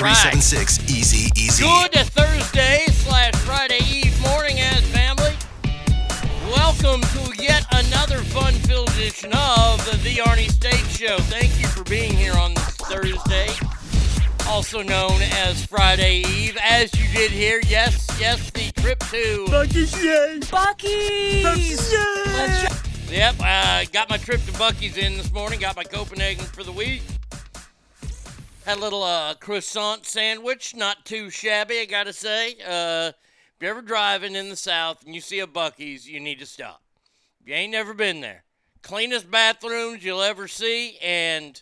775 All right. 376 Easy Easy. Good Thursday slash Friday Eve morning, as family. Welcome to yet another fun-filled edition of the Arnie State Show. Thank you for being here on this Thursday, also known as Friday Eve. As you did hear, yes, yes, the trip to Buc-ee's yay! Buc-ee's. Yay! Let's Yep, uh, got my trip to Buc-ee's in this morning. Got my Copenhagen for the week. Had a little uh, croissant sandwich, not too shabby, I gotta say. Uh, if you're ever driving in the South and you see a Buc-ee's, you need to stop. If you ain't never been there, cleanest bathrooms you'll ever see, and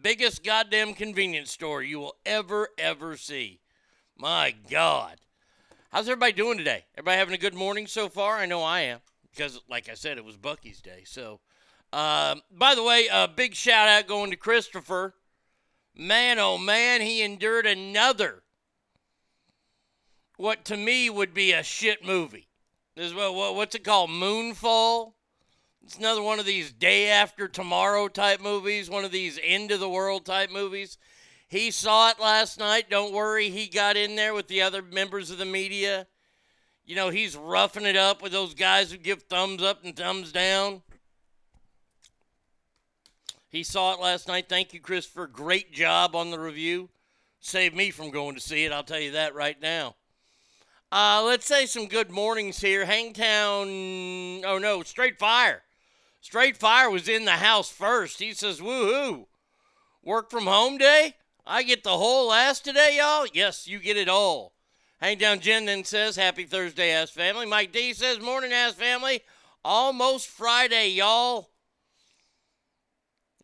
biggest goddamn convenience store you will ever ever see. My God, how's everybody doing today? Everybody having a good morning so far? I know I am because, like I said, it was Buc-ee's day. So, um, by the way, a big shout out going to Christopher. Man, oh man, he endured another, what to me would be a shit movie. This is what, what what's it called? Moonfall. It's another one of these day after tomorrow type movies, one of these end of the world type movies. He saw it last night. Don't worry, he got in there with the other members of the media. You know, he's roughing it up with those guys who give thumbs up and thumbs down. He saw it last night. Thank you, Christopher. Great job on the review. Saved me from going to see it, I'll tell you that right now. Uh, let's say some good mornings here. Hangtown, oh no, Straight Fire. Straight Fire was in the house first. He says, woohoo. Work from home day? I get the whole ass today, y'all? Yes, you get it all. Hangdown Jen then says, Happy Thursday, ass family. Mike D says, Morning, ass family. Almost Friday, y'all.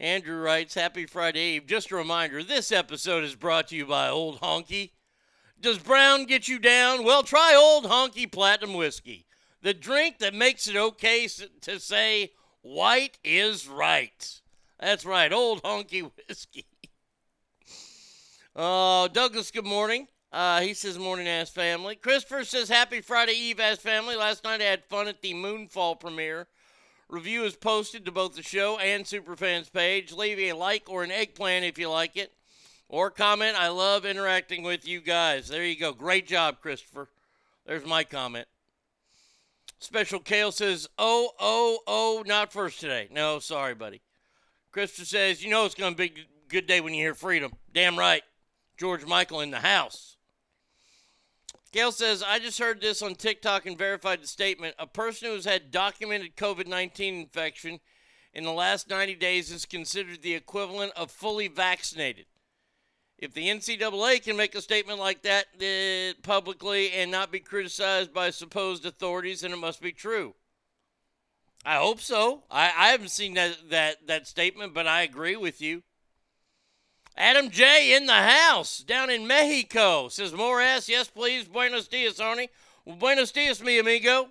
Andrew writes, Happy Friday Eve. Just a reminder this episode is brought to you by Old Honky. Does Brown get you down? Well, try Old Honky Platinum Whiskey, the drink that makes it okay to say white is right. That's right, Old Honky Whiskey. Oh, Douglas, good morning. Uh, he says, morning, ass family. Christopher says, happy Friday Eve, ass family. Last night I had fun at the Moonfall premiere. Review is posted to both the show and Superfans page. Leave a like or an eggplant if you like it. Or comment, I love interacting with you guys. There you go. Great job, Christopher. There's my comment. Special Kale says, oh, oh, oh, not first today. No, sorry, buddy. Christopher says, you know it's going to be a good day when you hear freedom. Damn right. George Michael in the house. Gail says, I just heard this on TikTok and verified the statement. A person who has had documented COVID 19 infection in the last 90 days is considered the equivalent of fully vaccinated. If the NCAA can make a statement like that uh, publicly and not be criticized by supposed authorities, then it must be true. I hope so. I, I haven't seen that, that, that statement, but I agree with you. Adam J. in the house down in Mexico says, More ass, yes, please. Buenos dias, Arnie. Well, buenos dias, mi amigo.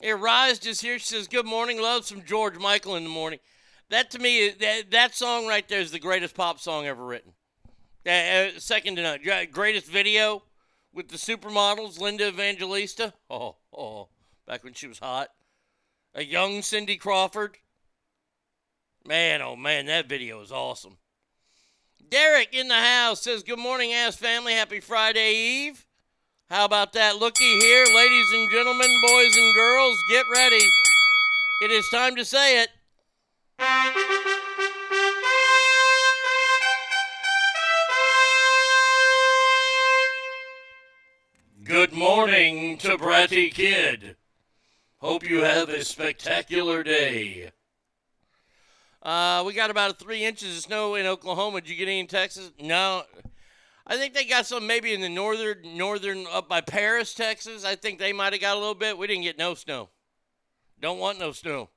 Here, Rise is here. She says, Good morning. Love some George Michael in the morning. That to me, that, that song right there is the greatest pop song ever written. Uh, uh, second to none. Greatest video with the supermodels, Linda Evangelista. Oh, oh, back when she was hot. A young Cindy Crawford. Man, oh man, that video is awesome. Derek in the house says, Good morning, ass family. Happy Friday Eve. How about that? Looky here, ladies and gentlemen, boys and girls, get ready. It is time to say it. Good morning to Bratty Kid. Hope you have a spectacular day. Uh, we got about three inches of snow in Oklahoma. Did you get any in Texas? No. I think they got some maybe in the northern, northern up by Paris, Texas. I think they might have got a little bit. We didn't get no snow. Don't want no snow.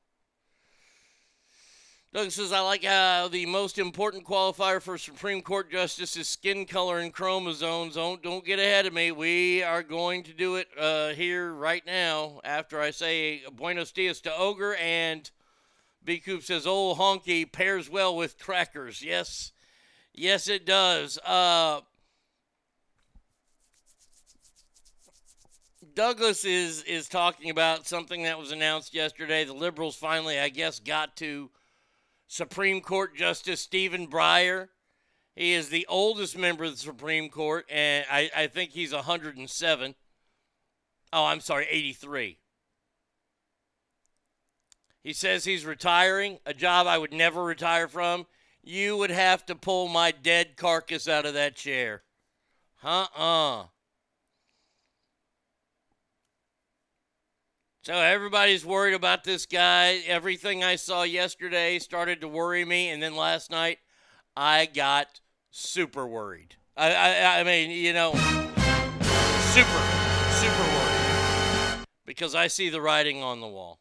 Doug says, I like how the most important qualifier for Supreme Court justice is skin color and chromosomes. Don't, don't get ahead of me. We are going to do it uh, here right now after I say Buenos Dias to Ogre and B Coop says old honky pairs well with crackers. Yes, yes, it does. Uh, Douglas is is talking about something that was announced yesterday. The liberals finally, I guess, got to Supreme Court Justice Stephen Breyer. He is the oldest member of the Supreme Court, and I, I think he's 107. Oh, I'm sorry, 83. He says he's retiring, a job I would never retire from. You would have to pull my dead carcass out of that chair. Uh uh So everybody's worried about this guy. Everything I saw yesterday started to worry me, and then last night I got super worried. I, I, I mean, you know, super, super worried because I see the writing on the wall.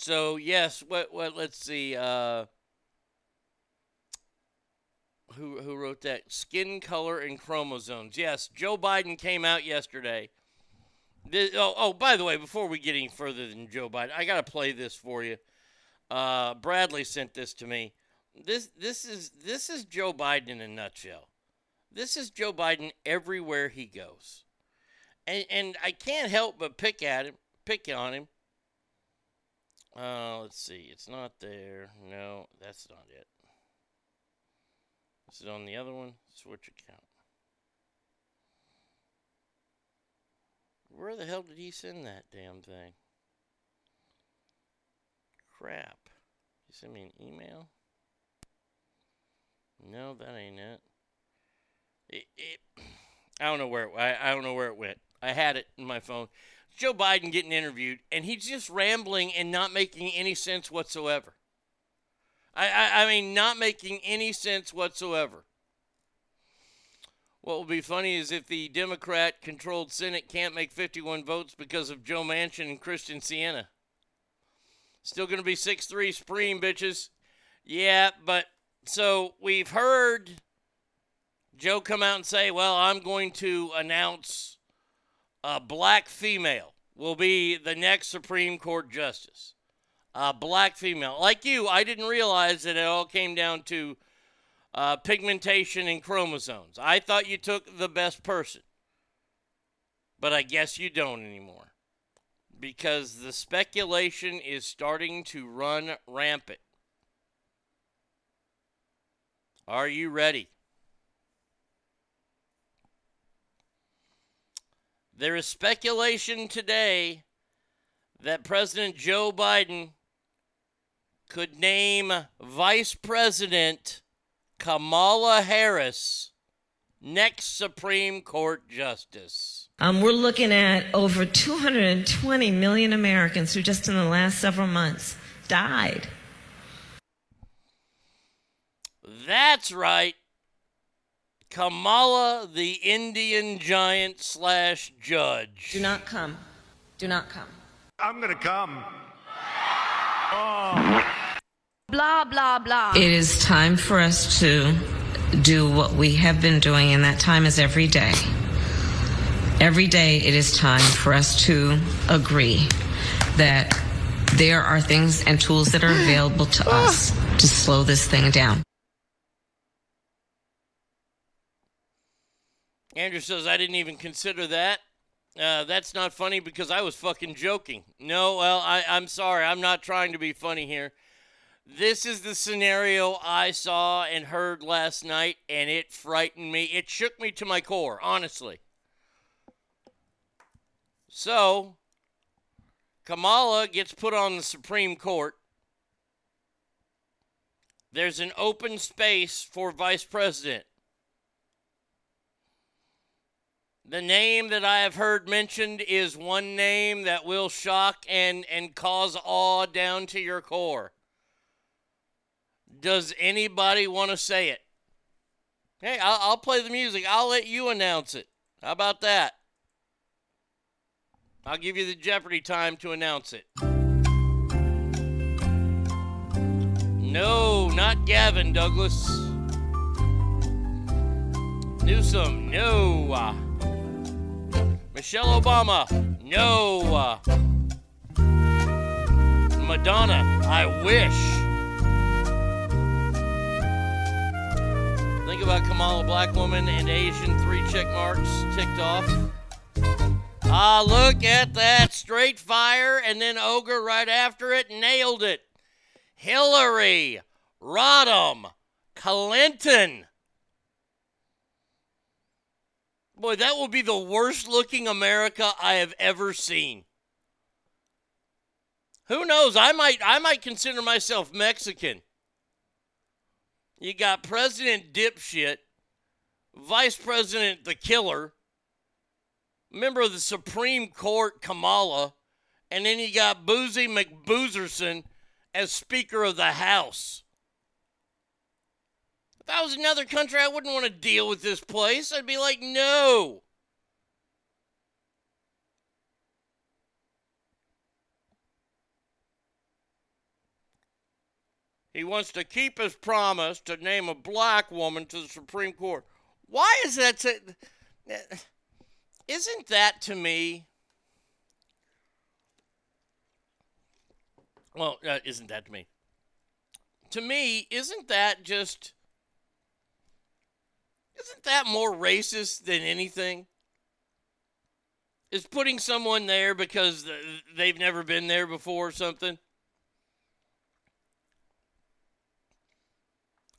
So yes, what, what? Let's see. Uh, who who wrote that? Skin color and chromosomes. Yes, Joe Biden came out yesterday this, oh, oh, by the way, before we get any further than Joe Biden, I got to play this for you. Uh, Bradley sent this to me. This this is this is Joe Biden in a nutshell. This is Joe Biden everywhere he goes, and and I can't help but pick at him, pick on him. Uh, let's see, it's not there. No, that's not it. Is it on the other one? Switch account. Where the hell did he send that damn thing? Crap. He sent me an email? No, that ain't it. It, it I don't know where it, I, I don't know where it went. I had it in my phone. Joe Biden getting interviewed, and he's just rambling and not making any sense whatsoever. I, I, I mean, not making any sense whatsoever. What will be funny is if the Democrat controlled Senate can't make 51 votes because of Joe Manchin and Kyrsten Sinema. Still going to be 6 3 Supreme, bitches. Yeah, but so we've heard Joe come out and say, well, I'm going to announce a black female will be the next Supreme Court justice. A black female. Like you, I didn't realize that it all came down to uh, pigmentation and chromosomes. I thought you took the best person, but I guess you don't anymore because the speculation is starting to run rampant. Are you ready? There is speculation today that President Joe Biden could name Vice President Kamala Harris next Supreme Court Justice. Um, we're looking at over 220 million Americans who just in the last several months died. That's right. Kamala, the Indian giant slash judge. Do not come. Do not come. I'm gonna come. Oh. Blah, blah, blah. It is time for us to do what we have been doing, and that time is every day. Every day, it is time for us to agree that there are things and tools that are available to us to slow this thing down. Andrew says, I didn't even consider that. Uh, that's not funny because I was fucking joking. No, well, I, I'm sorry. I'm not trying to be funny here. This is the scenario I saw and heard last night, and it frightened me. It shook me to my core, honestly. So, Kamala gets put on the Supreme Court. There's an open space for vice president. The name that I have heard mentioned is one name that will shock and, and cause awe down to your core. Does anybody want to say it? Hey, I'll, I'll play the music. I'll let you announce it. How about that? I'll give you the Jeopardy time to announce it. No, not Gavin Douglas. Newsom, no. Ah. Michelle Obama, no. Madonna, I wish. Think about Kamala, black woman, and Asian, three check marks ticked off. Ah, look at that. Straight fire, and then Ogre right after it. Nailed it. Hillary Rodham Clinton. Boy, that will be the worst looking America I have ever seen. Who knows? I might I might consider myself Mexican. You got President Dipshit, Vice President the Killer, member of the Supreme Court Kamala, and then you got Boozy McBoozerson as Speaker of the House. If that was another country, I wouldn't want to deal with this place. I'd be like, no. He wants to keep his promise to name a black woman to the Supreme Court. Why is that? To, isn't that to me? Well, uh, isn't that to me? To me, isn't that just. Isn't that more racist than anything? Is putting someone there because they've never been there before or something?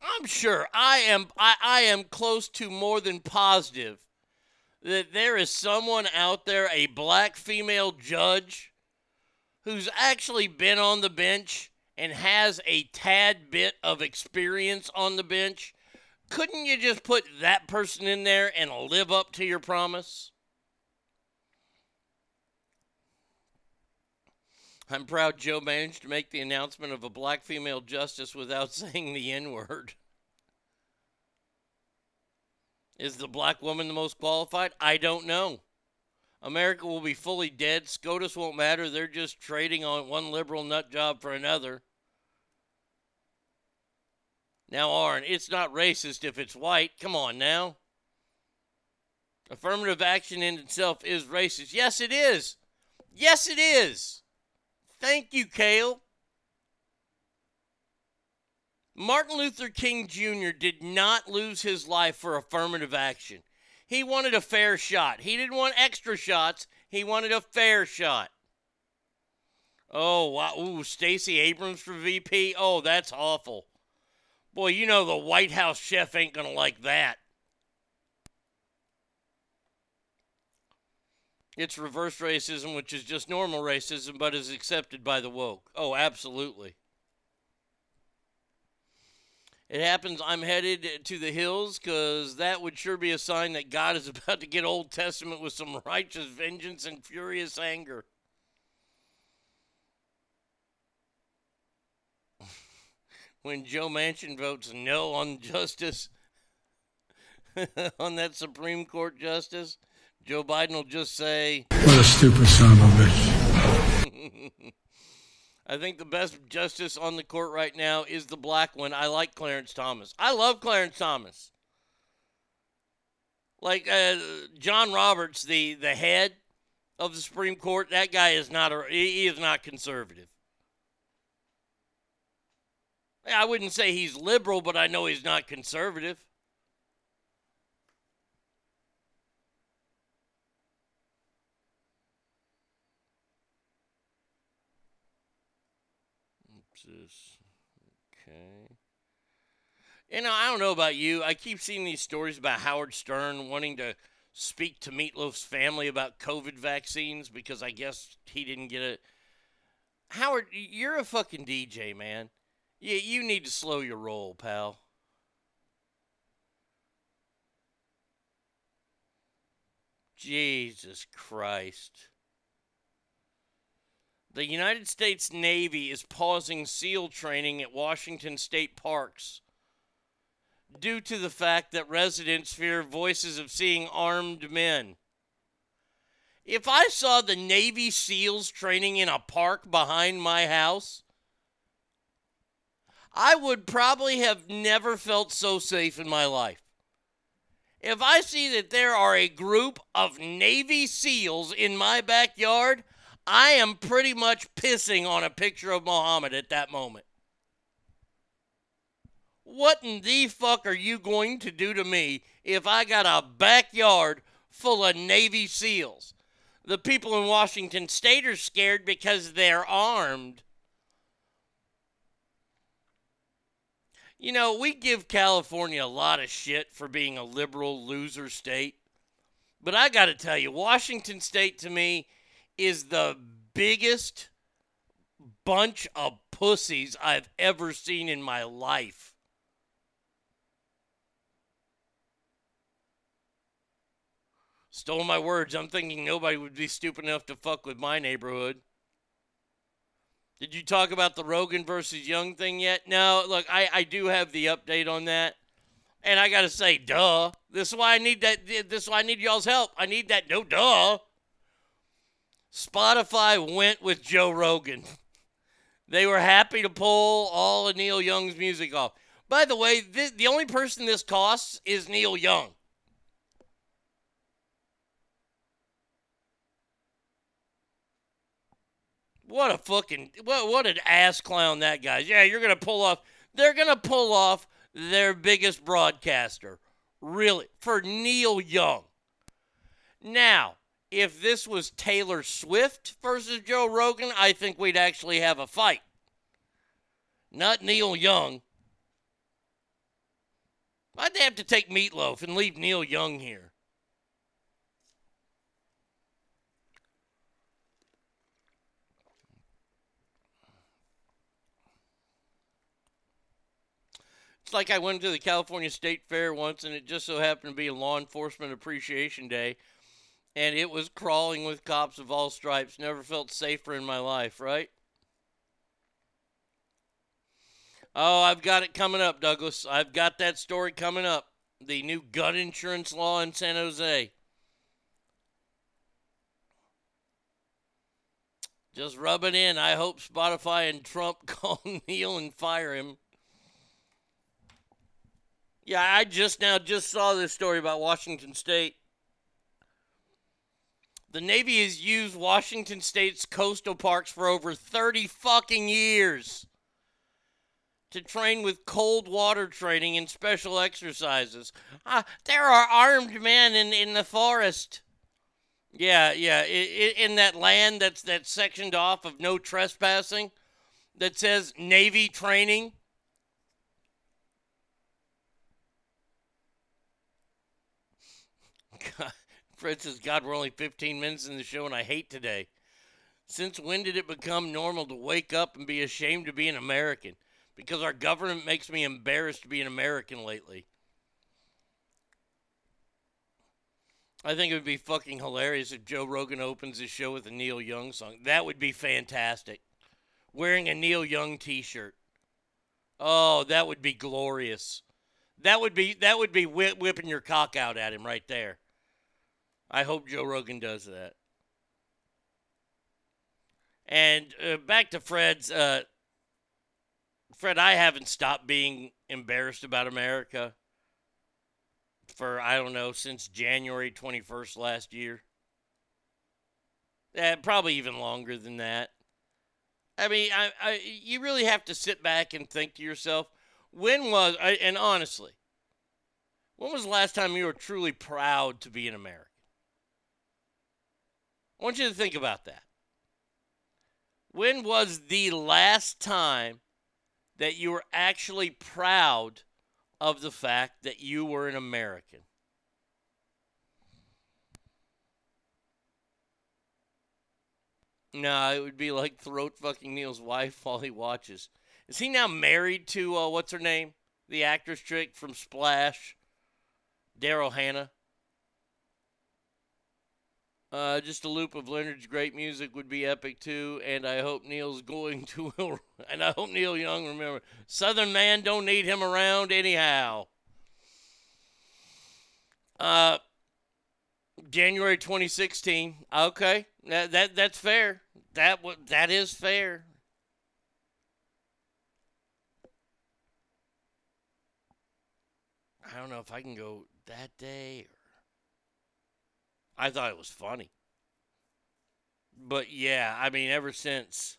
I'm sure I am I, I am close to more than positive that there is someone out there, a black female judge, who's actually been on the bench and has a tad bit of experience on the bench. Couldn't you just put that person in there and live up to your promise? I'm proud Joe managed to make the announcement of a black female justice without saying the N word. Is the black woman the most qualified? I don't know. America will be fully dead. SCOTUS won't matter. They're just trading on one liberal nut job for another. Now, Arn, it's not racist if it's white. Come on now. Affirmative action in itself is racist. Yes, it is. Yes, it is. Thank you, Kale. Martin Luther King Jr. did not lose his life for affirmative action. He wanted a fair shot. He didn't want extra shots. He wanted a fair shot. Oh, wow. Ooh, Stacey Abrams for VP. Oh, that's awful. Boy, you know the White House chef ain't going to like that. It's reverse racism, which is just normal racism, but is accepted by the woke. Oh, absolutely. It happens. I'm headed to the hills because that would sure be a sign that God is about to get Old Testament with some righteous vengeance and furious anger. When Joe Manchin votes no on justice, on that Supreme Court justice, Joe Biden will just say, What a stupid son of a bitch. I think the best justice on the court right now is the black one. I like Clarence Thomas. I love Clarence Thomas. Like uh, John Roberts, the, the head of the Supreme Court, that guy is not a, he is not conservative. I wouldn't say he's liberal, but I know he's not conservative. this. Okay. You know, I don't know about you. I keep seeing these stories about Howard Stern wanting to speak to Meatloaf's family about COVID vaccines because I guess he didn't get it. Howard, you're a fucking DJ, man. Yeah, you need to slow your roll, pal. Jesus Christ. The United States Navy is pausing SEAL training at Washington state parks due to the fact that residents fear voices of seeing armed men. If I saw the Navy SEALs training in a park behind my house, I would probably have never felt so safe in my life. If I see that there are a group of Navy SEALs in my backyard, I am pretty much pissing on a picture of Muhammad at that moment. What in the fuck are you going to do to me if I got a backyard full of Navy SEALs? The people in Washington state are scared because they're armed. You know, we give California a lot of shit for being a liberal loser state. But I got to tell you, Washington state to me is the biggest bunch of pussies I've ever seen in my life. Stole my words. I'm thinking nobody would be stupid enough to fuck with my neighborhood. Did you talk about the Rogan versus Young thing yet? No, look, I, I do have the update on that. And I gotta say, duh. This is why I need that this is why I need y'all's help. I need that no duh. Spotify went with Joe Rogan. They were happy to pull all of Neil Young's music off. By the way, th- the only person this costs is Neil Young. What a fucking what what an ass clown that guy's. Yeah, you're gonna pull off. They're gonna pull off their biggest broadcaster, really, for Neil Young. Now, if this was Taylor Swift versus Joe Rogan, I think we'd actually have a fight. Not Neil Young. I'd have to take Meatloaf and leave Neil Young here. Like I went to the California State Fair once, and it just so happened to be a Law Enforcement Appreciation Day, and it was crawling with cops of all stripes. Never felt safer in my life, right? Oh, I've got it coming up, Douglas. I've got that story coming up. The new gun insurance law in San Jose. Just rub it in. I hope Spotify and Trump call Neil and fire him. Yeah, I just now just saw this story about Washington State. The Navy has used Washington State's coastal parks for over 30 fucking years to train with cold water training and special exercises. Ah, there are armed men in, in the forest. Yeah, yeah, in, in that land that's that's sectioned off of no trespassing that says Navy training. God, Fred says, God, we're only 15 minutes in the show and I hate today. Since when did it become normal to wake up and be ashamed to be an American? Because our government makes me embarrassed to be an American lately. I think it would be fucking hilarious if Joe Rogan opens his show with a Neil Young song. That would be fantastic. Wearing a Neil Young t-shirt. Oh, that would be glorious. That would be that would be whip, whipping your cock out at him right there. I hope Joe Rogan does that. And uh, back to Fred's. Uh, Fred, I haven't stopped being embarrassed about America for, I don't know, since January 21st last year. Eh, probably even longer than that. I mean, I, I, you really have to sit back and think to yourself, when was, I, and honestly, when was the last time you were truly proud to be an American? I want you to think about that. When was the last time that you were actually proud of the fact that you were an American? No, it would be like throat fucking Neil's wife while he watches. Is he now married to uh, what's her name? The actress chick from Splash, Daryl Hannah. Uh, just a loop of Leonard's great music would be epic too, and I hope Neil's going to, and I hope Neil Young remember Southern man don't need him around anyhow. Uh, January 2016. Okay, that, that that's fair. That that is fair. I don't know if I can go that day. Or... I thought it was funny. But yeah, I mean, ever since,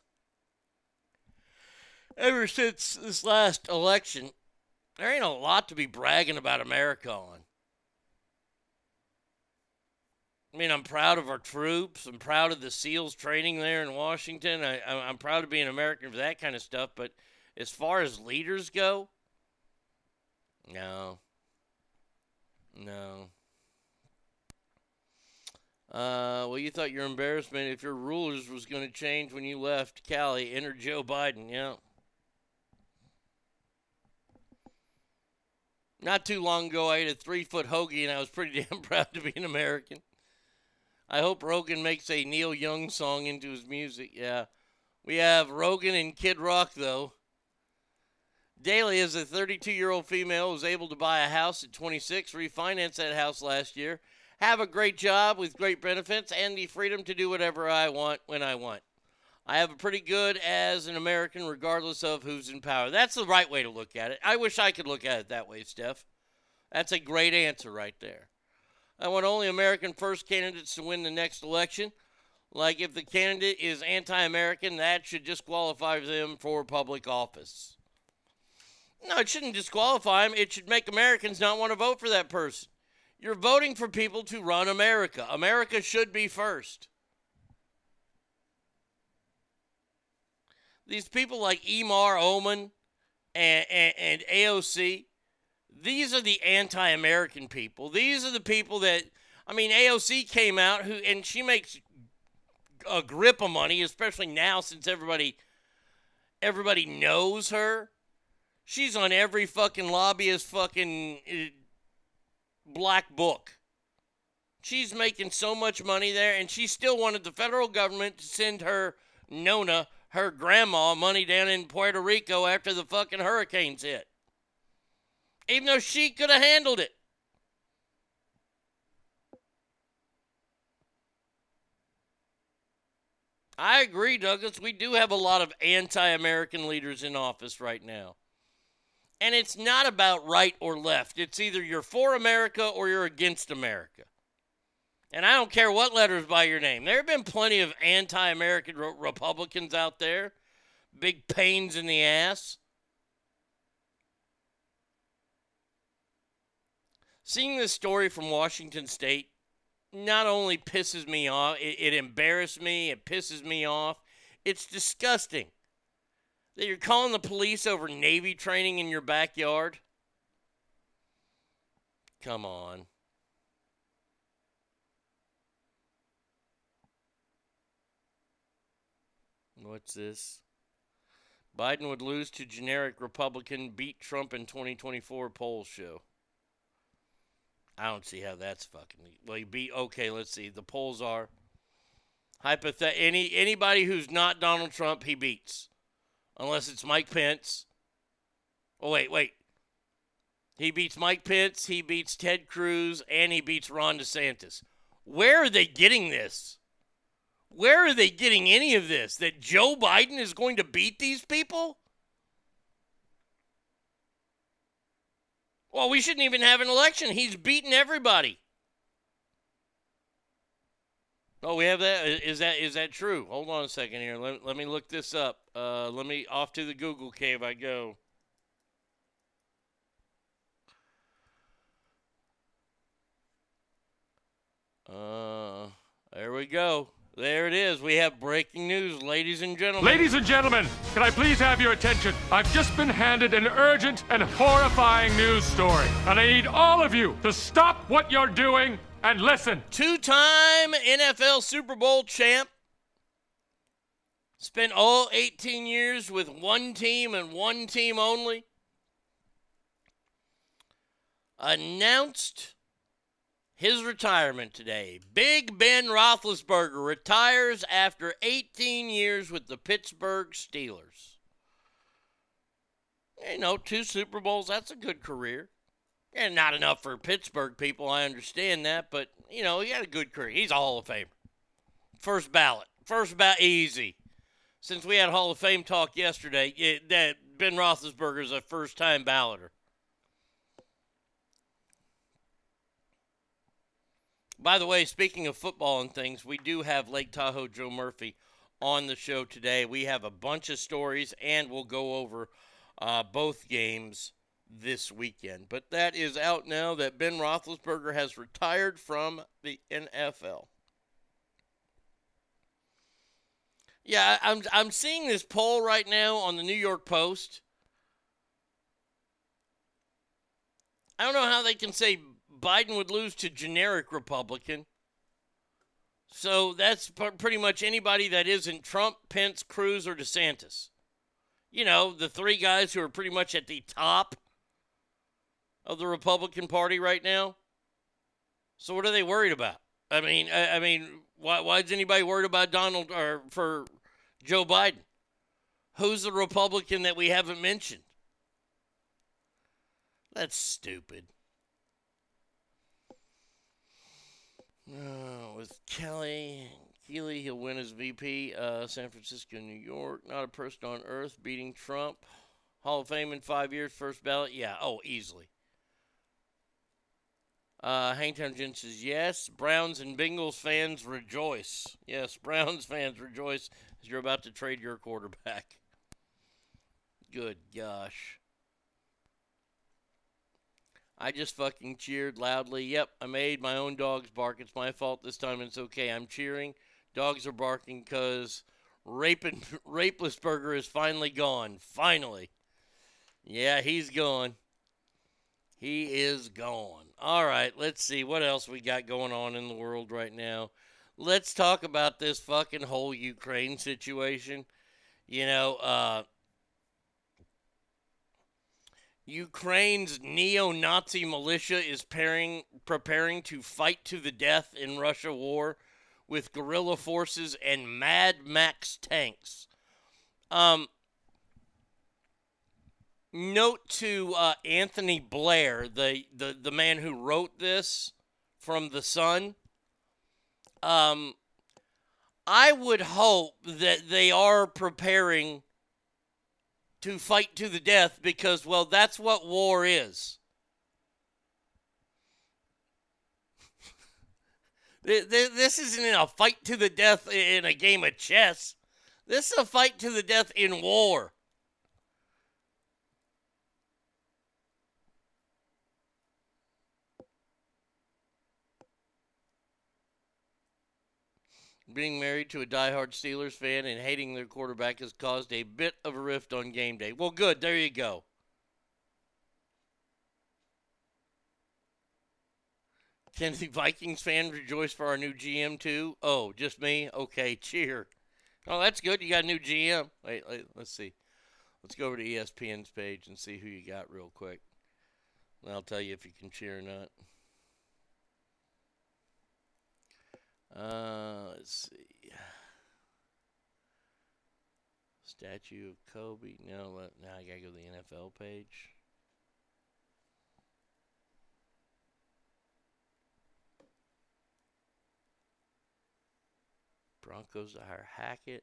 ever since this last election, there ain't a lot to be bragging about America on. I mean, I'm proud of our troops. I'm proud of the SEALs training there in Washington. I, I'm proud of being American for that kind of stuff. But as far as leaders go, no. No. Uh, well, you thought your embarrassment if your rulers was going to change when you left Cali. Enter Joe Biden. Yeah. Not too long ago, I ate a three foot hoagie and I was pretty damn proud to be an American. I hope Rogan makes a Neil Young song into his music. Yeah. We have Rogan and Kid Rock, though. Daly is a 32 year old female who was able to buy a house at 26, refinance that house last year, have a great job with great benefits, and the freedom to do whatever I want when I want. I have a pretty good as an American, regardless of who's in power. That's the right way to look at it. I wish I could look at it that way, Steph. That's a great answer right there. I want only American first candidates to win the next election. Like if the candidate is anti American, that should disqualify them for public office. No, it shouldn't disqualify them. It should make Americans not want to vote for that person. You're voting for people to run America. America should be first. These people like Emar Oman and, and, and AOC, these are the anti American people. These are the people that, I mean, AOC came out who, and she makes a grip of money, especially now since everybody everybody knows her. She's on every fucking lobbyist fucking uh, black book. She's making so much money there, and she still wanted the federal government to send her Nona, her grandma, money down in Puerto Rico after the fucking hurricanes hit. Even though she could have handled it. I agree, Douglas. We do have a lot of anti American leaders in office right now. And it's not about right or left. It's either you're for America or you're against America. And I don't care what letters by your name. There have been plenty of anti American re- Republicans out there, big pains in the ass. Seeing this story from Washington State not only pisses me off, it, it embarrassed me, it pisses me off. It's disgusting that you're calling the police over Navy training in your backyard. Come on. What's this? Biden would lose to generic Republican, beat Trump in 2024 polls show. I don't see how that's fucking. Well, you beat. Okay, let's see. The polls are hypothet. Any anybody who's not Donald Trump, he beats, unless it's Mike Pence. Oh wait, wait. He beats Mike Pence. He beats Ted Cruz, and he beats Ron DeSantis. Where are they getting this? Where are they getting any of this? That Joe Biden is going to beat these people? Well, we shouldn't even have an election. He's beaten everybody. Oh, we have that. Is that is that true? Hold on a second here. Let, let me look this up. Uh, let me off to the Google cave I go. Uh, there we go. There it is. We have breaking news, ladies and gentlemen. Ladies and gentlemen, can I please have your attention? I've just been handed an urgent and horrifying news story, and I need all of you to stop what you're doing and listen. Two time NFL Super Bowl champ. Spent all 18 years with one team and one team only. Announced his retirement today. Big Ben Roethlisberger retires after 18 years with the Pittsburgh Steelers. You know, two Super Bowls, that's a good career. And not enough for Pittsburgh people, I understand that, but, you know, he had a good career. He's a Hall of Famer. First ballot. First ballot, easy. Since we had Hall of Fame talk yesterday, it, that Ben Roethlisberger is a first time balloter. By the way, speaking of football and things, we do have Lake Tahoe Joe Murphy on the show today. We have a bunch of stories, and we'll go over uh, both games this weekend. But that is out now that Ben Roethlisberger has retired from the NFL. Yeah, I'm I'm seeing this poll right now on the New York Post. I don't know how they can say Biden would lose to generic Republican. So that's pretty much anybody that isn't Trump, Pence, Cruz, or DeSantis. You know, the three guys who are pretty much at the top of the Republican Party right now. So what are they worried about? I mean, I, I mean, why, why is anybody worried about Donald or for Joe Biden? Who's the Republican that we haven't mentioned? That's stupid. Uh, with Kelly Keeley, he'll win as VP. Uh, San Francisco, New York. Not a person on earth beating Trump. Hall of Fame in five years, first ballot. Yeah, oh, easily. Uh, Hangtown Jen says yes. Browns and Bengals fans rejoice. Yes, Browns fans rejoice as you're about to trade your quarterback. Good gosh. I just fucking cheered loudly. Yep, I made my own dogs bark. It's my fault this time. It's okay. I'm cheering. Dogs are barking because Rapin, Rapeless Burger is finally gone. Finally. Yeah, he's gone. He is gone. All right, let's see what else we got going on in the world right now. Let's talk about this fucking whole Ukraine situation. You know, uh, Ukraine's neo Nazi militia is pairing, preparing to fight to the death in Russia war with guerrilla forces and Mad Max tanks. Um, note to uh, Anthony Blair, the, the, the man who wrote this from The Sun. Um, I would hope that they are preparing to fight to the death because, well, that's what war is. this isn't a fight to the death in a game of chess. This is a fight to the death in war. Being married to a diehard Steelers fan and hating their quarterback has caused a bit of a rift on game day. Well, good. There you go. Can the Vikings fan rejoice for our new GM too? Oh, just me? Okay, cheer. Oh, that's good. You got a new GM. Wait, wait, let's see. Let's go over to ESPN's page and see who you got real quick. And I'll tell you if you can cheer or not. Uh, let's see. Statue of Kobe. No, now I gotta go to the NFL page. Broncos hire Hackett.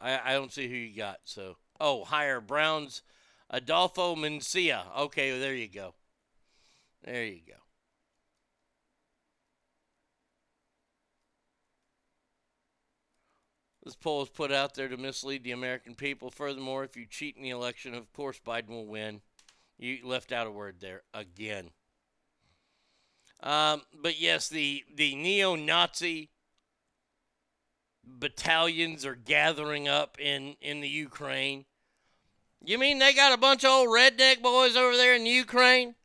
I I don't see who you got. So oh, hire Browns, Adofo-Mensah. Okay, well, there you go. There you go. This poll is put out there to mislead the American people. Furthermore, if you cheat in the election, of course Biden will win. You left out a word there again. Um, but yes, the the neo-Nazi battalions are gathering up in in the Ukraine. You mean they got a bunch of old redneck boys over there in the Ukraine?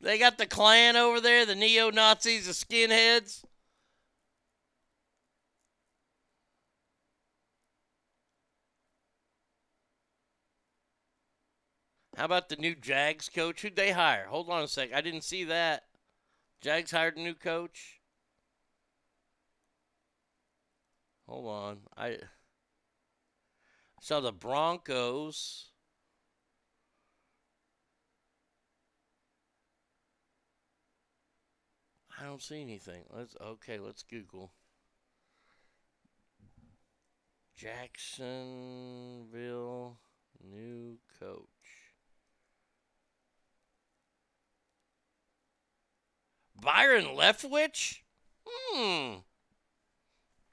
They got the Klan over there, the neo Nazis, the skinheads. How about the new Jags coach? Who'd they hire? Hold on a sec. I didn't see that. Jags hired a new coach. Hold on. I saw the Broncos. I don't see anything. Let's okay, let's Google. Jacksonville new coach. Byron Leftwich? Hmm.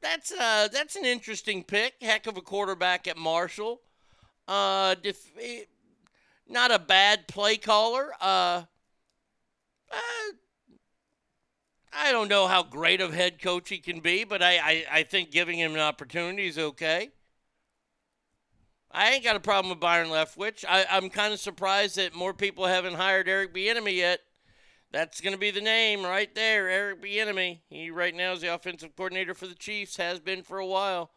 That's uh that's an interesting pick. Heck of a quarterback at Marshall. Uh, def- eh, not a bad play caller. Uh, uh, I don't know how great of head coach he can be, but I, I, I think giving him an opportunity is okay. I ain't got a problem with Byron Leftwich. I, I'm kind of surprised that more people haven't hired Eric Bieniemy yet. That's going to be the name right there, Eric Bieniemy. He right now is the offensive coordinator for the Chiefs, has been for a while.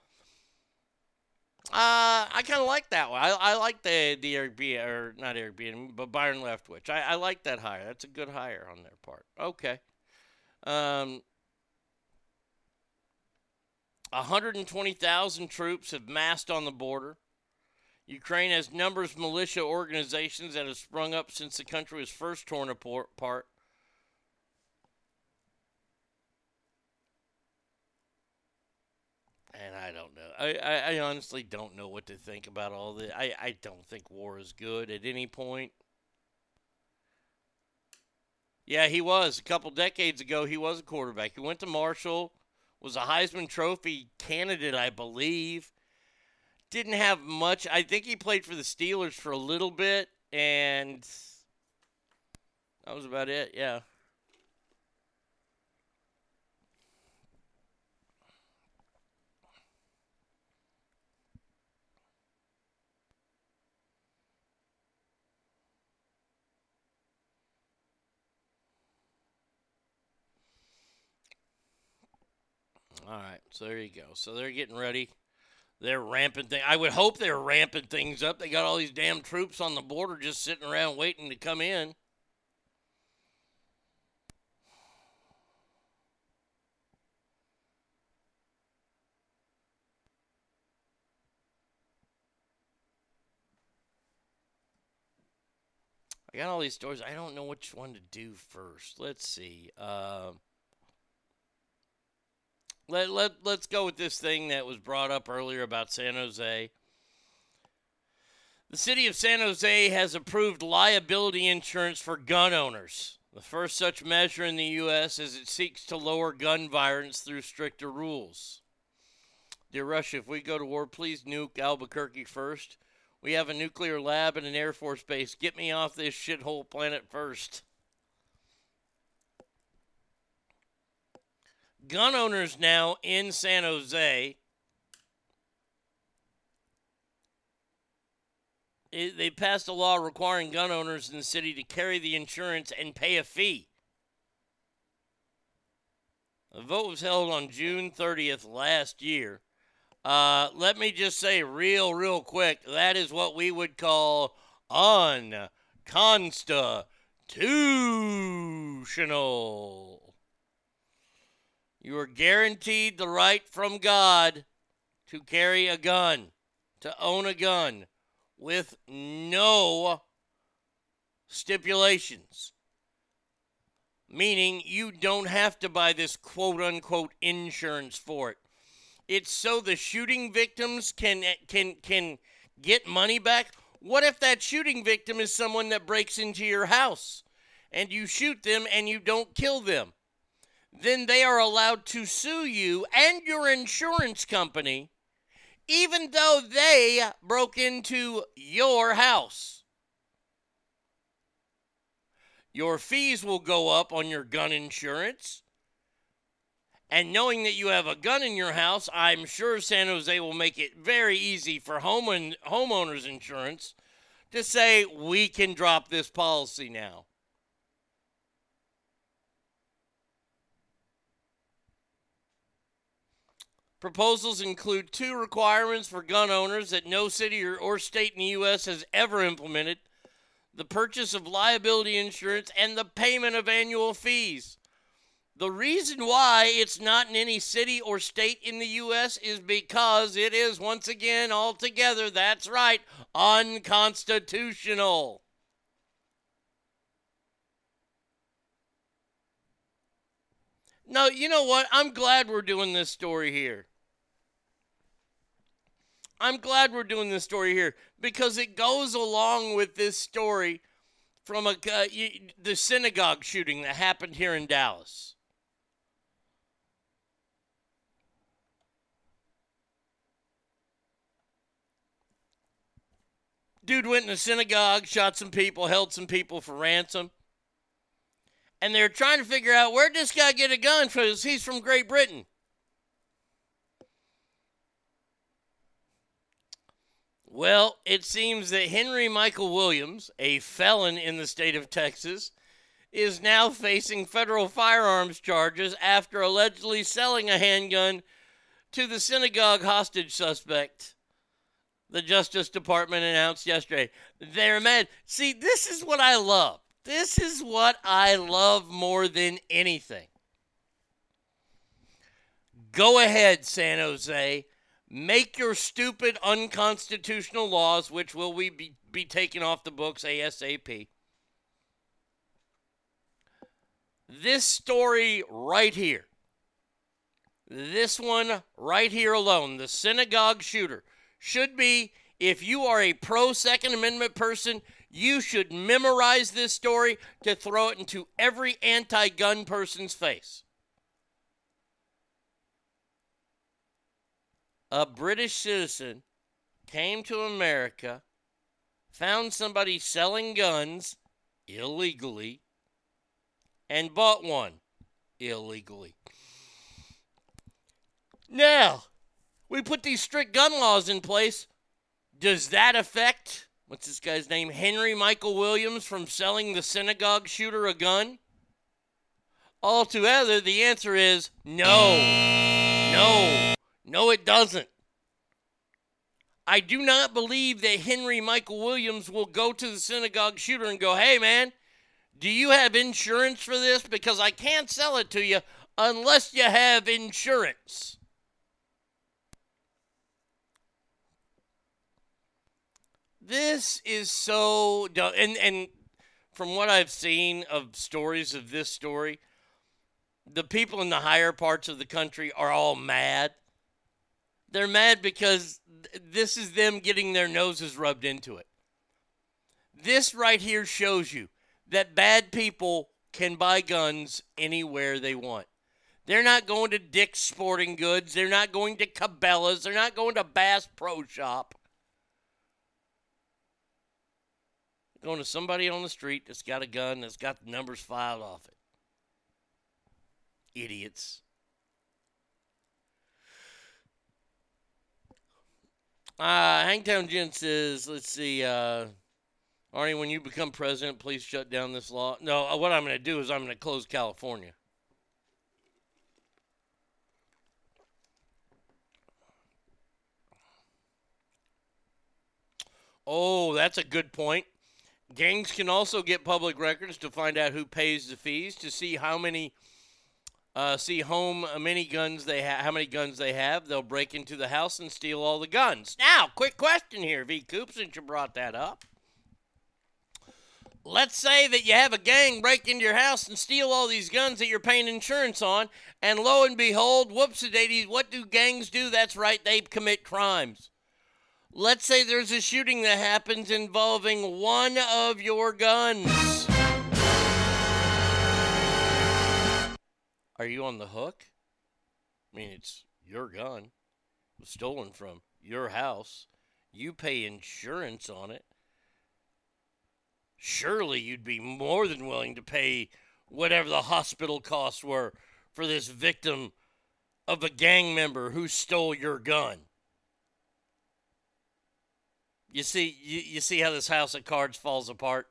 Uh, I kind of like that one. I, I like the the Eric B or not Eric B, but Byron Leftwich. I, I like that hire. That's a good hire on their part. Okay. Um, 120,000 troops have massed on the border. Ukraine has numerous militia organizations that have sprung up since the country was first torn apart. And I don't know. I, I, I, honestly don't know what to think about all this. I, I don't think war is good at any point. Yeah, he was. A couple decades ago, he was a quarterback. He went to Marshall, was a Heisman Trophy candidate, I believe. Didn't have much. I think he played for the Steelers for a little bit, and that was about it. Yeah. All right, so there you go. So they're getting ready. They're ramping things. I would hope they're ramping things up. They got all these damn troops on the border just sitting around waiting to come in. I got all these stories. I don't know which one to do first. Let's see. Uh, let, let, let's go with this thing that was brought up earlier about San Jose. The city of San Jose has approved liability insurance for gun owners, the first such measure in the U.S. as it seeks to lower gun violence through stricter rules. Dear Russia, if we go to war, please nuke Albuquerque first. We have a nuclear lab and an Air Force base. Get me off this shithole planet first. Gun owners now in San Jose. They passed a law requiring gun owners in the city to carry the insurance and pay a fee. The vote was held on June 30th last year. Uh, let me just say, real, real quick, that is what we would call unconstitutional. You are guaranteed the right from God to carry a gun, to own a gun, with no stipulations. Meaning you don't have to buy this quote unquote insurance for it. It's so the shooting victims can can can get money back. What if that shooting victim is someone that breaks into your house and you shoot them and you don't kill them? Then they are allowed to sue you and your insurance company, even though they broke into your house. Your fees will go up on your gun insurance. And knowing that you have a gun in your house, I'm sure San Jose will make it very easy for home homeowners insurance to say we can drop this policy now. Proposals include two requirements for gun owners that no city or, or state in the U.S. has ever implemented the purchase of liability insurance and the payment of annual fees. The reason why it's not in any city or state in the U.S. is because it is, once again, altogether, that's right, unconstitutional. No, you know what? I'm glad we're doing this story here. I'm glad we're doing this story here because it goes along with this story from a, uh, the synagogue shooting that happened here in Dallas. Dude went in a synagogue, shot some people, held some people for ransom. And they're trying to figure out where'd this guy get a gun because He's from Great Britain. Well, it seems that Henry Michael Williams, a felon in the state of Texas, is now facing federal firearms charges after allegedly selling a handgun to the synagogue hostage suspect. The Justice Department announced yesterday. They're mad. See, this is what I love. This is what I love more than anything. Go ahead, San Jose. Make your stupid unconstitutional laws, which will we be, be taken off the books ASAP. This story right here, this one right here alone, the synagogue shooter, should be if you are a pro Second Amendment person, you should memorize this story to throw it into every anti gun person's face. A British citizen came to America, found somebody selling guns illegally, and bought one illegally. Now, we put these strict gun laws in place. Does that affect, what's this guy's name? Henry Michael Williams from selling the synagogue shooter a gun? Altogether, the answer is no. No. No, it doesn't. I do not believe that Henry Michael Williams will go to the synagogue shooter and go, hey, man, do you have insurance for this? Because I can't sell it to you unless you have insurance. This is so dumb. And, and from what I've seen of stories of this story, the people in the higher parts of the country are all mad. They're mad because this is them getting their noses rubbed into it. This right here shows you that bad people can buy guns anywhere they want. They're not going to Dick's Sporting Goods. They're not going to Cabela's. They're not going to Bass Pro Shop. They're going to somebody on the street that's got a gun that's got the numbers filed off it. Idiots. Uh, Hangtown Jen says, let's see, uh, Arnie, when you become president, please shut down this law. No, uh, what I'm going to do is I'm going to close California. Oh, that's a good point. Gangs can also get public records to find out who pays the fees to see how many uh, see home many guns they have how many guns they have. They'll break into the house and steal all the guns. Now quick question here. V. Coop since you brought that up. Let's say that you have a gang break into your house and steal all these guns that you're paying insurance on and lo and behold whoops a what do gangs do? That's right they commit crimes. Let's say there's a shooting that happens involving one of your guns Are you on the hook? I mean, it's your gun. It was stolen from your house. You pay insurance on it. Surely you'd be more than willing to pay whatever the hospital costs were for this victim of a gang member who stole your gun. You see, you, you see how this house of cards falls apart?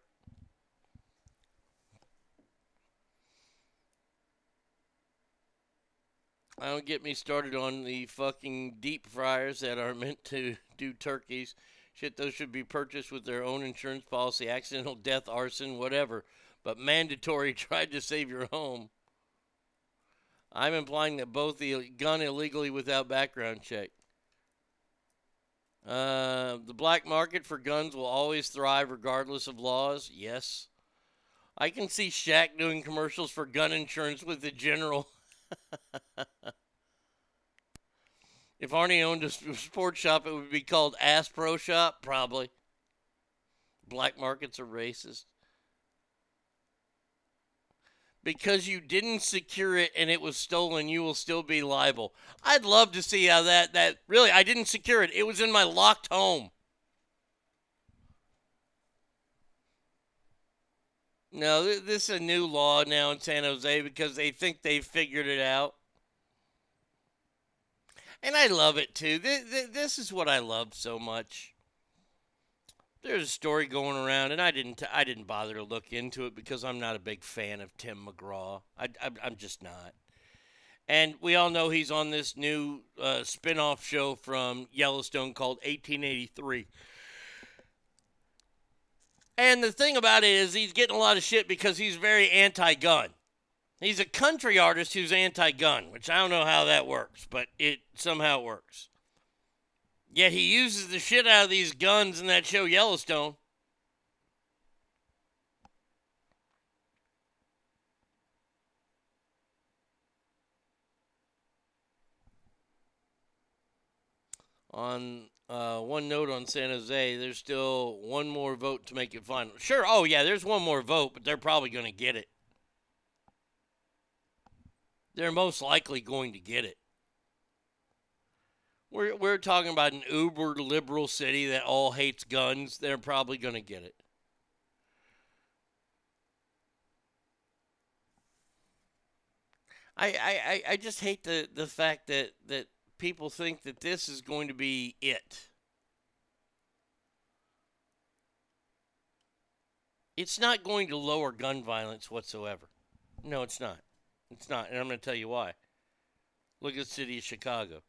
I don't get me started on the fucking deep fryers that are meant to do turkeys. Shit, those should be purchased with their own insurance policy, accidental death, arson, whatever. But mandatory tried to save your home. I'm implying that both the gun illegally without background check. Uh, the black market for guns will always thrive regardless of laws. Yes. I can see Shaq doing commercials for gun insurance with the general. if Arnie owned a sports shop, it would be called Ass Pro Shop, probably. Black markets are racist. Because you didn't secure it and it was stolen, you will still be liable. I'd love to see how that that really I didn't secure it. It was in my locked home. No, this is a new law now in San Jose because they think they figured it out. And I love it too. Th- th- this is what I love so much. There's a story going around, and I didn't. I didn't bother to look into it because I'm not a big fan of Tim McGraw. I, I'm just not. And we all know he's on this new uh, spin-off show from Yellowstone called 1883. And the thing about it is he's getting a lot of shit because he's very anti-gun. He's a country artist who's anti-gun, which I don't know how that works, but it somehow works. Yet he uses the shit out of these guns in that show Yellowstone. On uh, one note on San Jose, there's still one more vote to make it final. Sure, oh yeah, there's one more vote, but they're probably going to get it. They're most likely going to get it. We're, we're talking about an uber liberal city that all hates guns. They're probably going to get it. I, I, I just hate the, the fact that, that people think that this is going to be it. It's not going to lower gun violence whatsoever. No, it's not. It's not. And I'm going to tell you why. Look at the city of Chicago.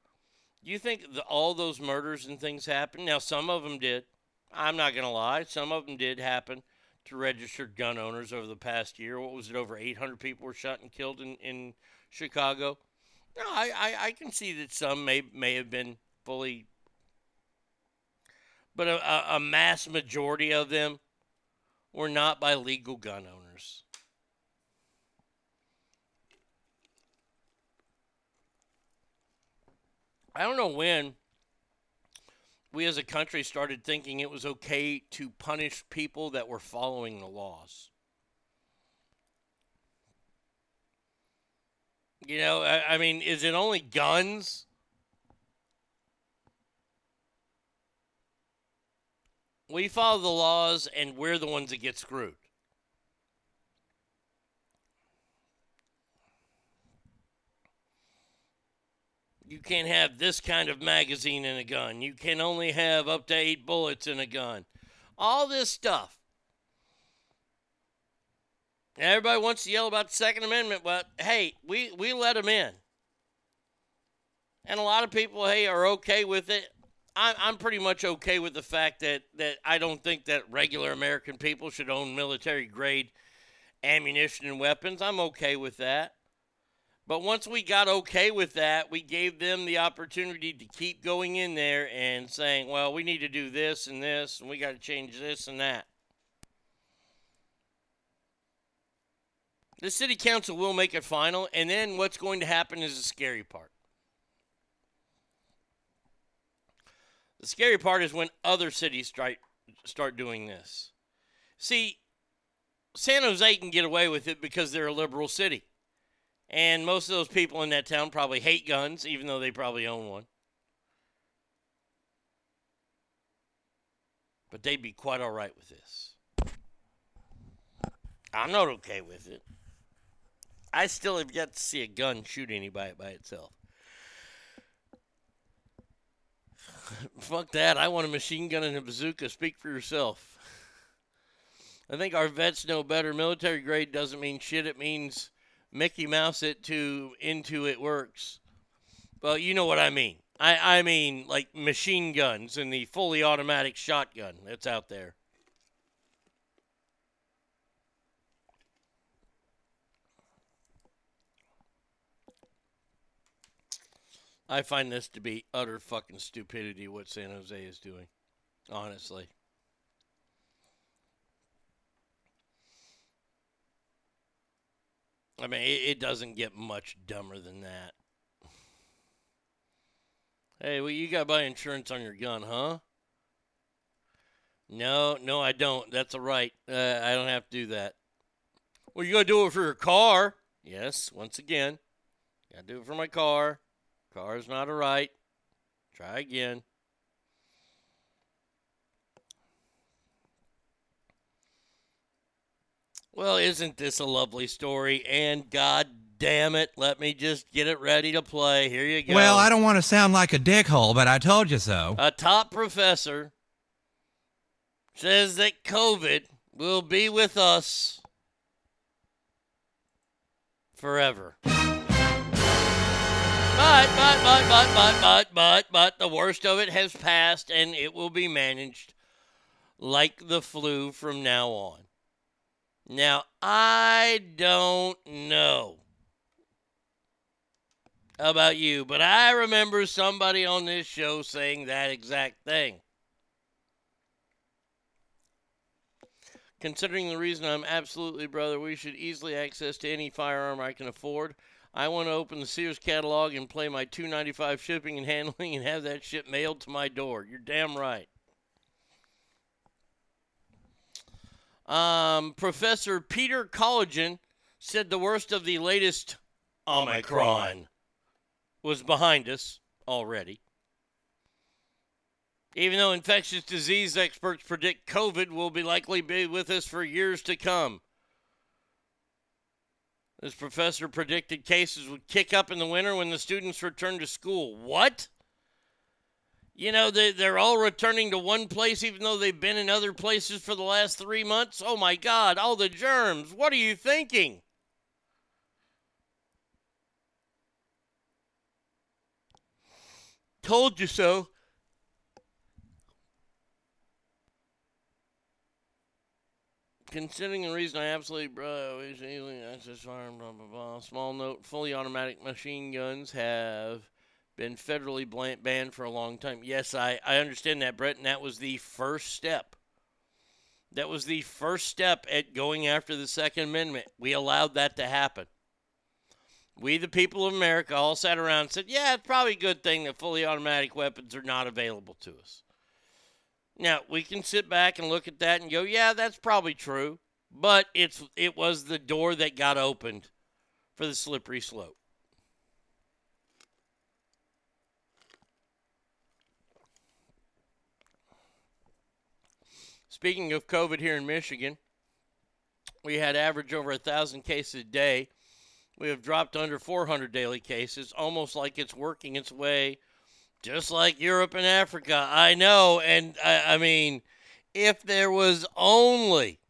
You think the, all those murders and things happened? Now, some of them did. I'm not going to lie. Some of them did happen to registered gun owners over the past year. What was it? Over 800 people were shot and killed in, in Chicago. No, I, I, I can see that some may may have been fully, but a, a mass majority of them were not by legal gun owners. I don't know when we as a country started thinking it was okay to punish people that were following the laws. You know, I, I mean, is it only guns? We follow the laws, and we're the ones that get screwed. You can't have this kind of magazine in a gun. You can only have up to eight bullets in a gun. All this stuff. Everybody wants to yell about the Second Amendment, but hey, we, we let them in. And a lot of people, hey, are okay with it. I'm, I'm pretty much okay with the fact that, that I don't think that regular American people should own military grade ammunition and weapons. I'm okay with that. But once we got okay with that, we gave them the opportunity to keep going in there and saying, well, we need to do this and this, and we got to change this and that. The city council will make it final, and then what's going to happen is the scary part. The scary part is when other cities start, start doing this. See, San Jose can get away with it because they're a liberal city. And most of those people in that town probably hate guns, even though they probably own one. But they'd be quite all right with this. I'm not okay with it. I still have yet to see a gun shoot anybody by itself. Fuck that. I want a machine gun and a bazooka. Speak for yourself. I think our vets know better. Military grade doesn't mean shit. It means Mickey Mouse it to into it works. Well, you know what I mean. I, I mean like machine guns and the fully automatic shotgun that's out there. I find this to be utter fucking stupidity what San Jose is doing. Honestly. I mean, it, it doesn't get much dumber than that. Hey, well, you got to buy insurance on your gun, huh? No, no, I don't. That's a right. Uh, I don't have to do that. Well, you got to do it for your car. Yes, once again, got to do it for my car. Car's not a right. Try again. Well, isn't this a lovely story? And God damn it, let me just get it ready to play. Here you go. Well, I don't want to sound like a dickhole, but I told you so. A top professor says that COVID will be with us forever. But, but, but, but, but, but, but, but, the worst of it has passed and it will be managed like the flu from now on. Now, I don't know about you, but I remember somebody on this show saying that exact thing. Considering the reason I'm absolutely brother, we should easily access to any firearm I can afford. I want to open the Sears catalog and play my 295 shipping and handling and have that shit mailed to my door. You're damn right. Um, Professor Peter Collignon said the worst of the latest Omicron was behind us already. Even though infectious disease experts predict COVID will be likely be with us for years to come. This professor predicted cases would kick up in the winter when the students return to school. What? You know, they, they're all returning to one place even though they've been in other places for the last three months? Oh my God, all the germs. What are you thinking? Told you so. Considering the reason I absolutely, bro, is easily access firearm, blah, blah, blah. Small note fully automatic machine guns have been federally banned for a long time. Yes, I, I understand that, Brett, and that was the first step. That was the first step at going after the Second Amendment. We allowed that to happen. We, the people of America, all sat around and said, yeah, it's probably a good thing that fully automatic weapons are not available to us. Now, we can sit back and look at that and go, yeah, that's probably true. But it's it was the door that got opened for the slippery slope. Speaking of COVID here in Michigan, we had average over a thousand cases a day. We have dropped under 400 daily cases, almost like it's working its way, just like Europe and Africa. I know, and I, I mean, if there was only,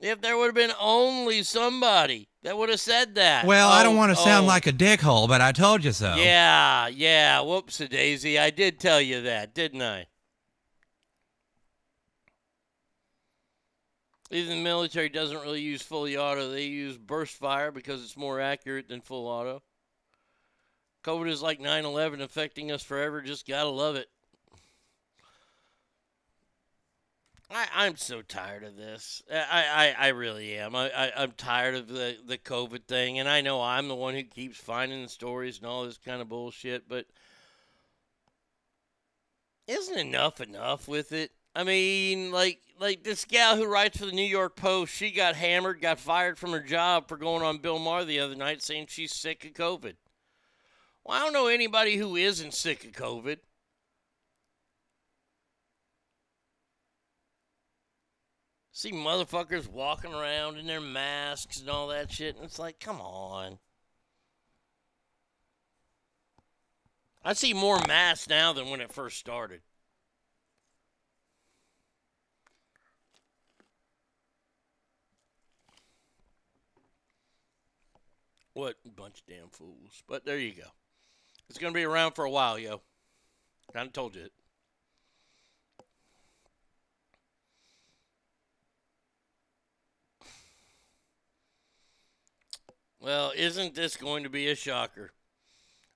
if there would have been only somebody that would have said that. Well, I don't Oh, want to sound oh. like a dickhole, but I told you so. Yeah, yeah. Whoops, a daisy. I did tell you that, didn't I? Even the military doesn't really use fully auto. They use burst fire because it's more accurate than full auto. COVID is like 9 11 affecting us forever. Just gotta love it. I, I'm so tired of this. I, I, I really am. I, I, I'm tired of the, the COVID thing. And I know I'm the one who keeps finding the stories and all this kind of bullshit. But isn't enough enough with it? I mean, like like this gal who writes for the New York Post, she got hammered, got fired from her job for going on Bill Maher the other night saying she's sick of COVID. Well, I don't know anybody who isn't sick of COVID. See motherfuckers walking around in their masks and all that shit, and it's like, come on. I see more masks now than when it first started. What bunch of damn fools. But there you go. It's going to be around for a while, yo. I told you it. Well, isn't this going to be a shocker?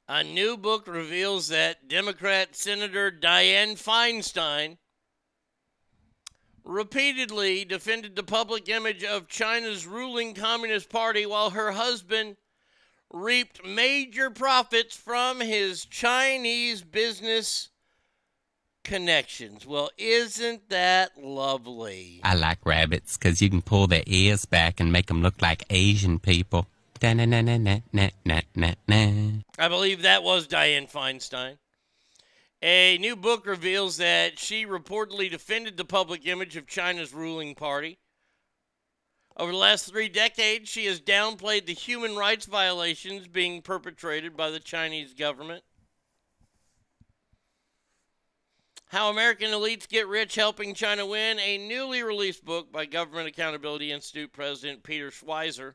A new book reveals that Democrat Senator Dianne Feinstein repeatedly defended the public image of China's ruling Communist Party while her husband reaped major profits from his Chinese business connections. Well, isn't that lovely? I like rabbits because you can pull their ears back and make them look like Asian people. I believe that was Dianne Feinstein. A new book reveals that she reportedly defended the public image of China's ruling party Over the last three decades, she has downplayed the human rights violations being perpetrated by the Chinese government. How American Elites Get Rich Helping China Win, a newly released book by Government Accountability Institute President Peter Schweizer.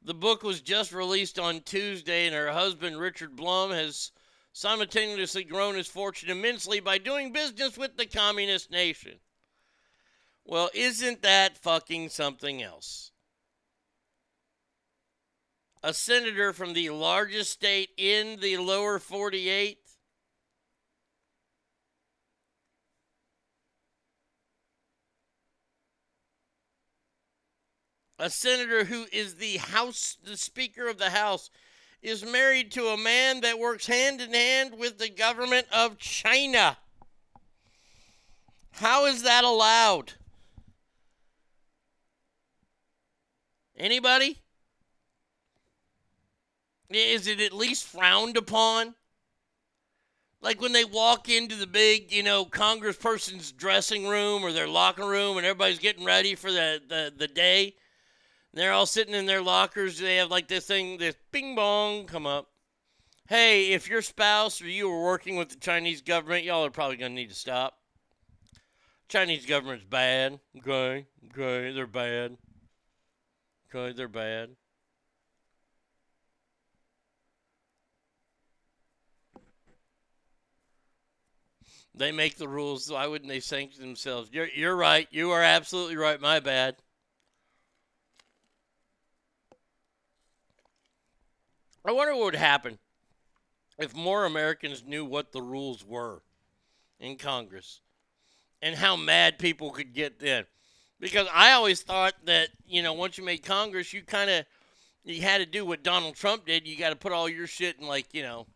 The book was just released on Tuesday, and her husband, Richard Blum, has simultaneously grown his fortune immensely by doing business with the communist nation. Well, isn't that fucking something else? A senator from the largest state in the lower 48 a senator who is the House, the Speaker of the House, is married to a man that works hand in hand with the government of China. How is that allowed? Anybody? Is it at least frowned upon? Like when they walk into the big, you know, congressperson's dressing room or their locker room and everybody's getting ready for the, the, the day they're all sitting in their lockers. They have like this thing, this bing bong come up. Hey, if your spouse or you are working with the Chinese government, y'all are probably going to need to stop. Chinese government's bad. Okay. Okay. They're bad. Okay. They're bad. They make the rules. Why wouldn't they sanction themselves? You're, you're right. You are absolutely right. My bad. I wonder what would happen if more Americans knew what the rules were in Congress and how mad people could get then. Because I always thought that, you know, once you made Congress, you kind of you had to do what Donald Trump did. You got to put all your shit in like, you know,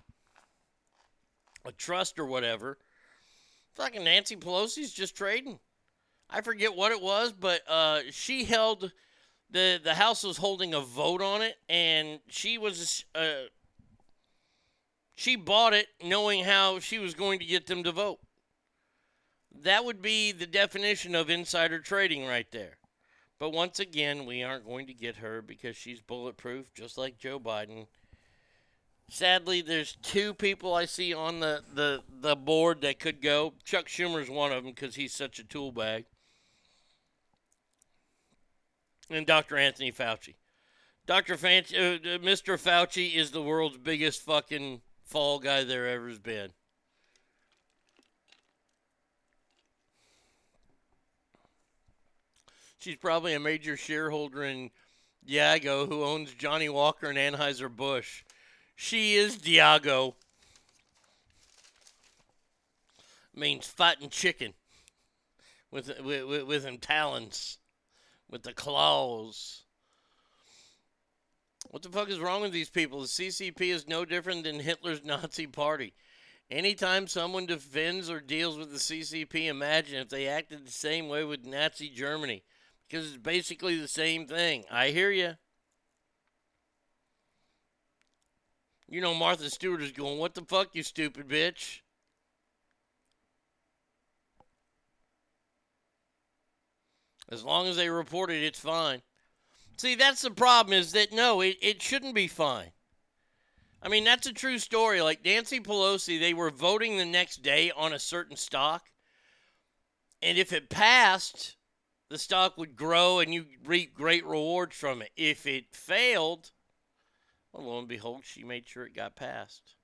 a trust or whatever. Fucking Nancy Pelosi's just trading. I forget what it was, but uh, she held the the House was holding a vote on it, and she was uh, she bought it knowing how she was going to get them to vote. That would be the definition of insider trading right there. But once again, we aren't going to get her because she's bulletproof, just like Joe Biden. Sadly, there's two people I see on the, the, the board that could go. Chuck Schumer's one of them because he's such a tool bag and Dr. Anthony Fauci. Dr. Fauci, uh, Mr. Fauci is the world's biggest fucking fall guy there ever has been. She's probably a major shareholder in Diageo, who owns Johnnie Walker and Anheuser-Busch. She is Diageo. Means fighting chicken with, with, with, with them talons with the claws. What the fuck is wrong with these people? The CCP is no different than Hitler's Nazi party. Anytime someone defends or deals with the CCP, imagine if they acted the same way with Nazi Germany. Because it's basically the same thing. I hear you. You know, Martha Stewart is going, What the fuck, you stupid bitch? As long as they report it, it's fine. See, that's the problem is that no, it, it shouldn't be fine. I mean, that's a true story. Like Nancy Pelosi, they were voting the next day on a certain stock. And if it passed, the stock would grow and you reap great rewards from it. If it failed, well, lo and behold, she made sure it got passed.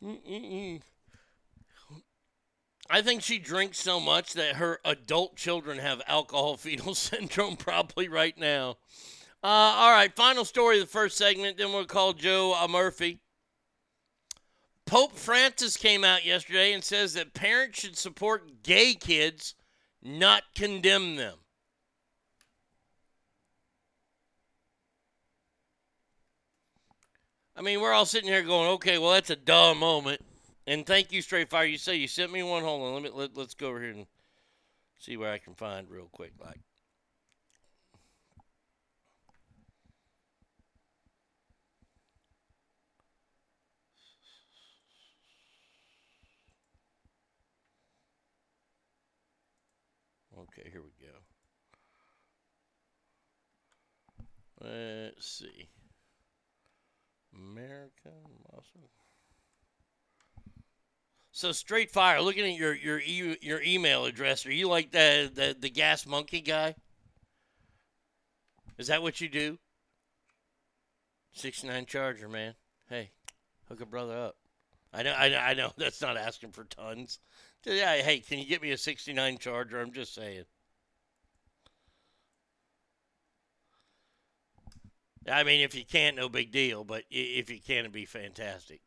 Mm-mm-mm. I think she drinks so much that her adult children have alcohol fetal syndrome probably right now. Uh, all right, final story of the first segment. Then we'll call Joe uh, Murphy. Pope Francis came out yesterday and says that parents should support gay kids, not condemn them. I mean, we're all sitting here going, okay, well, that's a dumb moment. And thank you, Straight Fire. You say you sent me one. Hold on, let me let, let's go over here and see where I can find real quick. Like, Okay, here we go. Let's see. American Muscle. So straight fire. Looking at your your e- your email address, are you like the, the the gas monkey guy? Is that what you do? 69 Charger, man. Hey, hook a brother up. I know, I know, I know. That's not asking for tons. Yeah, hey, can you get me a 69 Charger? I'm just saying. I mean, if you can't, no big deal. But if you can, it'd be fantastic.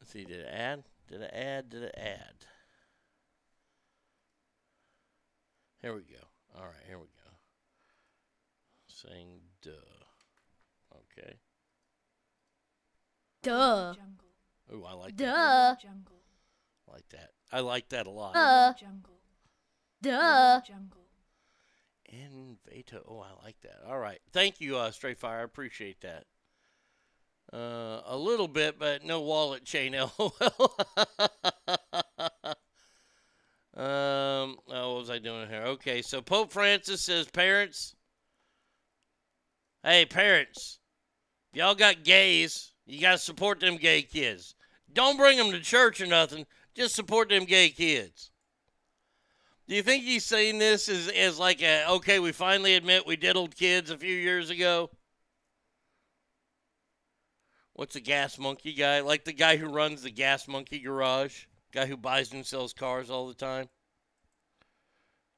Let's see. Did it add? Did it add? Did it add? Here we go. All right, here we go. Saying duh. Okay. Duh. Ooh, I like Duh. that. I like that. I like that a lot. Duh. Duh. Invato. Oh, I like that. All right. Thank you, uh, Straight Fire. I appreciate that. Uh, a little bit, but no wallet chain. LOL. um, oh, what was I doing here? Okay, so Pope Francis says, parents, hey, parents, if y'all got gays, you got to support them gay kids. Don't bring them to church or nothing. Just support them gay kids. Do you think he's saying this as, as like a, okay, we finally admit we diddled kids a few years ago? What's a gas monkey guy? Like the guy who runs the gas monkey garage? Guy who buys and sells cars all the time?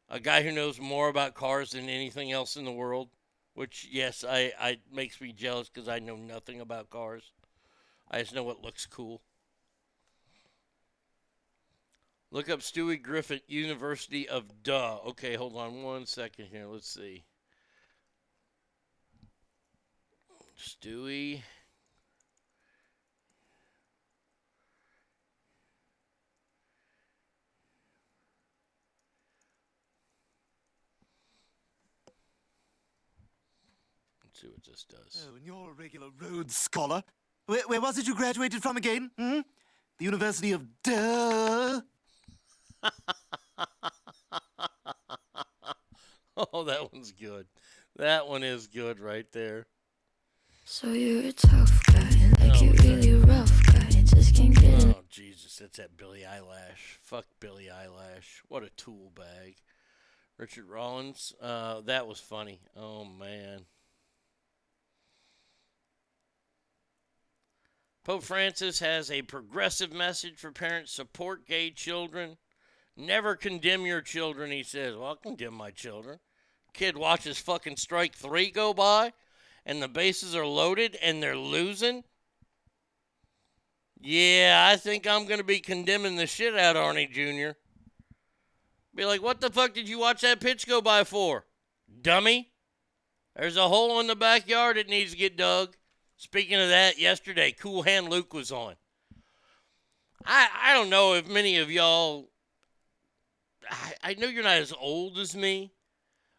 A guy who knows more about cars than anything else in the world? Which, yes, I, I makes me jealous because I know nothing about cars. I just know what looks cool. Look up Stewie Griffith, University of Duh. Okay, hold on one second here. Let's see. Stewie. Let's see what this does. Oh, and you're a regular Rhodes Scholar. Where, where was it you graduated from again? Hmm? The University of Duh. oh, that one's good. That one is good right there. So you're a tough guy, like you really rough guy, just can't get. Oh, Jesus, that's that Billie Eilish. Fuck Billie Eilish. What a tool bag. Richard Rollins, uh, that was funny. Oh, man. Pope Francis has a progressive message for parents support gay children. Never condemn your children, he says. Well, I'll condemn my children. Kid watches fucking strike three go by and the bases are loaded and they're losing. Yeah, I think I'm going to be condemning the shit out of Arnie Jr. Be like, what the fuck did you watch that pitch go by for? Dummy. There's a hole in the backyard that needs to get dug. Speaking of that, yesterday, Cool Hand Luke was on. I, I don't know if many of y'all, I, I know you're not as old as me.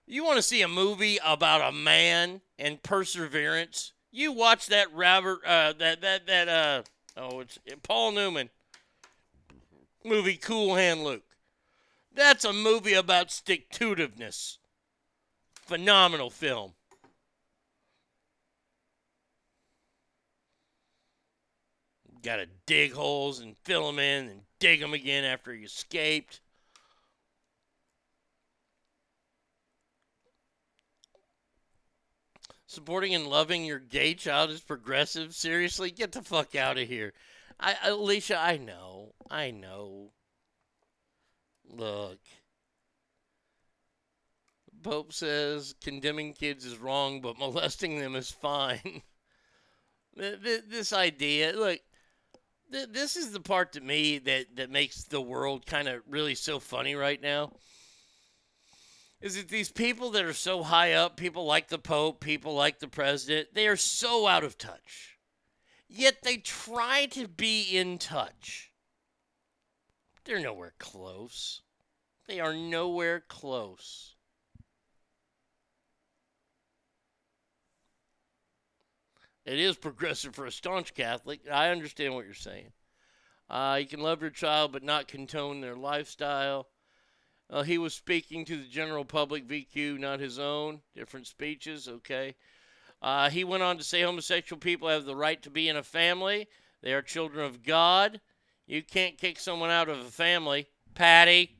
You want to see a movie about a man and perseverance? You watch that Robert, uh, that that that uh, oh, it's Paul Newman movie, Cool Hand Luke. That's a movie about stick to itiveness. Phenomenal film. Got to dig holes and fill them in and dig them again after he escaped. Supporting and loving your gay child is progressive. Seriously, get the fuck out of here. I, Alicia, I know, I know. Look, Pope says condemning kids is wrong, but molesting them is fine. Th- th- this idea, look, this is the part to me that that makes the world kind of really so funny right now is that these people that are so high up, people like the Pope, people like the President, they are so out of touch. Yet they try to be in touch. They're nowhere close. They are nowhere close. It is progressive for a staunch Catholic. I understand what you're saying. Uh, you can love your child but not condone their lifestyle. Uh, he was speaking to the general public, VQ, not his own. Different speeches, okay. Uh, he went on to say homosexual people have the right to be in a family. They are children of God. You can't kick someone out of a family, Patty,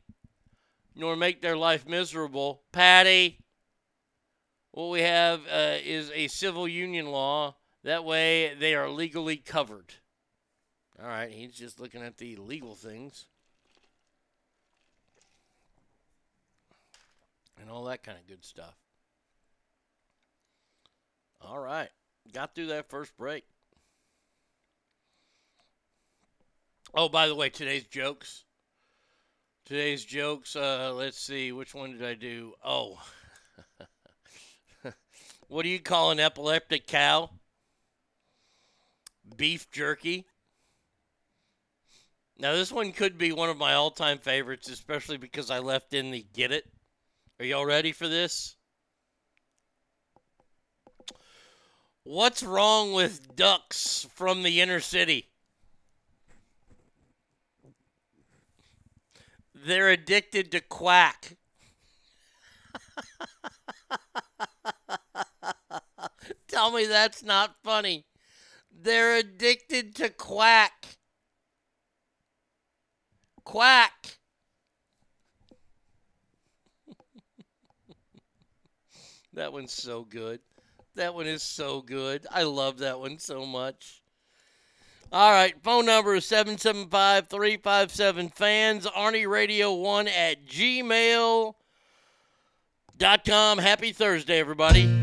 nor make their life miserable, Patty. What we have uh, is a civil union law. That way they are legally covered. All right, he's just looking at the legal things. And all that kind of good stuff. All right. Got through that first break. Oh, by the way, today's jokes. Today's jokes, uh, let's see, which one did I do? Oh. what do you call an epileptic cow? Beef jerky. Now, this one could be one of my all time favorites, especially because I left in the get it. Are y'all ready for this? What's wrong with ducks from the inner city? They're addicted to quack. Tell me that's not funny. They're addicted to quack. Quack. That one's so good. That one is so good. I love that one so much. All right, phone number is 775 357 fans, Arnie Radio 1 at gmail.com. Happy Thursday, everybody.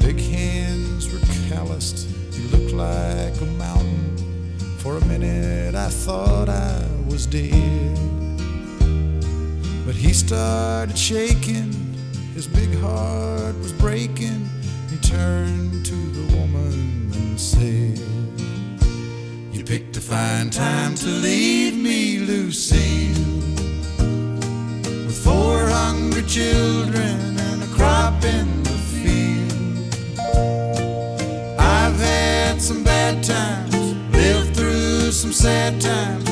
Big hands were calloused. He looked like a mountain. For a minute, I thought I was dead. But he started shaking. His big heart was breaking. He turned to the woman and said, You picked a fine time to leave me, Lucille. With four hungry children and a crop in sad times,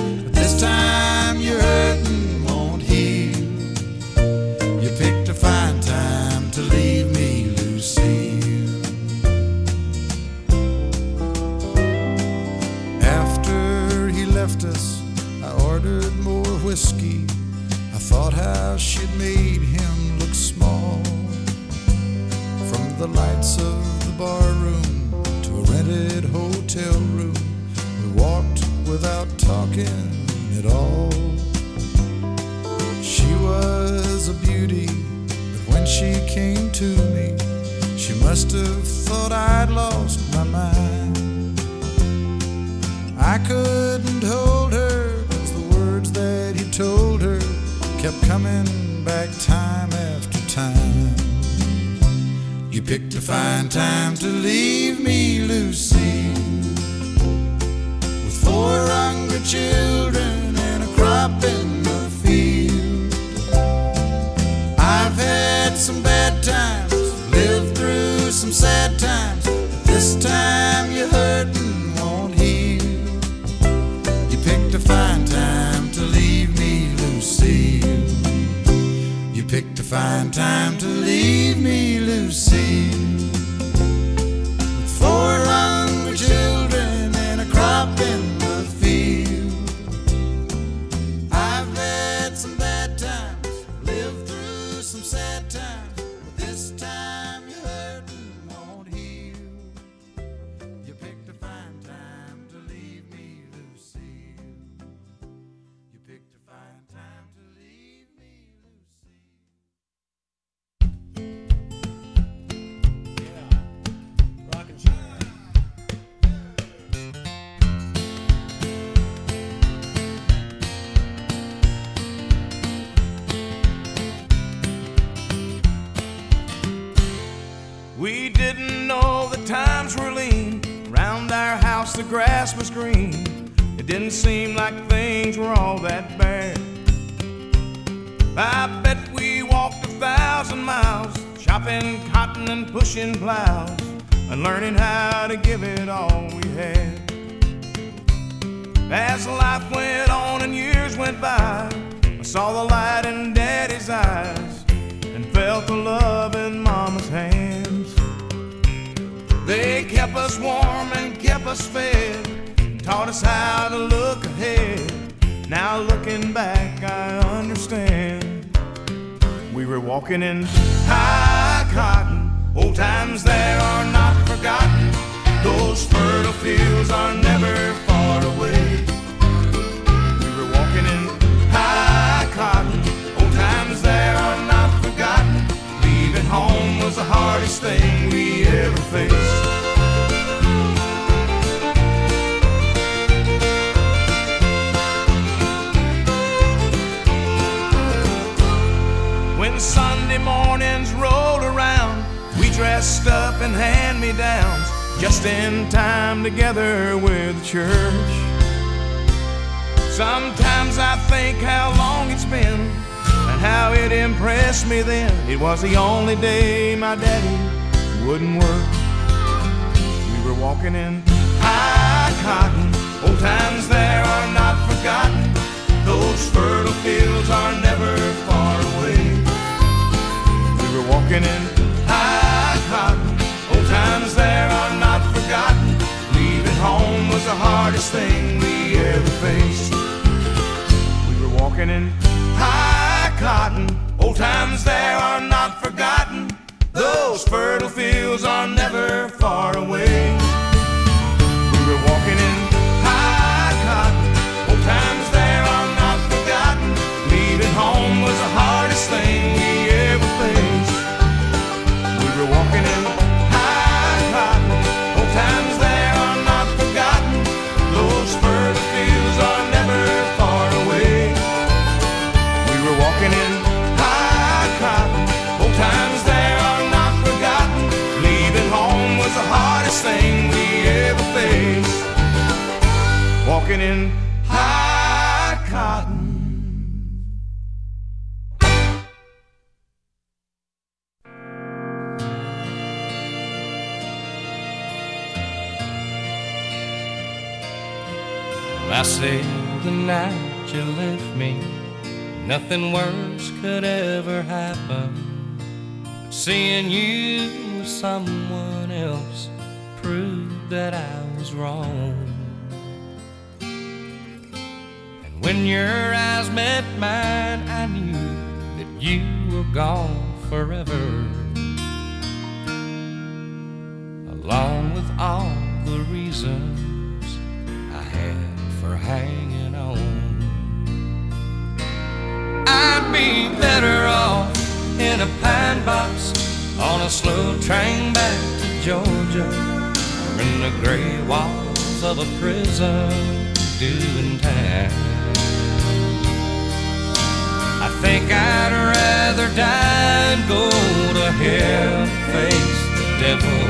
think I'd rather die and go to hell, face the devil,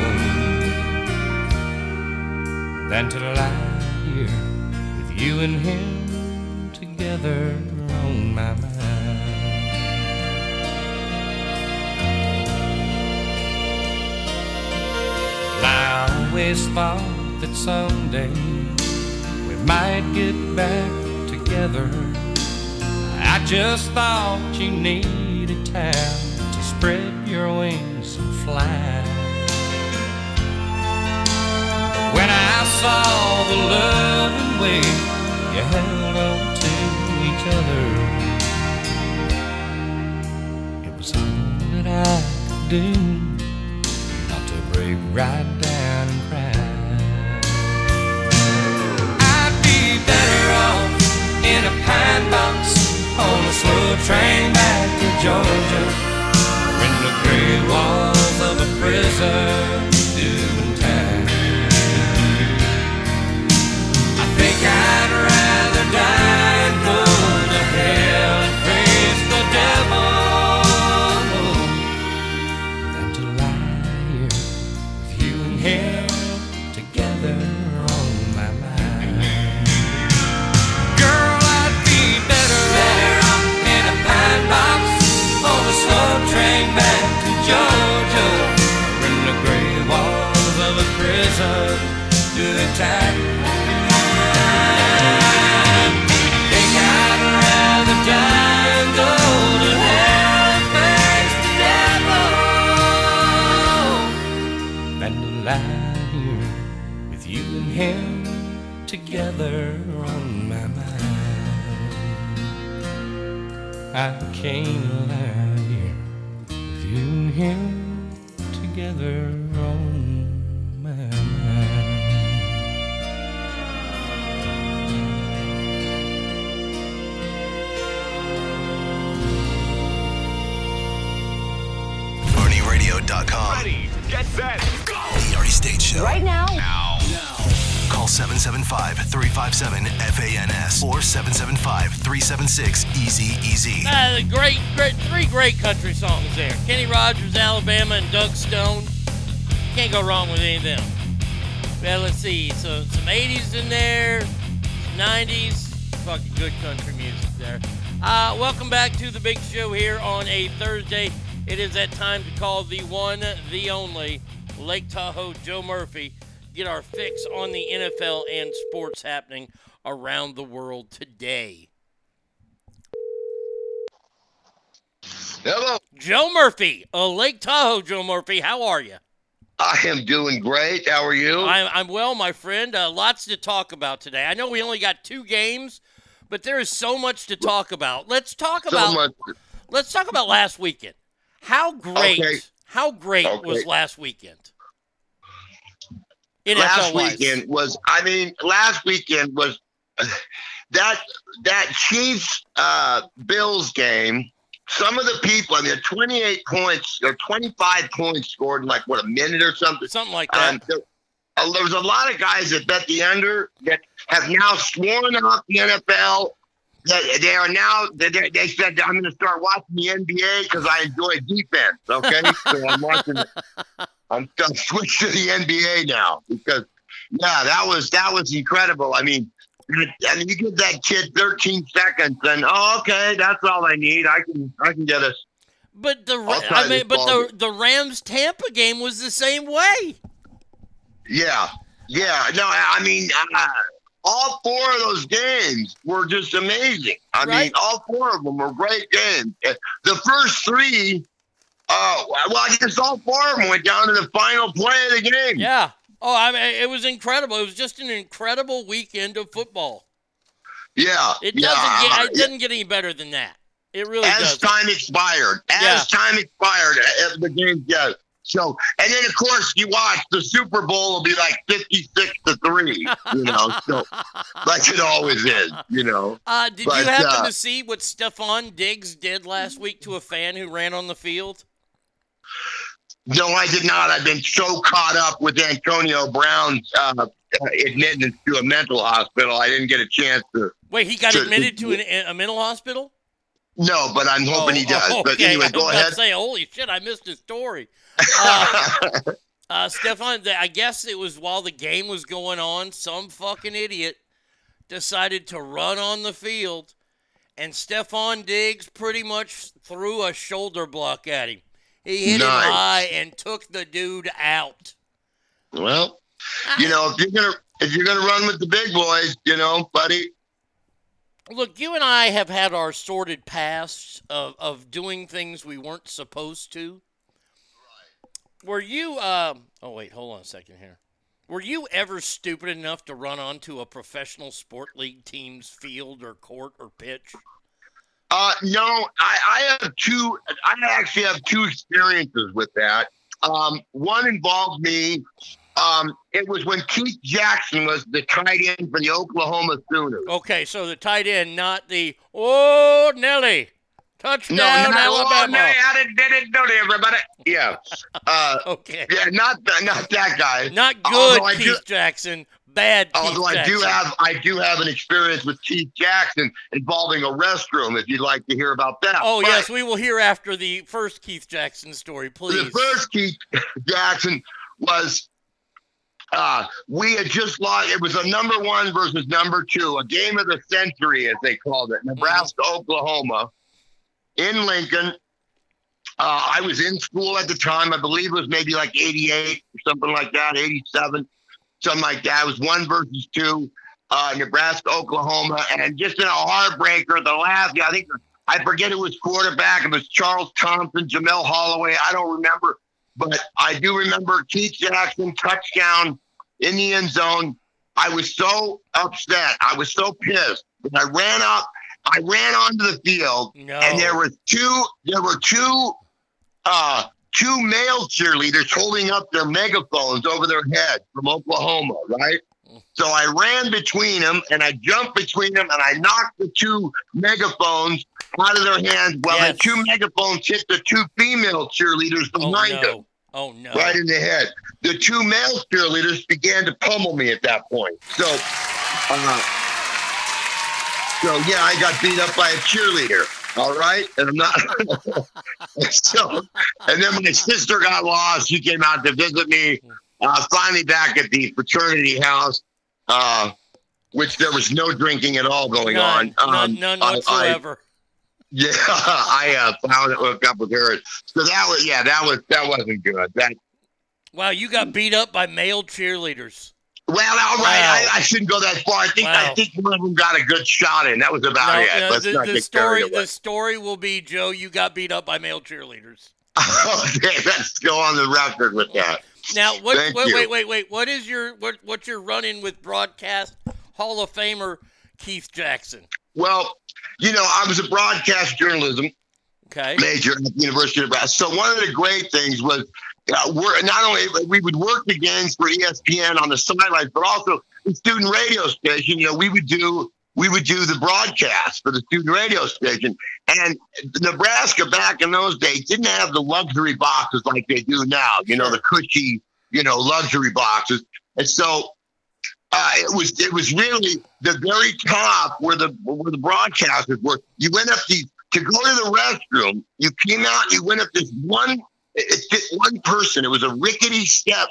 than to lie here with you and him together on my mind. I always thought that someday we might get back together I just thought you needed time to spread your wings and fly. When I saw the loving way you held on to each other, it was all that I could do not to break right down and cry. I'd be better off in a pine box on a slow train back to Georgia. Or in the gray walls of a prison. Can't lie here with you and him together on my mind. ArnieRadio.com. Ready, get set, go! The Arnie State Show. Right now? Now. Call 775-357-FANS or 775-376-EASY-EASY. Ah, the great, great, three great country songs there. Kenny Rogers, Alabama, and Doug Stone. Can't go wrong with any of them. Well, let's see. So some 80s in there, some 90s. Fucking good country music there. Uh, welcome back to the big show here on a Thursday. It is that time to call the one, the only Lake Tahoe Joe Murphy. Get our fix on the NFL and sports happening around the world today. Hello. Joe Murphy, uh, Lake Tahoe, Joe Murphy. How are you? I am doing great. How are you? I'm, I'm well, my friend. Uh, lots to talk about today. I know we only got two games, but there is so much to talk about. Let's talk so about. much. Let's talk about last weekend. How great? Okay. How great Okay. was last weekend? Last NFL-wise. weekend was I mean last weekend was that that Chiefs uh Bills game some of the people I mean 28 points or 25 points scored in like what a minute or something? Something like that. um, there, uh, there was a lot of guys that bet the under that have now sworn off the NFL that they are now they said I'm going to start watching the NBA because I enjoy defense okay? So I'm watching I'm, I'm switched to the NBA now because yeah, that was that was incredible. I mean, mean, you give that kid 13 seconds, and oh, okay, that's all I need. I can I can get us. But the I mean, but the the Rams Tampa game was the same way. Yeah, yeah. No, I mean, uh, all four of those games were just amazing. I mean, all four of them were great games. The first three, uh, well, I guess all four of them went down to the final play of the game. Yeah. Oh, I mean, it was incredible. It was just an incredible weekend of football. Yeah, It doesn't get it Yeah. doesn't get any better than that. It really does. as does. time expired. As Yeah. time expired, uh, the game yeah. So, and then of course you watch the Super Bowl will be like fifty-six to three, you know, so like it always is, you know. Uh, did But, you happen uh, to see what Stefon Diggs did last week to a fan who ran on the field? No, I did not. I've been so caught up with Antonio Brown's uh, admittance to a mental hospital. I didn't get a chance to. Wait, he got to- admitted to an, a mental hospital? No, but I'm hoping he does. Oh, But okay. anyway, I go ahead. say, holy shit, I missed his story. Uh, uh, Stefon, I guess it was while the game was going on, some fucking idiot decided to run on the field, and Stefon Diggs pretty much threw a shoulder block at him. He hit Nice. him high and took the dude out. Well, you know, if you're gonna if you're gonna run with the big boys, you know, buddy, Look, you and I have had our sordid pasts of, of doing things we weren't supposed to. Were you, um, oh, wait, hold on a second here. Were you ever stupid enough to run onto a professional sport league team's field or court or pitch? Uh, no, I, I have two. I actually have two experiences with that. Um, one involved me. Um, it was when Keith Jackson was the tight end for the Oklahoma Sooners. Okay, so the tight end, not the, oh, Nelly, touchdown, no, not, Alabama. Oh, no, I didn't, didn't everybody. Yeah. Uh, okay. Yeah, not not that guy. Not good, Keith do- Jackson. Bad Although I Jackson. do have I do have an experience with Keith Jackson involving a restroom. If you'd like to hear about that. Oh, But- yes, we will hear after the first Keith Jackson story, please. The first Keith Jackson was uh, we had just lost. It was a number one versus number two, a game of the century, as they called it, Nebraska, Oklahoma, in Lincoln. Uh, I was in school at the time. I believe it was maybe like 88 or something like that, 87. Something like that. It was one versus two, uh, Nebraska, Oklahoma, and just in a heartbreaker, the last, yeah, I think I forget who was quarterback. It was Charles Thompson, Jamelle Holieway. I don't remember, but I do remember Keith Jackson touchdown in the end zone. I was so upset. I was so pissed. I ran up. I ran onto the field, No. and there were two. There were two. Uh, two male cheerleaders holding up their megaphones over their head from Oklahoma, right? So I ran between them and I jumped between them and I knocked the two megaphones out of their hands while Yes. the two megaphones hit the two female cheerleaders Oh behind them no. Oh no. right in the head. The two male cheerleaders began to pummel me at that point. So, uh, so yeah, I got beat up by a cheerleader. All right, and I'm not. so, and then my sister got lost. She came out to visit me. Uh, finally, back at the fraternity house, uh, which there was no drinking at all going None, on. none, Um, none I- I- whatsoever. yeah, I uh, found it hooked up with her. So that was yeah, that was that wasn't good. That wow, you got beat up by male cheerleaders. Well, all right, Wow. I, I shouldn't go that far. I think I think one of them got a good shot in. That was about No, it. no, Let's the, not the get story carried away. the story will be Joe, you got beat up by male cheerleaders. okay, let's go on the record with that. Now, what? Thank wait, you. wait, wait, wait. What is your what? What's your run-in with broadcast Hall of Famer Keith Jackson? Well, you know, I was a broadcast journalism Okay. major at the University of Nebraska. So one of the great things was uh, we're not only we would work the games for ESPN on the sidelines, but also the student radio station. You know, we would do we would do the broadcast for the student radio station. And Nebraska back in those days didn't have the luxury boxes like they do now. You know, the cushy, you know, luxury boxes. And so uh, it was it was really the very top where the where the broadcasters were. You went up the to go to the restroom. You came out. You went up this one. It, it fit one person. It was a rickety step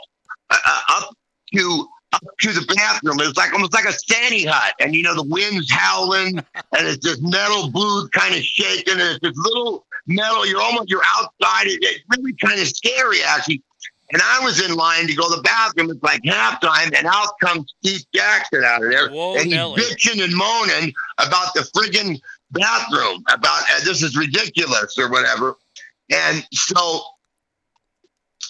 uh, uh, up to up to the bathroom. It was like almost like a Sandy hut, and you know the wind's howling, and it's this metal booth kind of shaking, and it's this little metal. You're almost you're outside. It, it's really kind of scary actually. And I was in line to go to the bathroom. It's like halftime, and out comes Keith Jackson out of there, Whoa, and he's Nelly. bitching and moaning about the friggin' bathroom, about uh, this is ridiculous or whatever. And so,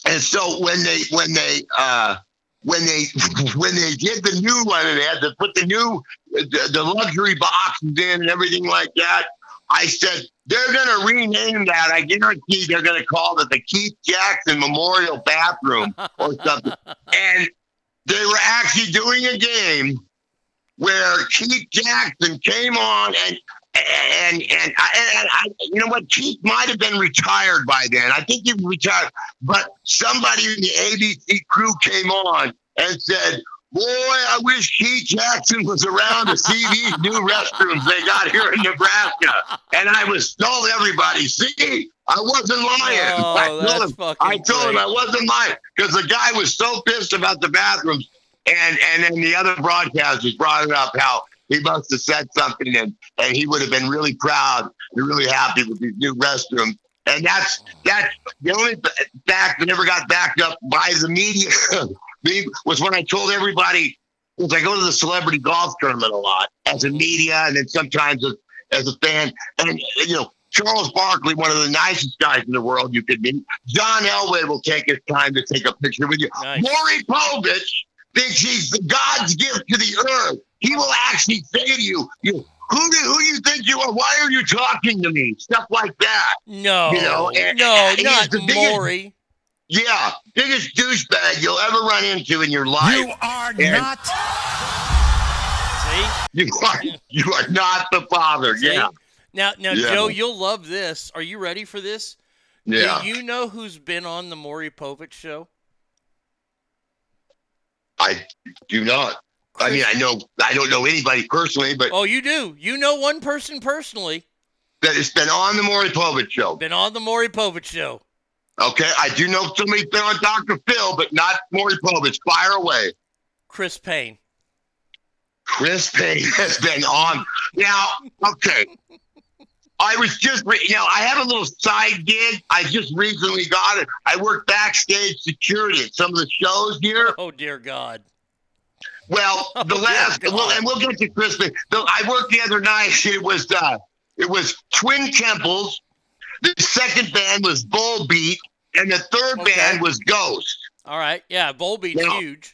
and so when they when they uh, when they when they did the new one and they had to put the new the, the luxury boxes in and everything like that, I said they're going to rename that. I guarantee they're going to call it the Keith Jackson Memorial Bathroom or something. and they were actually doing a game where Keith Jackson came on and and and I, and I, you know what? Keith might have been retired by then. I think he retired, but somebody in the ABC crew came on and said, "Boy, I wish Keith Jackson was around to see these new restrooms they got here in Nebraska." And I was told everybody, "See, I wasn't lying." Oh, I told that's him, fucking I told him. I wasn't lying because the guy was so pissed about the bathrooms, and and then the other broadcasters brought it up how he must have said something and and he would have been really proud and really happy with these new restrooms. And that's that's the only fact that never got backed up by the media was when I told everybody because I go to the celebrity golf tournament a lot as a media and then sometimes as, as a fan. And you know, Charles Barkley, one of the nicest guys in the world you could meet. John Elway will take his time to take a picture with you. Nice. Maury Povich thinks he's the God's gift to the earth. He will actually say to you, you who do who you think you are? Why are you talking to me? Stuff like that. No, You know, and- no, and he's not the biggest- Maury. Yeah, biggest douchebag you'll ever run into in your life. You are And- not. See? You are you are not the father. See? Yeah. Now, now, Yeah. Joe, you'll love this. Are you ready for this? Yeah. Do you know who's been on the Maury Povich show? I do not. I mean, I know I don't know anybody personally, but Oh, you do. You know one person personally. that it's been on the Maury Povich show. Been on the Maury Povich show. Okay, I do know somebody's been on Dr. Phil, but not Maury Povich. Fire away. Chris Payne. Chris Payne has been on. Now, okay. I was just, re- you know, I have a little side gig. I just recently got it. I work backstage security at some of the shows here. Oh dear God. Well, the last, well, and we'll get to Christmas. The, I worked the other night. It was uh, it was Twin Temples. The second band was Volbeat, and the third Okay. band was Ghost. All right. Yeah, Volbeat's Now- huge.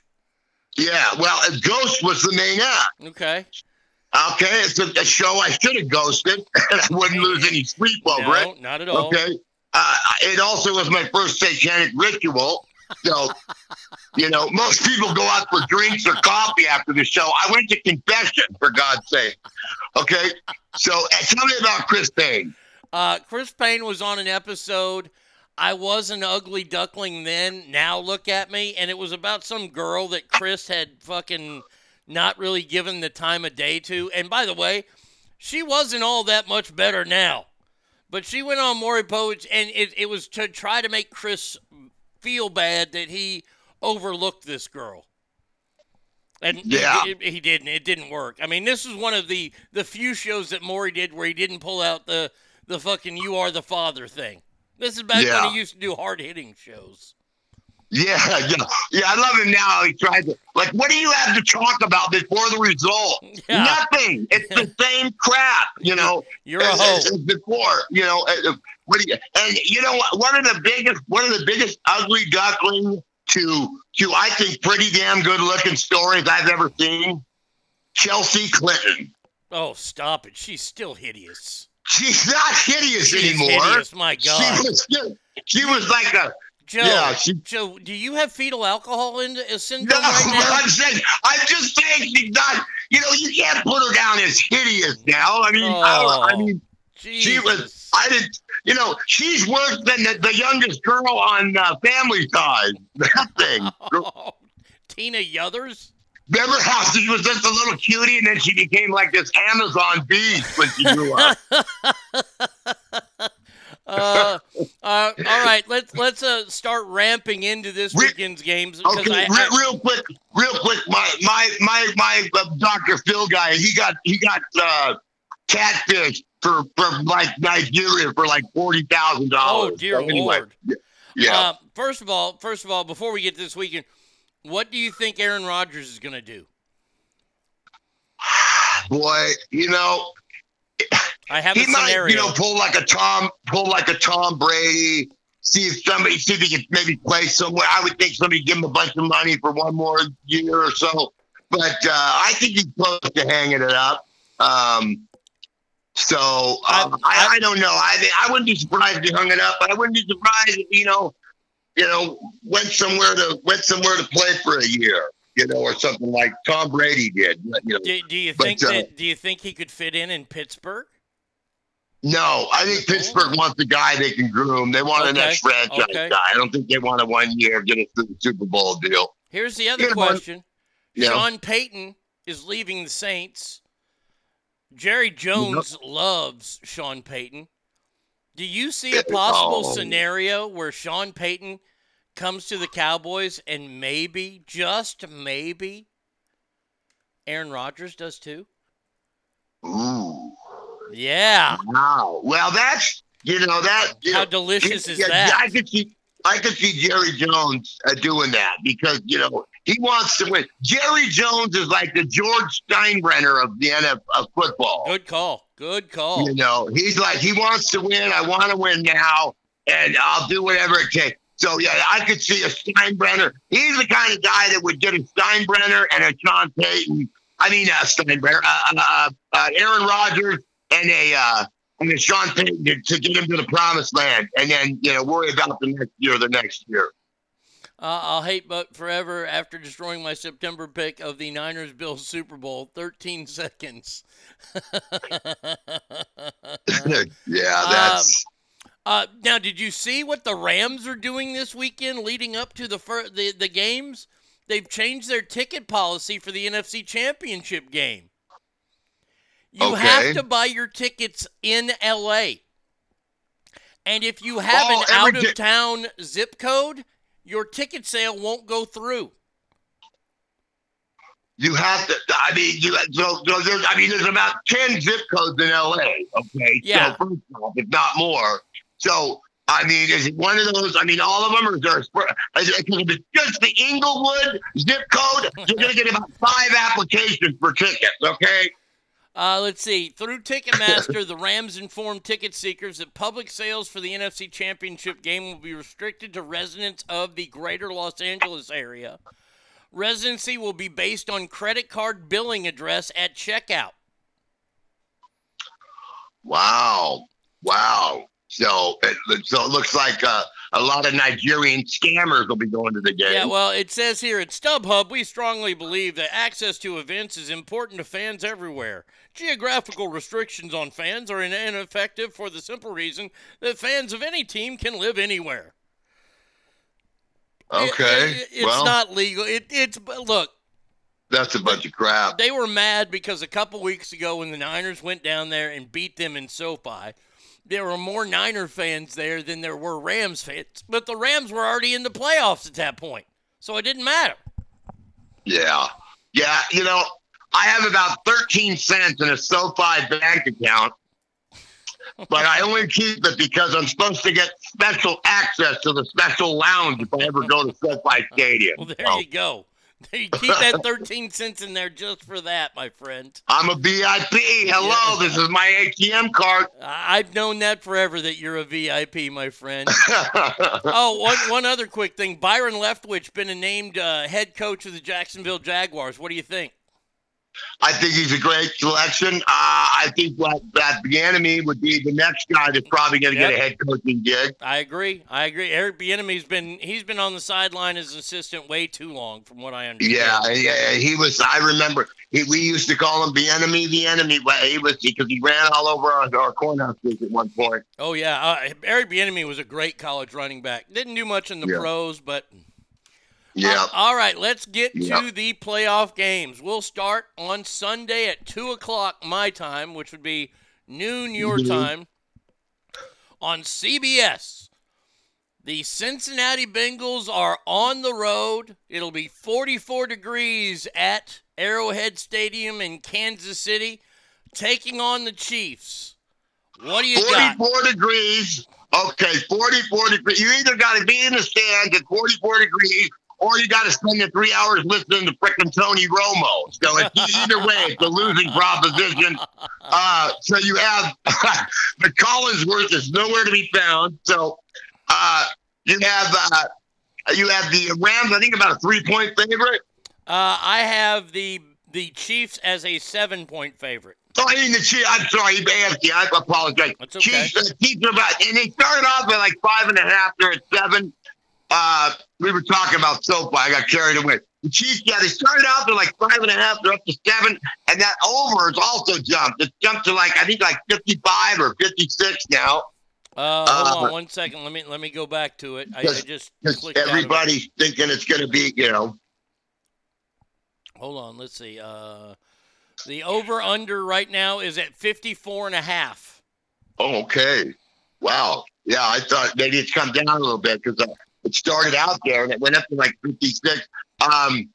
Yeah, well, uh, Ghost was the main act. Okay. Okay, it's a, a show I should have ghosted, and I wouldn't lose any sleep over No, it. not at all. Okay. Uh, it also was my first satanic ritual. So, you know, most people go out for drinks or coffee after the show. I went to confession, for God's sake. Okay. So, uh, tell me about Chris Payne. Uh, Chris Payne was on an episode. I was an ugly duckling then. Now look at me. And it was about some girl that Chris had fucking not really given the time of day to. And by the way, she wasn't all that much better now. But she went on Maury Povich, and it, it was to try to make Chris feel bad that he overlooked this girl. And Yeah. it- it- he didn't. It didn't work. I mean, this is one of the the few shows that Maury did where he didn't pull out the the fucking "you are the father" thing. This is back Yeah. when he used to do hard hitting shows. Yeah, yeah, yeah. I love him now. He tries to like, what do you have to talk about before the result? Yeah. Nothing. It's the same crap, you know. You're a as- hoe. as- as before, you know. What do you? And you know what? One of the biggest, one of the biggest ugly duckling to to I think pretty damn good looking stories I've ever seen. Chelsea Clinton. Oh, stop it! She's still hideous. She's not hideous anymore. hideous, my God. She was, she was like a Joe, Yeah, she- Joe, do you have fetal alcohol in, uh, No, syndrome right now? I'm saying, I'm just saying she's not. You know, you can't put her down as hideous now. I mean, I, I Oh, mean, she was. I didn't. You know, she's worse than the, the youngest girl on uh, Family Ties. That thing. Tina Yothers. Remember how she was just a little cutie, and then she became like this Amazon beast when she grew up. Uh, uh, all right, let's let's uh, start ramping into this weekend's games Okay, I, I real quick, real quick. My my my my uh, Dr. Phil guy, he got he got uh, catfish for from like Nigeria for like forty thousand dollars. oh dear lord. Yeah. Uh, first of all, first of all, before we get to this weekend, what do you think Aaron Rodgers is going to do? Boy, you know, I have he a might, scenario. you know, pull like a Tom, pull like a Tom Brady. See if somebody, see if he can maybe play somewhere. I would think somebody give him a bunch of money for one more year or so. But uh, I think he's close to hanging it up. Um, so um, I, I, don't know. I I wouldn't be surprised if he hung it up, but I wouldn't be surprised if you know, you know, went somewhere to went somewhere to play for a year, you know, or something like Tom Brady did. You know. do, do you But, think uh. Do you think he could fit in in Pittsburgh? No, I think Pittsburgh wants a guy they can groom. They want an Okay, ex franchise okay. guy. I don't think they want a one year get us to the Super Bowl deal. Here's the other You know what? question. Yeah. Sean Payton is leaving the Saints. Jerry Jones loves Sean Payton. Do you see a possible Oh. scenario where Sean Payton comes to the Cowboys and maybe, just maybe, Aaron Rodgers does too? Ooh. Yeah. Wow. Well, that's you know that. You How know, delicious is yeah, that? I could see. I could see Jerry Jones uh, doing that because you know he wants to win. Jerry Jones is like the George Steinbrenner of the NFL of football. Good call. Good call. You know, he's like he wants to win. I want to win now, and I'll do whatever it takes. So yeah, I could see a Steinbrenner. He's the kind of guy that would get a Steinbrenner and a Sean Payton. I mean, uh, Steinbrenner, uh, uh, uh, Aaron Rodgers, and a uh, and a Sean Payton to, to get him to the promised land, and then you know worry about the next year, the next year. Uh, I'll hate but forever after destroying my September pick of the Niners Bills Super Bowl. 13 seconds. yeah, that's. Uh, now, did you see what the Rams are doing this weekend leading up to the fir- the, the games? They've changed their ticket policy for the NFC Championship game. You Okay. have to buy your tickets in LA. And if you have Oh, an out of town zip code, your ticket sale won't go through. You have to. I mean, you. So, so there's. I mean, there's about ten zip codes in LA. Okay. Yeah. So first off, if not more. So, I mean, is it one of those? I mean, all of them, or is there a, is it, if it's just the Inglewood zip code, you're going to get about five applications for tickets, okay? Uh, let's see. Through Ticketmaster, the Rams informed ticket seekers that public sales for the NFC Championship game will be restricted to residents of the greater Los Angeles area. Residency will be based on credit card billing address at checkout. Wow. Wow. So it, so it looks like uh, a lot of Nigerian scammers will be going to the game. Yeah, well, it says here at StubHub, we strongly believe that access to events is important to fans everywhere. Geographical restrictions on fans are ineffective for the simple reason that fans of any team can live anywhere. okay. It- it's well, not legal. It, it's but look, that's a bunch of crap. they were mad because a couple weeks ago when the Niners went down there and beat them in SoFi, there were more Niner fans there than there were Rams fans. But the Rams were already in the playoffs at that point, so it didn't matter. Yeah. Yeah. You know, I have about 13 cents in a SoFi bank account, but I only keep it because I'm supposed to get special access to the special lounge if I ever go to SoFi Stadium. Well, there you go. You keep that 13 cents in there just for that, my friend. I'm a VIP. Hello, this is my ATM card. I've known that forever that you're a VIP, my friend. oh, one, one other quick thing. Byron Leftwich been named uh, head coach of the Jacksonville Jaguars. What do you think? I think he's a great selection. Uh, I think what that Bieniemy would be the next guy that's probably going to get a head coaching gig. I agree. I agree. Eric Bieniemy's been he's been on the sideline as an assistant way too long, from what I understand. Yeah, yeah, he was. I remember he, we used to call him the enemy, the enemy. He was because he ran all over our, our Cornhuskers at one point. Oh yeah, uh, Eric Bieniemy was a great college running back. Didn't do much in the Yeah. pros, but Yeah. All right, let's get Yeah. to the playoff games. We'll start on Sunday at 2 o'clock my time, which would be noon your Mhm. time, on CBS. The Cincinnati Bengals are on the road. It'll be 44 degrees at Arrowhead Stadium in Kansas City, taking on the Chiefs. What do you got? 44 degrees. Okay, 44 degrees. You either got to be in the stands at 44 degrees or you got to spend the three hours listening to frickin' Tony Romo. So it's, either way, it's a losing proposition. Uh, so you have the Collinsworth is nowhere to be found. So uh, you have uh, you have the Rams. I think about a three point favorite. Uh, I have the the Chiefs as a seven point favorite. Oh, I mean the Chiefs. I'm sorry, AFC. I apologize. That's okay. Chiefs, uh, Chiefs are about, and they started off at like five and a half. They're at seven. Uh, we were talking about SoFi. I got carried away. The Chiefs, yeah, they started out at like five and a half. They're up to seven, and that over has also jumped. It's jumped to like I think like fifty-five or fifty-six now. Uh, hold Uh, on one second. Let me let me go back to it. I, I just because clicked out of everybody's thinking it's going to be, you know, Hold on. Let's see. Uh, the over under right now is at 54 and a half. oh, okay, wow, yeah. I thought maybe it's come down a little bit because uh, it started out there and it went up to like fifty-six. Um,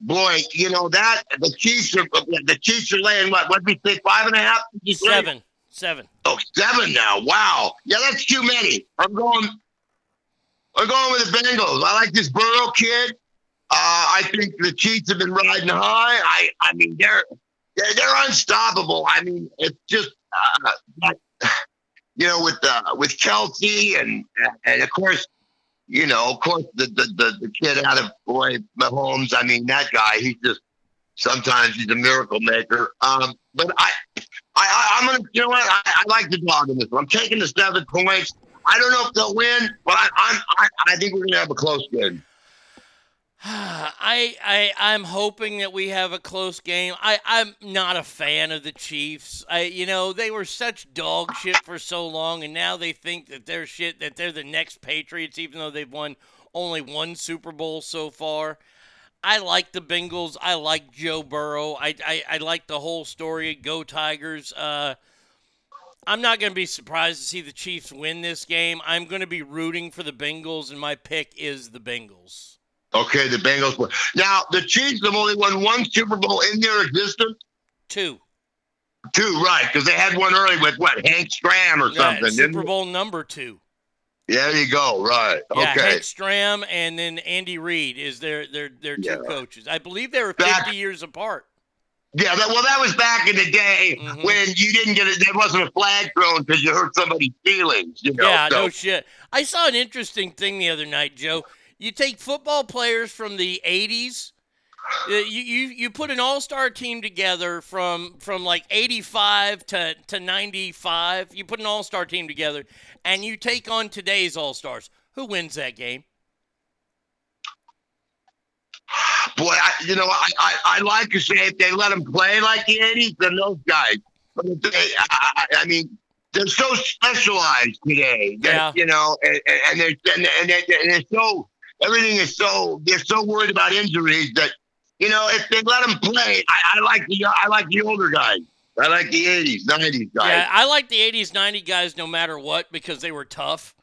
boy, you know that the Chiefs are the Chiefs are laying what? What did we say? Five and a half? Did you say? Seven. Seven. Oh, seven now. Wow. Yeah, that's too many. I'm going. I'm going with the Bengals. I like this Burrow kid. Uh, I think the Chiefs have been riding high. I, I mean, they're they're, they're unstoppable. I mean, it's just, uh, you know, with uh, with Kelce and and of course, you know, of course, the the the, the kid out of boy Mahomes. I mean, that guy. He's just sometimes he's a miracle maker. Um, but I, I, I I'm gonna, you know what? I, I like the dog in this one. I'm taking the seven points. I don't know if they'll win, but I, I'm, I, I think we're gonna have a close game. I, I I'm hoping that we have a close game. I I'm not a fan of the Chiefs. I you know they were such dog shit for so long, and now they think that they're shit that they're the next Patriots, even though they've won only one Super Bowl so far. I like the Bengals. I like Joe Burrow. I I, I like the whole story. Go Tigers. Uh, I'm not going to be surprised to see the Chiefs win this game. I'm going to be rooting for the Bengals, and my pick is the Bengals. Okay, the Bengals. win. Now the Chiefs have only won one Super Bowl in their existence. Two. Two, right? Because they had one early with what Hank Stram or Yeah, something. didn't Super they? Bowl number two. There you go. Right. Yeah, okay. Hank Stram and then Andy Reid is their their their two Yeah. coaches. I believe they were Back- 50 years apart. Yeah, that, well, that was back in the day Mm-hmm. when you didn't get it. There wasn't a flag thrown because you hurt somebody's feelings. You know. Yeah, so- no shit. I saw an interesting thing the other night, Joe. You take football players from the '80s. uh, You you you put an all-star team together from from like '85 to to '95. You put an all-star team together, and you take on today's all-stars. Who wins that game? Boy, I, you know, I, I, I like to say if they let them play like the 80s, then those guys. But they, I, I mean, they're so specialized today. that, Yeah. You know, and, and, they're and, they're, and they're so everything is so they're so worried about injuries that you know if they let them play, I, I like the I like the older guys. I like the 80s, 90s guys. Yeah, I like the '80s, '90 guys no matter what because they were tough.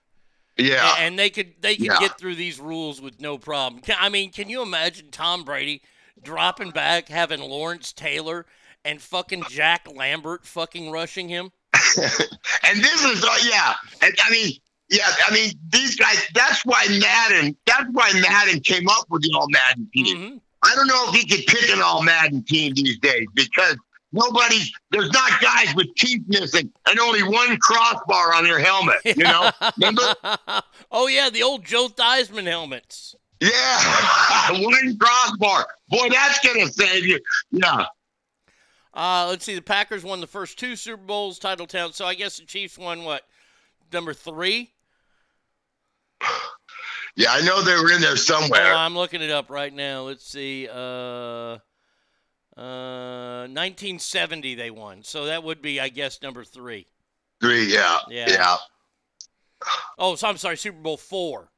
Yeah. And they could they could Yeah. get through these rules with no problem. I mean, can you imagine Tom Brady dropping back, having Lawrence Taylor and fucking Jack Lambert fucking rushing him? And this is, uh, yeah. And, I mean, yeah. I mean, these guys. That's why Madden. That's why Madden came up with the All Madden team. Mm-hmm. I don't know if he could pick an All Madden team these days because nobody's. There's not guys with teeth missing and only one crossbar on their helmet. You know. Remember? oh yeah, the old Joe Theismann helmets. Yeah, one crossbar. Boy, that's gonna save you. Yeah. Uh, let's see. The Packers won the first two Super Bowls, title town. So I guess the Chiefs won what? Number three. Yeah, I know they were in there somewhere. Oh, I'm looking it up right now. Let's see. Uh, uh, 1970 they won. So that would be, I guess, number three. Three. Yeah. Yeah. Yeah. Oh, so I'm sorry, Super Bowl four.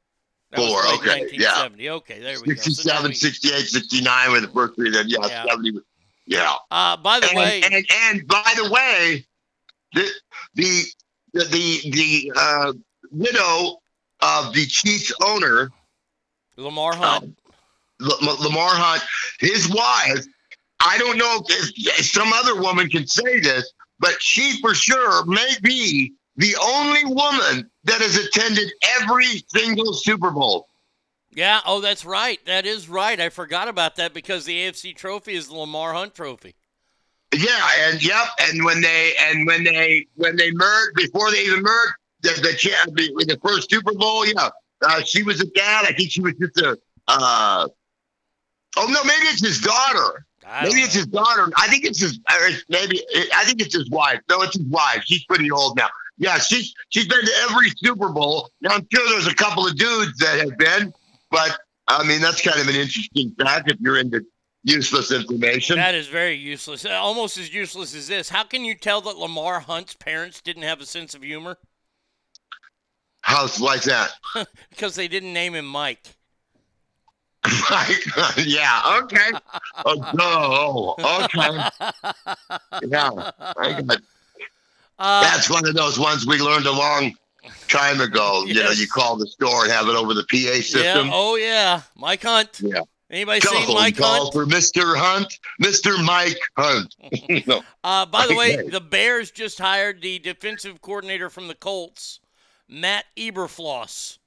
That Four, like okay, yeah. 1970. Okay, there we go. So 67, we- 68, 69 were the first three. Then yeah, Yeah. 70. Yeah. Uh, by the and, way, and, and by the way, the the the the, the uh, widow of the Chiefs owner, Lamar Hunt. Um, L- Lamar Hunt, his wife. I don't know if, if some other woman can say this, but she for sure may be the only woman that has attended every single Super Bowl. Yeah, oh, that's right. That is right. I forgot about that because the AFC trophy is the Lamar Hunt trophy. Yeah, and yep, and when they and when they when they merged before they even merged the the, the, the first Super Bowl, yeah, uh, she was a dad. I think she was just a. Uh, oh no, maybe it's his daughter. Maybe it's his daughter. I think it's his. It's maybe I think it's his wife. No, it's his wife. She's pretty old now. Yeah, she's she's been to every Super Bowl. Now I'm sure there's a couple of dudes that have been, but I mean that's kind of an interesting fact if you're into useless information. That is very useless. Almost as useless as this. How can you tell that Lamar Hunt's parents didn't have a sense of humor? How's like that? because they didn't name him Mike. Mike, yeah, okay. Oh, no, okay. Yeah, I got, Uh, that's one of those ones we learned a long time ago. You know, you call the store and have it over the PA system. Yeah. Oh yeah. Mike Hunt. Yeah. Anybody Call, seen Mike call Hunt? for Mr. Hunt, Mr. Mike Hunt. No. Uh, by the way, the Bears just hired the defensive coordinator from the Colts, Matt Eberflus.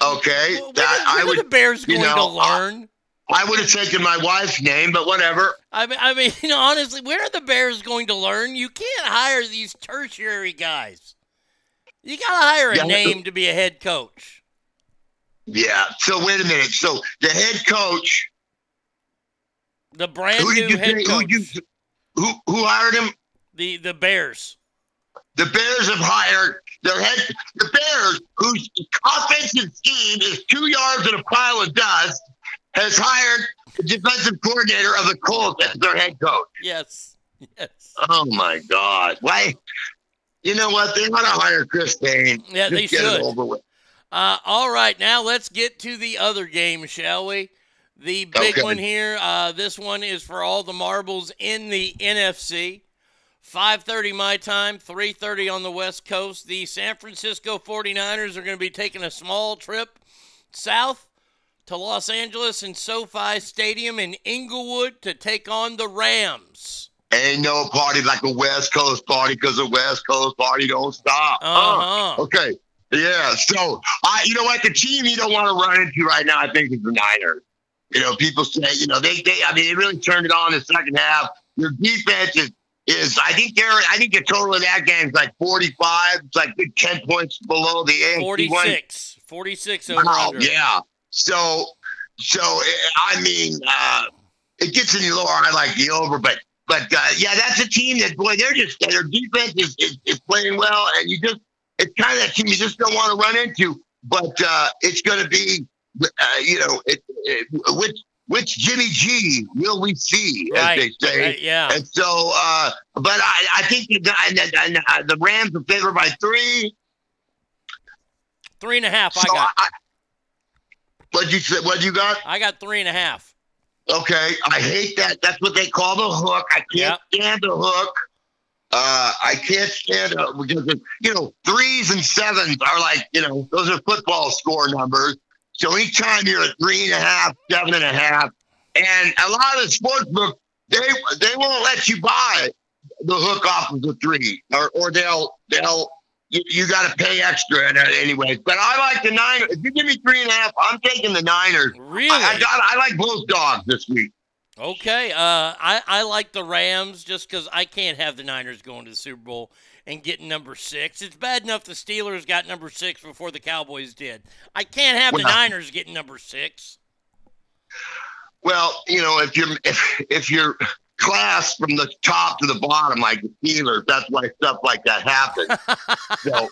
Okay, that when I are would. the Bears going know, to learn? I would have taken my wife's name, but whatever. I mean, I mean, you know, honestly, where are the Bears going to learn? You can't hire these tertiary guys. You got to hire a Yeah. name to be a head coach. Yeah. So wait a minute. So the head coach. The brand Who new head say? Who, coach. you, who who hired him? The the Bears. The Bears have hired their head. The Bears, whose offensive scheme is two yards in a pile of dust, has hired the defensive coordinator of the Colts as their head coach. Yes. Yes. Oh my God! Why? You know what? They want to hire Chris Payne. Yeah, Just they get should. It over with. Uh, all right, now let's get to the other game, shall we? The big Okay. one here. Uh, this one is for all the marbles in the NFC. 5:30 my time, 3:30 on the West Coast. The San Francisco 49ers are going to be taking a small trip south to Los Angeles and SoFi Stadium in Inglewood to take on the Rams. Ain't no party like a West Coast party because the West Coast party don't stop. Uh-huh. okay. Yeah. So I, you know what, the team you don't want to run into right now, I think, is the Niners. You know, people say, you know, they, they, I mean, they really turned it on in the second half. Your defense is, is I think they're, I think the total of that game is like 45. It's like 10 points below the AFC one. 46. 46 over Wow, under. yeah. So, so I mean, uh, it gets any lower. I like the over, but but uh, yeah, that's a team that boy, they're just their defense is, is, is playing well, and you just it's kind of that team you just don't want to run into. But uh, it's going to be, uh, you know, it, it, which which Jimmy G will we see, as Right, they say. right, yeah. And so, uh, but I, I think the, and, and, and, uh, the Rams are favored by three. Three and a half. I got. I, what you say? What you got? I got three and a half. Okay, I hate that. That's what they call the hook. I can't stand the hook. Uh, I can't stand it because you know threes and sevens are like you know those are football score numbers. So anytime you're at three and a half, seven and a half, and a lot of the sports book they they won't let you buy the hook off of the three, or or they'll they'll you, you got to pay extra and, anyways. But I like the Niners. If you give me three and a half, I'm taking the Niners. Really? I, I got I like both dogs this week. Okay. Uh, I, I like the Rams just because I can't have the Niners going to the Super Bowl and getting number six. It's bad enough the Steelers got number six before the Cowboys did. I can't have the Niners getting number six. Well, you know, if you're if, if you're class from the top to the bottom like the Steelers, that's why stuff like that happens. so,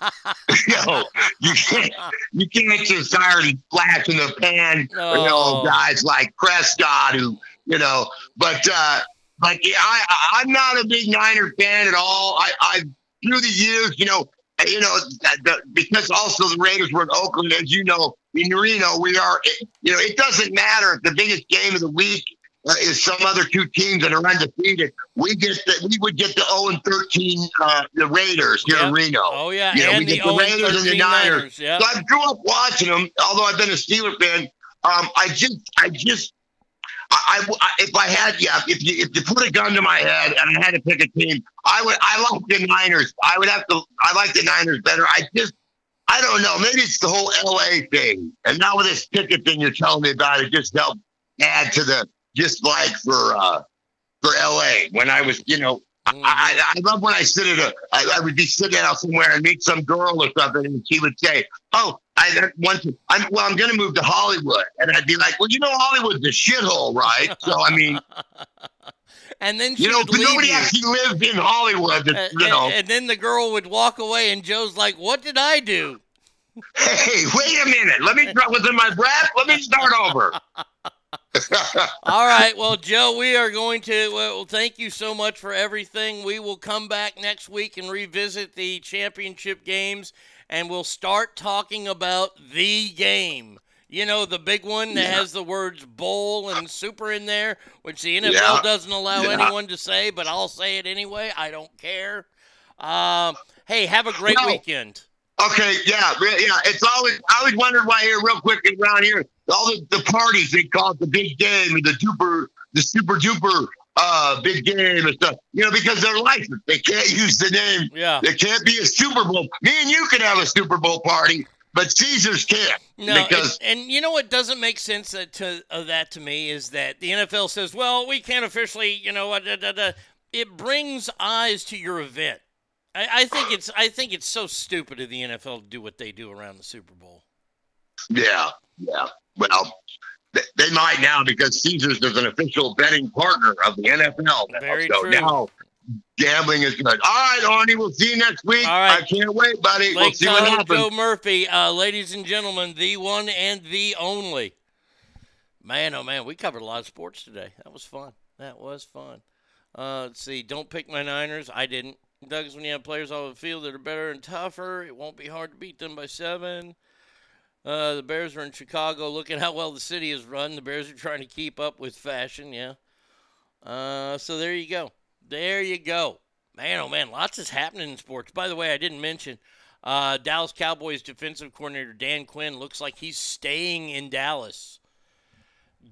you know, you can't you can't just start flash in the pan. You know, Oh. guys like Prescott who you know, but uh, but I I- I'm not a big Niner fan at all. I I through the years, you know. You know, that- the, because also the Raiders were in Oakland, as you know, in Reno, we are. You know, it doesn't matter if the biggest game of the week uh, is some other two teams that are undefeated. We get the we would get the 0 and 13 uh, the Raiders here in Reno. Oh, yeah, you know, and we get the 0 and Raiders and the 13 Niners. Niners, yeah. So I grew up watching them. Although I've been a Steeler fan, um, I just I just. I, I- if I had yeah if you if you put a gun to my head and I had to pick a team I would I like the Niners. I would have to I like the Niners better. I just I don't know. Maybe it's the whole LA thing. And now with this ticket thing you're telling me about it just helped add to the dislike for uh for LA when I was you know I, I, I love when I sit at a I, I would be sitting out somewhere and meet some girl or something and she would say oh I that want to I'm well I'm gonna move to Hollywood and I'd be like well you know Hollywood's a shithole right so I mean And then you know but nobody you. actually lives in Hollywood And, it's, you know and- and then the girl would walk away, and Joe's like, "What did I do?" hey wait a minute let me was in my breath let me start over All right. Well, Joe, we are going to. Well, thank you so much for everything. We will come back next week and revisit the championship games, and we'll start talking about the game. You know, the big one that Yeah. has the words bowl and super in there, which the NFL Yeah. doesn't allow Yeah. anyone to say, but I'll say it anyway. I don't care. Um, hey, have a great No. weekend. Okay, yeah, yeah. It's always I always wondered why here, real quick around here, all the, the parties they call it the big game and the duper, the super duper uh big game and stuff. You know, because they're licensed, they can't use the name. Yeah. There can't be a Super Bowl. Me and you can have a Super Bowl party, but Caesars can't No, because and, and you know what doesn't make sense that to that to me is that the NFL says, well, we can't officially, you know, uh, da, da, da. it brings eyes to your event. I, I think it's I think it's so stupid of the NFL to do what they do around the Super Bowl. yeah, yeah. Well, they might now because Caesars is an official betting partner of the NFL. now. Very so true. now gambling is good. All right, Arnie, we'll see you next week. All right. I can't wait, buddy. we'll Lake see what Tahoe happens. Joe Murphy, uh, ladies and gentlemen, the one and the only. Man, oh man, we covered a lot of sports today. That was fun. That was fun. Uh, let's see. Don't pick my Niners. I didn't. Doug's when you have players on the field that are better and tougher, it won't be hard to beat them by seven. Uh, the Bears are in Chicago. Look at how well the city is run. The Bears are trying to keep up with fashion. Yeah. Uh, so there you go. There you go. Man, oh man, lots is happening in sports. By the way, I didn't mention uh, Dallas Cowboys defensive coordinator Dan Quinn looks like he's staying in Dallas.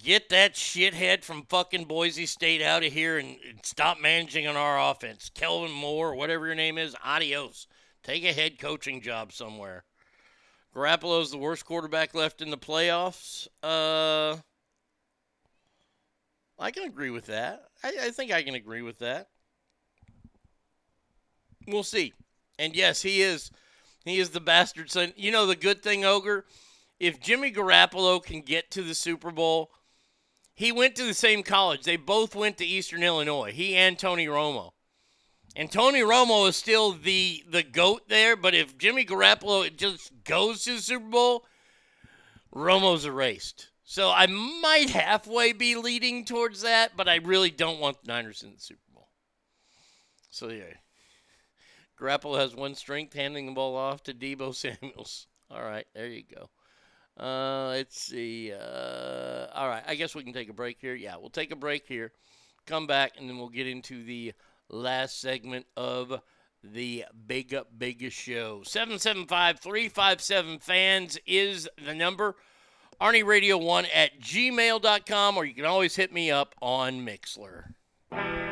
Get that shithead from fucking Boise State out of here and, and stop managing on our offense. Kellen Moore, whatever your name is, adios. Take a head coaching job somewhere. Garoppolo's the worst quarterback left in the playoffs. Uh, I can agree with that. I, I think I can agree with that. We'll see. And yes, he is. He is the bastard son. You know the good thing, Ogre. If Jimmy Garoppolo can get to the Super Bowl, he went to the same college. They both went to Eastern Illinois. He and Tony Romo. And Tony Romo is still the the goat there, but if Jimmy Garoppolo just goes to the Super Bowl, Romo's erased. So I might halfway be leading towards that, but I really don't want the Niners in the Super Bowl. So yeah. Garoppolo has one strength, handing the ball off to Deebo Samuels. All right, there you go. Uh, let's see. Uh, all right, I guess we can take a break here. Yeah, we'll take a break here, come back, and then we'll get into the last segment of the Big Up Big Show. 775 357 fans is the number. Arnie Radio 1 at gmail.com, or you can always hit me up on Mixlr.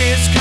Taste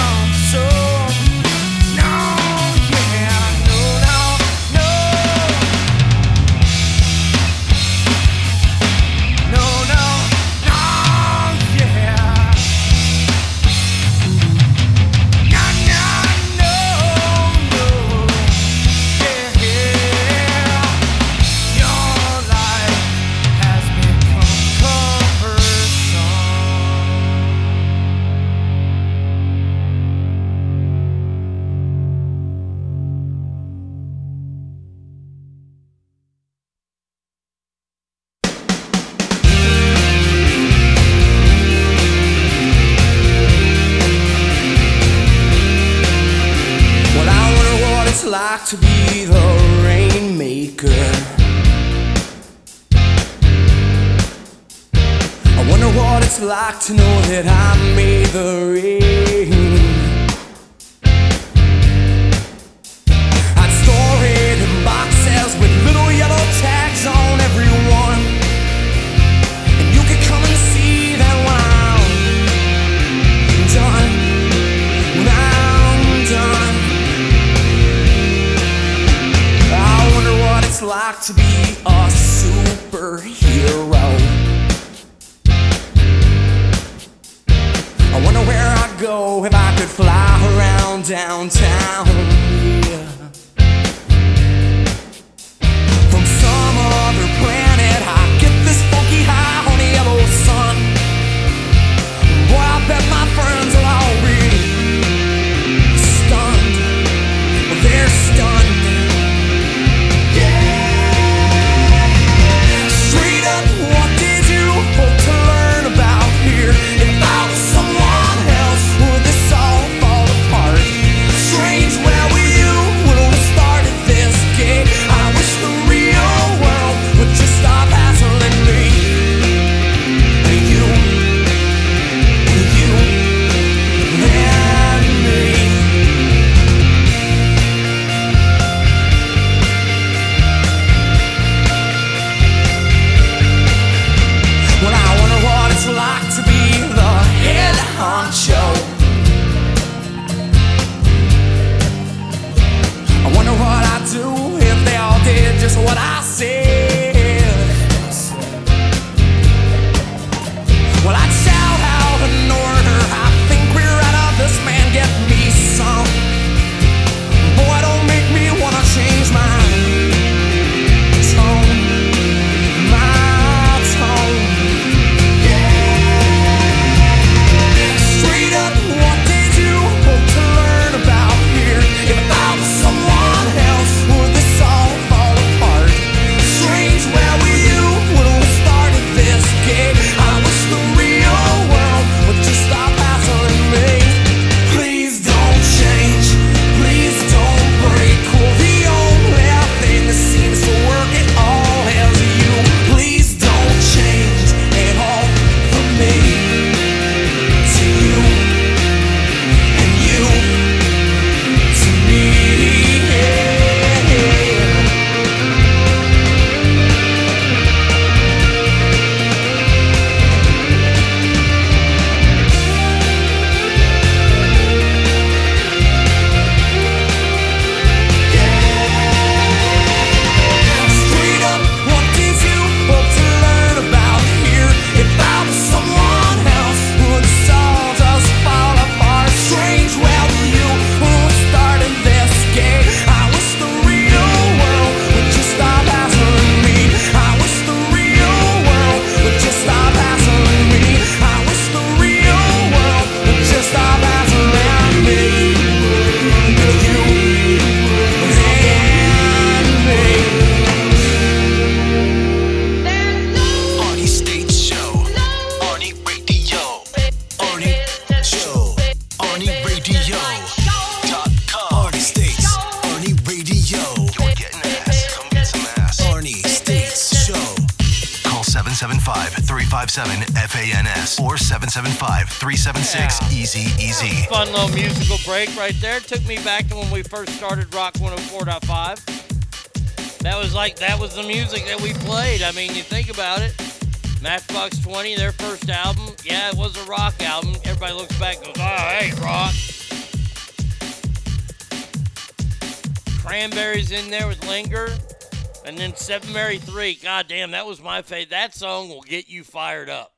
Mary 3. God damn, that was my favorite. That song will get you fired up.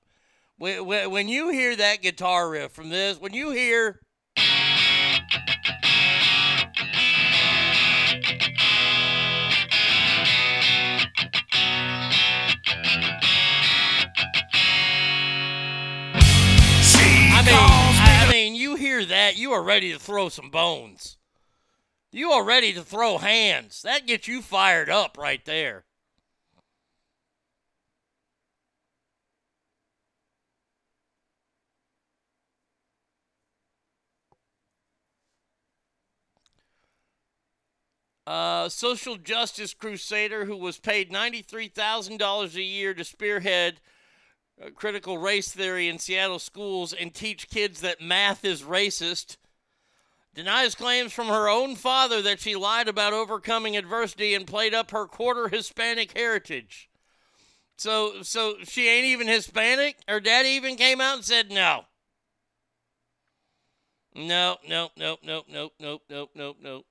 When, you hear that guitar riff from this, when you hear. I mean, you hear that, you are ready to throw some bones. You are ready to throw hands. That gets you fired up right there. Uh, social justice crusader who was paid $93,000 a year to spearhead uh, critical race theory in Seattle schools and teach kids that math is racist denies claims from her own father that she lied about overcoming adversity and played up her quarter Hispanic heritage. So so she ain't even Hispanic? Her daddy even came out and said no. No, no, no, no, no, no, no, no, no.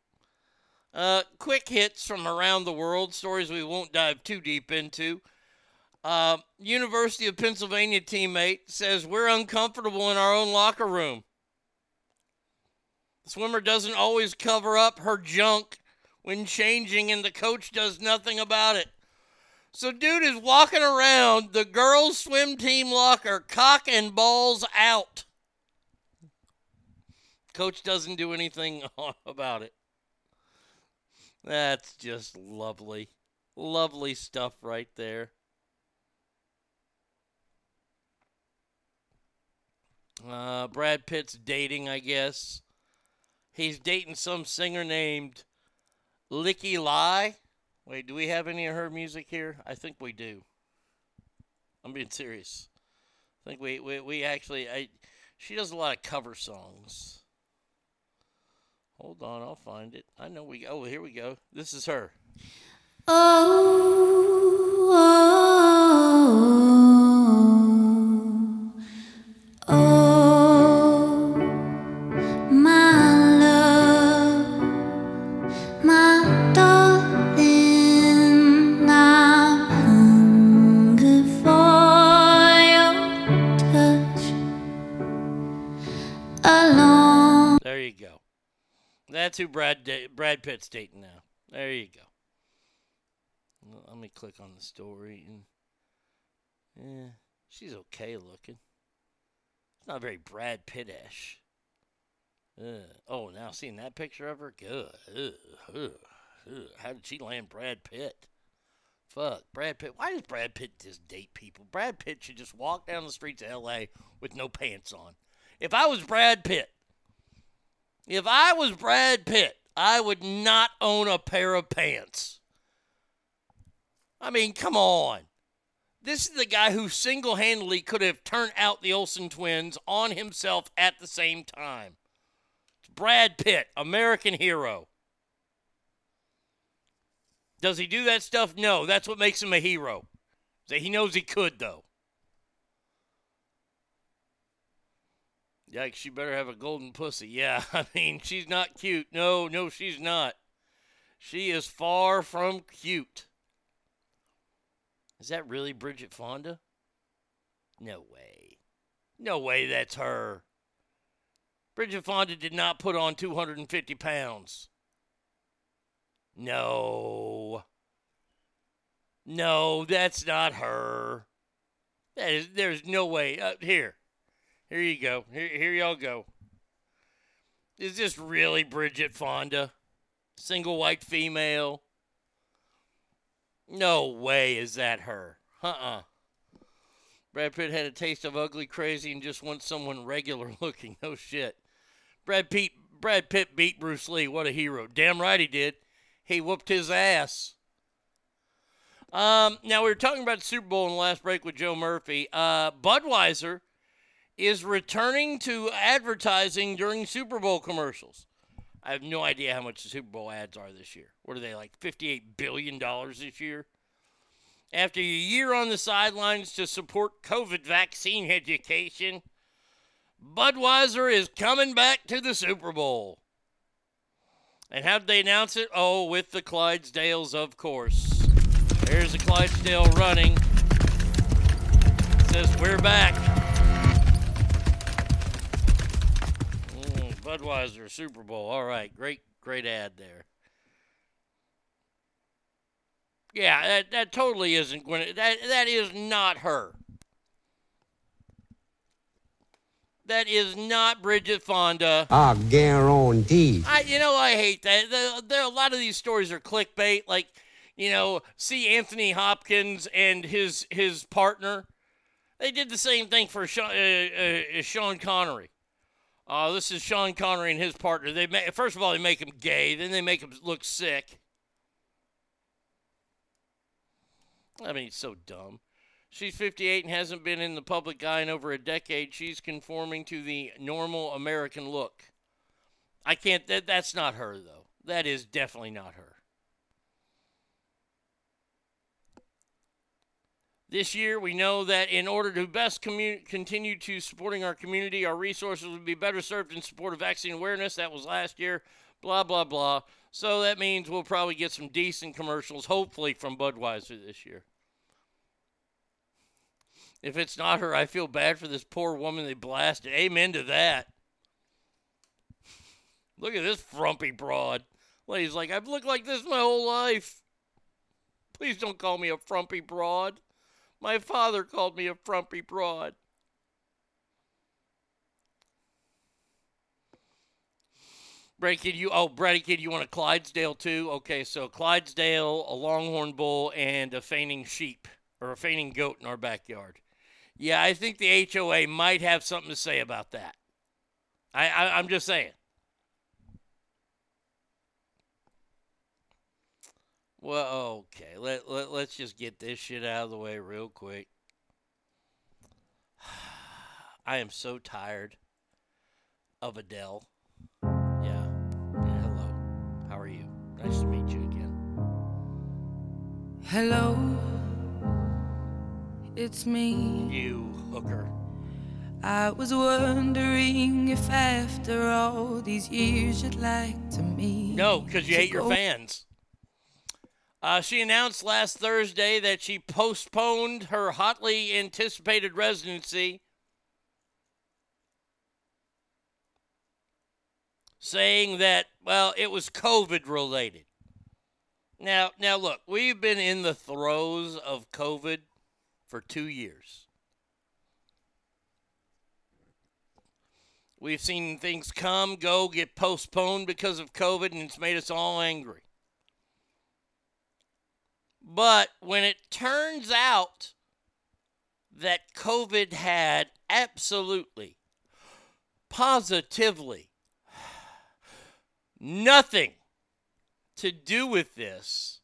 Uh, quick hits from around the world, stories we won't dive too deep into. Uh, University of Pennsylvania teammate says we're uncomfortable in our own locker room. The swimmer doesn't always cover up her junk when changing, and the coach does nothing about it. So, dude is walking around the girls' swim team locker, cock and balls out. Coach doesn't do anything about it. That's just lovely. Lovely stuff right there. Uh, Brad Pitt's dating, I guess. He's dating some singer named Lykke Li. Wait, do we have any of her music here? I think we do. I'm being serious. I think we, we, we actually, I, she does a lot of cover songs. Hold on, I'll find it. I know we, oh, here we go. This is her. Oh, oh, oh. Who Brad Brad Pitt's dating now. There you go. Well, Let me click on the story and yeah, she's okay looking. It's not very Brad Pitt-ish. Ugh. Oh, now seeing that picture of her, good. Ugh, ugh. How did she land Brad Pitt? Fuck, Brad Pitt. Why does Brad Pitt just date people? Brad Pitt should just walk down the streets of L.A. with no pants on. If I was Brad Pitt, if I was Brad Pitt, I would not own a pair of pants. I mean, come on. This is the guy who single handedly could have turned out the Olsen twins on himself at the same time. It's Brad Pitt, American hero. Does he do that stuff? No. That's what makes him a hero. He knows he could, though. Yikes, she better have a golden pussy. Yeah, I mean, she's not cute. No, no, she's not. She is far from cute. Is that really Bridget Fonda? No way. No way that's her. Bridget Fonda did not put on 250 pounds. No. No, that's not her. That is, there's no way. Uh, here. Here you go. Here, here y'all go. Is this really Bridget Fonda? Single white female? No way is that her. Uh uh Brad Pitt had a taste of ugly crazy and just wants someone regular looking. No shit. Brad Pitt, Brad Pitt beat Bruce Lee. What a hero. Damn right he did. He whooped his ass. Um, now, we were talking about the Super Bowl in the last break with Joe Murphy. Uh, Budweiser is returning to advertising during Super Bowl commercials. I have no idea how much the Super Bowl ads are this year. What are they, like $58 billion this year? After a year on the sidelines to support COVID vaccine education, Budweiser is coming back to the Super Bowl. And how'd they announce it? Oh, with the Clydesdales, of course. There's the Clydesdale running. says, We're back. Budweiser, Super Bowl. All right. Great, great ad there. Yeah, that, that totally isn't Gwen. That, that is not her. That is not Bridget Fonda. I guarantee. I, you know, I hate that. There, there, a lot of these stories are clickbait. Like, you know, see Anthony Hopkins and his his partner. They did the same thing for Sean, uh, uh, Sean Connery. Uh, this is Sean Connery and his partner. They first of all they make him gay, then they make him look sick. I mean, it's so dumb. She's 58 and hasn't been in the public eye in over a decade. She's conforming to the normal American look. I can't, that, that's not her, though. That is definitely not her. This year, we know that in order to best commu- continue to supporting our community, our resources would be better served in support of vaccine awareness. That was last year. Blah, blah, blah. So that means we'll probably get some decent commercials, hopefully, from Budweiser this year. If it's not her, I feel bad for this poor woman they blasted. Amen to that. Look at this frumpy broad. Lady's like, I've looked like this my whole life. Please don't call me a frumpy broad. My father called me a frumpy broad. Brady Kid, you oh Brady Kid, you want a Clydesdale too? Okay, so Clydesdale, a Longhorn bull, and a fainting sheep or a fainting goat in our backyard. Yeah, I think the HOA might have something to say about that. I, I I'm just saying. Well, okay. Let, let let's just get this shit out of the way real quick. I am so tired of Adele. Yeah. Yeah, hello. How are you? Nice to meet you again. Hello, it's me. You hooker. I was wondering if after all these years you'd like to meet. No, because you hate your fans. Uh, she announced last Thursday that she postponed her hotly anticipated residency, saying that well, it was COVID related. Now, now look, we've been in the throes of COVID for two years. We've seen things come, go, get postponed because of COVID, and it's made us all angry. But when it turns out that COVID had absolutely, positively nothing to do with this,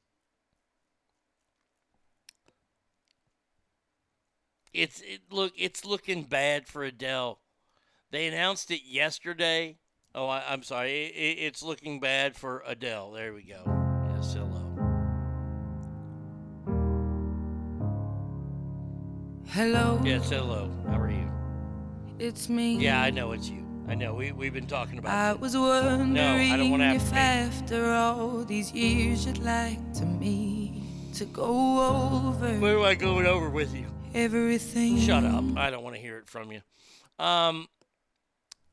it's it look it's looking bad for Adele. They announced it yesterday. Oh, I, I'm sorry. It, it, it's looking bad for Adele. There we go. Yes, hello. Hello, Yes, hello. How are you? it's me. Yeah, I know it's you. I know. We, we've been talking about I it. was wondering No, I don't want to if after all these years you'd like to meet to go over Where am I going over with you? everything. Shut up. I don't want to hear it from you. Um,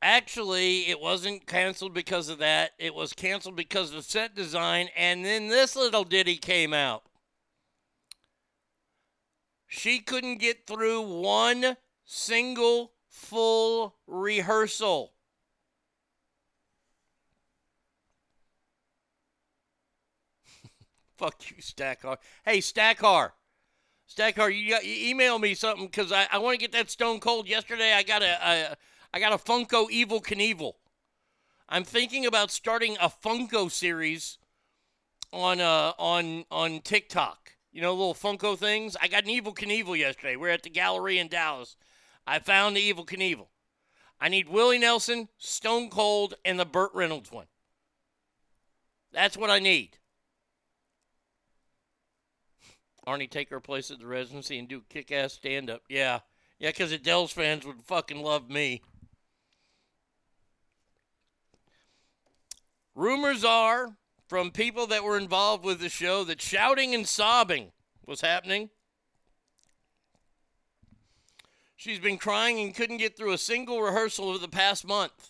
actually, it wasn't canceled because of that. It was canceled because of set design, and then this little ditty came out. She couldn't get through one single full rehearsal. Fuck you, Stackar. Hey, Stackar. Stackar, you, got, you email me something because I, I want to get that Stone Cold. Yesterday, I got a, a I got a Funko Evel Knievel. I'm thinking about starting a Funko series on uh on on TikTok. You know, little Funko things. I got an Evel Knievel yesterday. We're at the gallery in Dallas. I found the Evel Knievel. I need Willie Nelson, Stone Cold, and the Burt Reynolds one. That's what I need. Arnie take her place at the residency and do kick ass stand up. Yeah. Yeah, because Adele's fans would fucking love me. Rumors are from people that were involved with the show that shouting and sobbing was happening. She's been crying and couldn't get through a single rehearsal over the past month.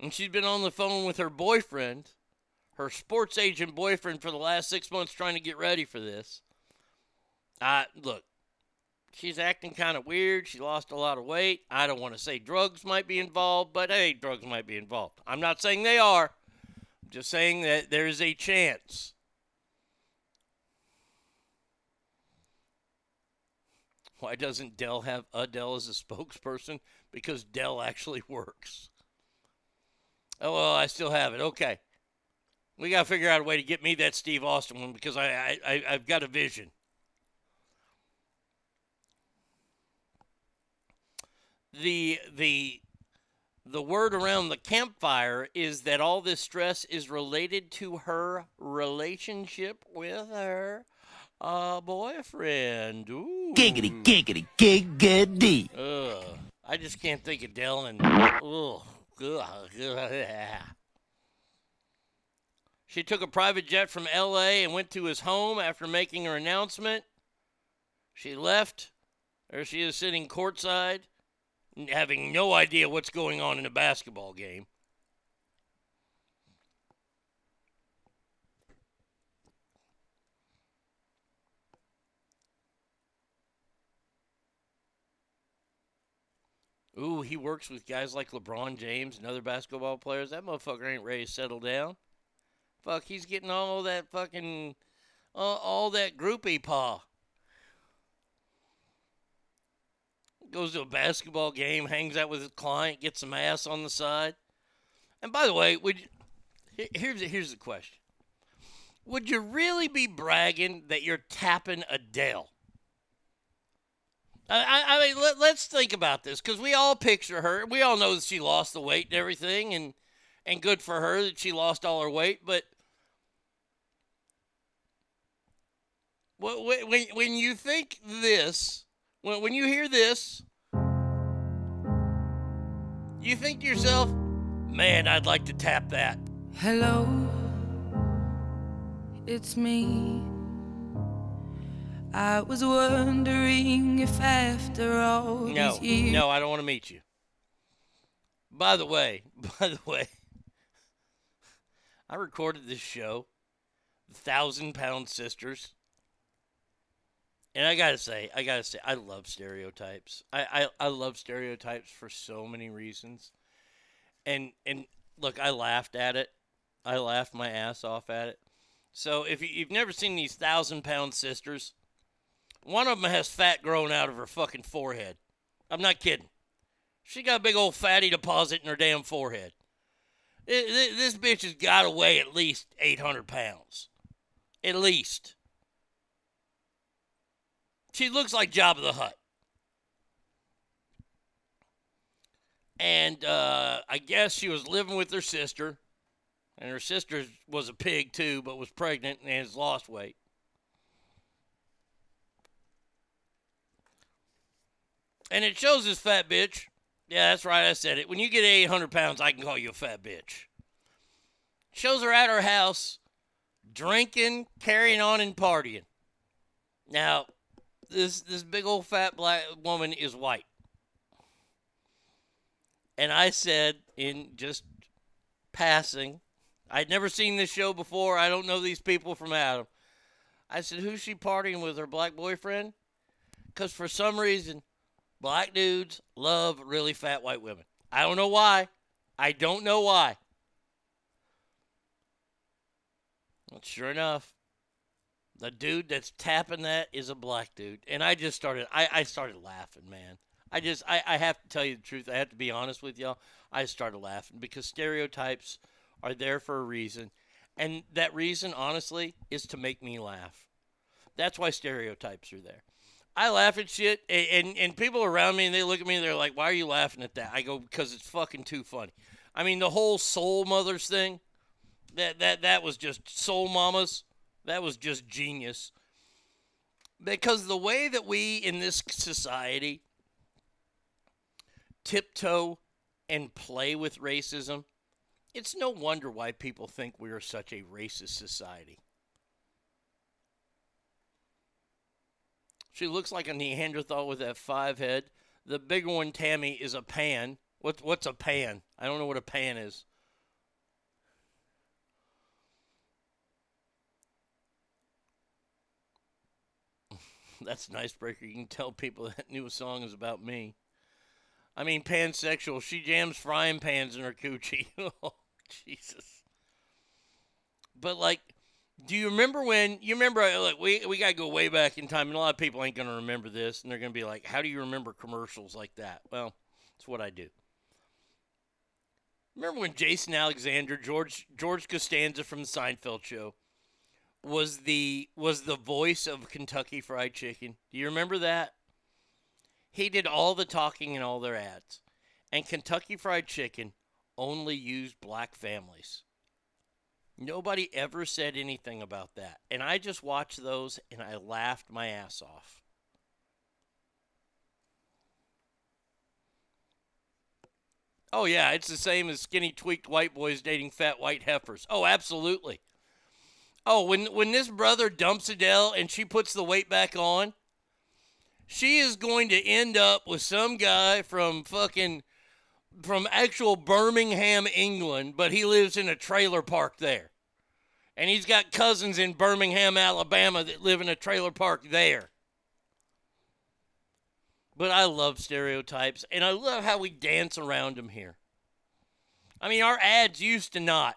And she's been on the phone with her boyfriend, her sports agent boyfriend, for the last six months trying to get ready for this. I look, she's acting kind of weird. She lost a lot of weight. I don't want to say drugs might be involved, but hey, drugs might be involved. I'm not saying they are. I'm just saying that there is a chance. Why doesn't Dell have Adele as a spokesperson? Because Dell actually works. Oh, well, I still have it. Okay. We got to figure out a way to get me that Steve Austin one because I, I, I, I've got a vision. The the the word around the campfire is that all this stress is related to her relationship with her uh, boyfriend. Ooh. Giggity, giggity, giggity. Ugh. I just can't think of Dylan. Ugh. She took a private jet from L.A. and went to his home after making her announcement. She left. There she is sitting courtside having no idea what's going on in a basketball game. Ooh, he works with guys like LeBron James and other basketball players. That motherfucker ain't ready to settle down. Fuck, he's getting all that fucking, uh, all that groupie paw. Goes to a basketball game, hangs out with his client, gets some ass on the side. And by the way, would you, here's here's the question: Would you really be bragging that you're tapping Adele? I, I mean, let, let's think about this because we all picture her. We all know that she lost the weight and everything, and and good for her that she lost all her weight. But when when you think this when, when you hear this, you think to yourself, man, I'd like to tap that. Hello, it's me. I was wondering if after all No, these years. no, I don't want to meet you. By the way, by the way, I recorded this show, The Thousand Pound Sisters. And I gotta say, I gotta say, I love stereotypes. I, I, I love stereotypes for so many reasons. And and look, I laughed at it. I laughed my ass off at it. So if you, you've never seen these thousand pound sisters, one of them has fat growing out of her fucking forehead. I'm not kidding. She got a big old fatty deposit in her damn forehead. This bitch has got to weigh at least 800 pounds. At least. She looks like Jabba the Hutt. And uh, I guess she was living with her sister. And her sister was a pig too, but was pregnant and has lost weight. And it shows this fat bitch. Yeah, that's right, I said it. When you get 800 pounds, I can call you a fat bitch. Shows her at her house, drinking, carrying on, and partying. Now, this this big old fat black woman is white. And I said in just passing, I'd never seen this show before. I don't know these people from Adam. I said, "Who's she partying with? Her black boyfriend?" Because for some reason, black dudes love really fat white women. I don't know why. I don't know why. But sure enough, the dude that's tapping that is a black dude. And I just started I, I started laughing, man. I just I, I have to tell you the truth. I have to be honest with y'all. I started laughing because stereotypes are there for a reason. And that reason, honestly, is to make me laugh. That's why stereotypes are there. I laugh at shit, a- and, and people around me, and they look at me, and they're like, why are you laughing at that? I go, because it's fucking too funny. I mean, the whole Soul Mothers thing, that, that, that was just Soul Mamas. That was just genius. Because the way that we in this society tiptoe and play with racism, it's no wonder why people think we are such a racist society. She looks like a Neanderthal with that five head. The bigger one, Tammy, is a pan. What, what's a pan? I don't know what a pan is. That's an icebreaker. You can tell people that new song is about me. I mean, pansexual. She jams frying pans in her coochie. oh, Jesus. But like, do you remember when you remember? Uh, like, we we gotta go way back in time, and a lot of people ain't gonna remember this, and they're gonna be like, "How do you remember commercials like that?" Well, it's what I do. Remember when Jason Alexander, George George Costanza from the Seinfeld show, was the was the voice of Kentucky Fried Chicken? Do you remember that? He did all the talking in all their ads. And Kentucky Fried Chicken only used black families. Nobody ever said anything about that. And I just watched those and I laughed my ass off. Oh, yeah, it's the same as skinny, tweaked white boys dating fat white heifers. Oh, absolutely. Oh, when, when this brother dumps Adele and she puts the weight back on, she is going to end up with some guy from fucking from actual Birmingham, England, but he lives in a trailer park there. And he's got cousins in Birmingham, Alabama that live in a trailer park there. But I love stereotypes and I love how we dance around them here. I mean, our ads used to not.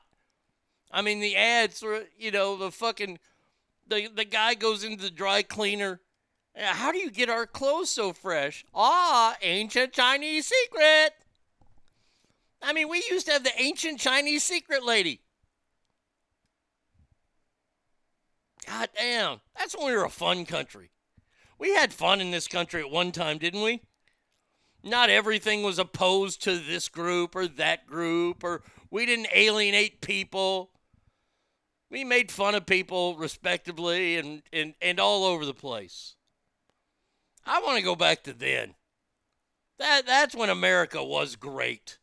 I mean, the ads were, you know, the fucking the the guy goes into the dry cleaner How do you get our clothes so fresh? Ah, ancient Chinese secret. I mean, we used to have the ancient Chinese secret lady. God damn. That's when we were a fun country. We had fun in this country at one time, didn't we? Not everything was opposed to this group or that group, or we didn't alienate people. We made fun of people respectably and, and, and all over the place. I want to go back to then. That that's when America was great.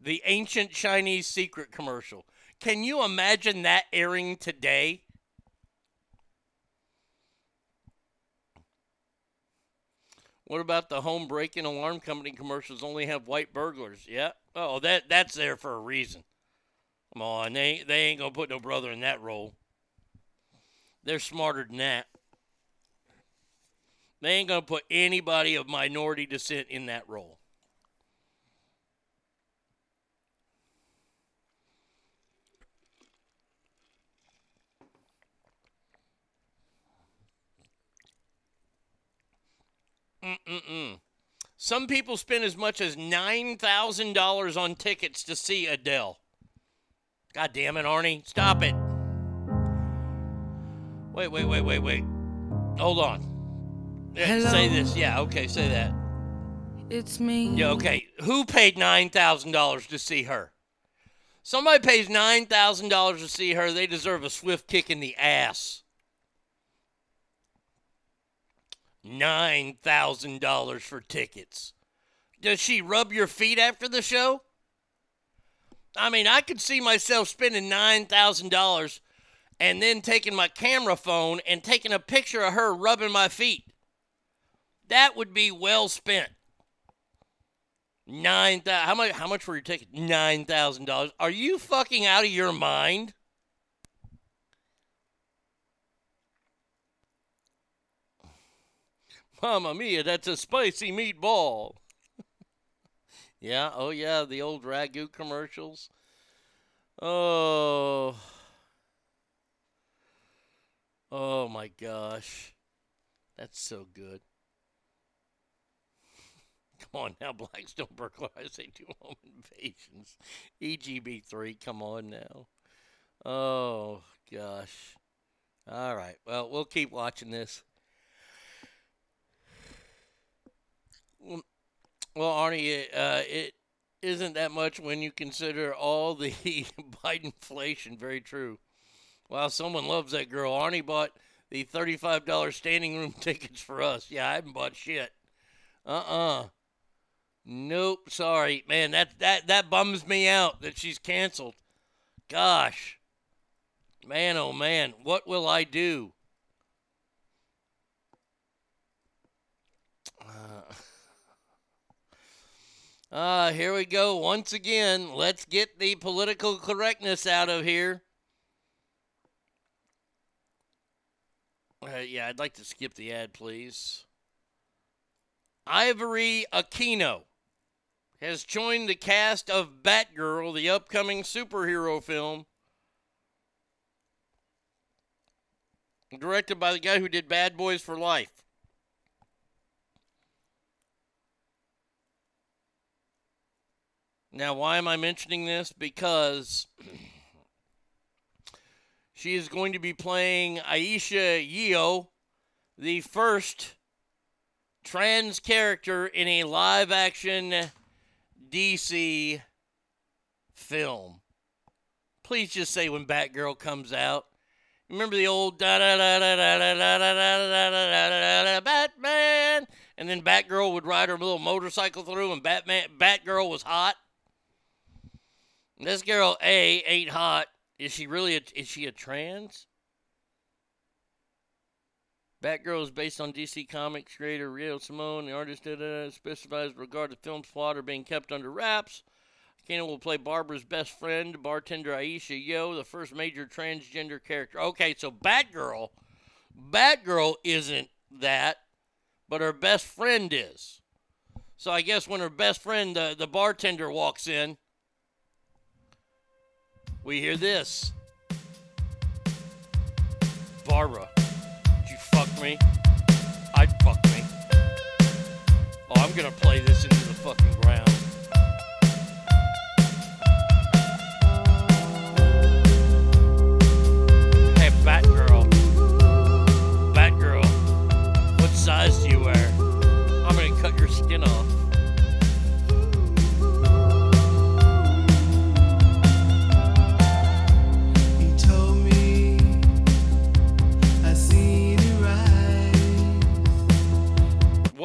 The ancient Chinese secret commercial. Can you imagine that airing today? What about the home breaking alarm company commercials only have white burglars? Yeah. Oh, that that's there for a reason. Come on, they ain't, they ain't gonna put no brother in that role. They're smarter than that. They ain't to put anybody of minority descent in that role. Mm-mm-mm. Some people spend as much as $9,000 on tickets to see Adele. God damn it, Arnie. Stop it. Wait, wait, wait, wait, wait. Hold on. Hello? Say this. Yeah, okay, say that. It's me. Yeah, okay. Who paid $9,000 to see her? Somebody pays $9,000 to see her, they deserve a swift kick in the ass. $9,000 for tickets. Does she rub your feet after the show? I mean, I could see myself spending $9,000 and then taking my camera phone and taking a picture of her rubbing my feet. That would be well spent. Nine thousand. How much? How much for your ticket? Nine thousand dollars. Are you fucking out of your mind? Mamma mia, that's a spicy meatball. Yeah. Oh yeah, the old ragu commercials. Oh. Oh my gosh. That's so good. Come on now, blacks don't burglarize, they do home invasions. EGB3, come on now. Oh gosh. All right. Well, we'll keep watching this. Well, Arnie, uh, it isn't that much when you consider all the Bidenflation. Very true. Wow, someone loves that girl. Arnie bought the $35 standing room tickets for us. Yeah, I haven't bought shit. Uh-uh. Nope, sorry. Man, that that that bums me out that she's canceled. Gosh. Man, oh man, what will I do? Uh, here we go. Once again, let's get the political correctness out of here. Uh, yeah, I'd like to skip the ad, please. Ivory Aquino has joined the cast of Batgirl, the upcoming superhero film. Directed by the guy who did Bad Boys for Life. Now, why am I mentioning this? Because she is going to be playing Aisha Yeo, the first trans character in a live action DC film. Please just say when Batgirl comes out. Remember the old da da da da da da da da da da da da Batman, and then Batgirl would ride her little motorcycle through, and Batman Batgirl was hot. This girl A ain't hot. Is she really? A, is she a trans? Batgirl is based on DC Comics creator Rio Simone. The artist did uh, specifies regard to film's plot are being kept under wraps. Kano will play Barbara's best friend, bartender Aisha Yo, the first major transgender character. Okay, so Batgirl, Batgirl isn't that, but her best friend is. So I guess when her best friend, the, the bartender, walks in, we hear this. Barbara, you fuck me? I'd fuck me. Oh, I'm gonna play this into the fucking ground.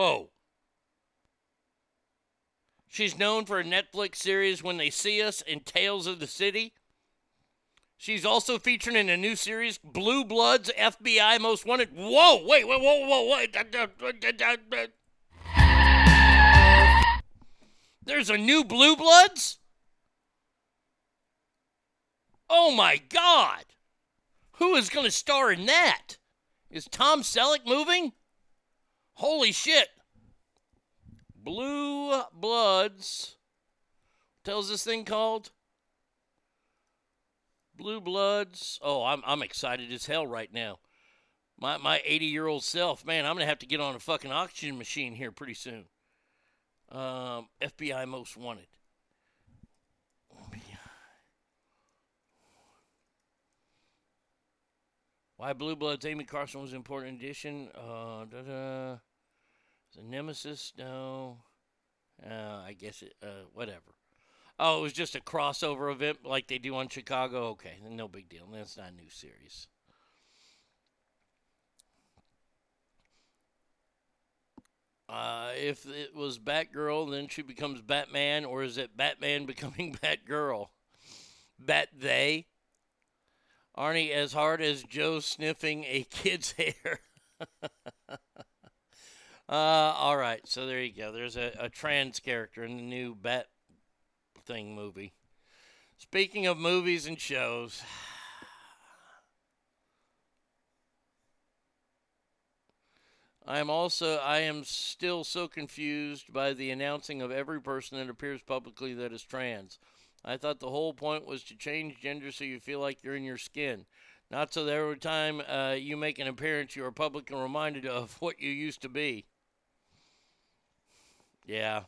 Whoa. She's known for a Netflix series When They See Us and Tales of the City. She's also featured in a new series, Blue Bloods FBI Most Wanted. Whoa, wait, whoa, whoa, whoa, wait. There's a new Blue Bloods? Oh my God. Who is going to star in that? Is Tom Selleck moving? Holy shit. Blue Bloods. Tells this thing called? Blue Bloods. Oh, I'm I'm excited as hell right now. My my 80 year old self, man, I'm gonna have to get on a fucking oxygen machine here pretty soon. Um, FBI Most Wanted. Why Blue Bloods? Amy Carson was an important addition. Uh, da-da. It Nemesis? No. Uh, I guess it. Uh, whatever. Oh, it was just a crossover event like they do on Chicago. Okay, no big deal. That's not a new series. Uh, if it was Batgirl, then she becomes Batman, or is it Batman becoming Batgirl? Bat they? Arnie, as hard as Joe sniffing a kid's hair. uh, all right, so there you go. There's a, a trans character in the new Bat thing movie. Speaking of movies and shows, I am also I am still so confused by the announcing of every person that appears publicly that is trans. I thought the whole point was to change gender so you feel like you're in your skin. Not so that every time uh, you make an appearance, you are publicly reminded of what you used to be. Yeah.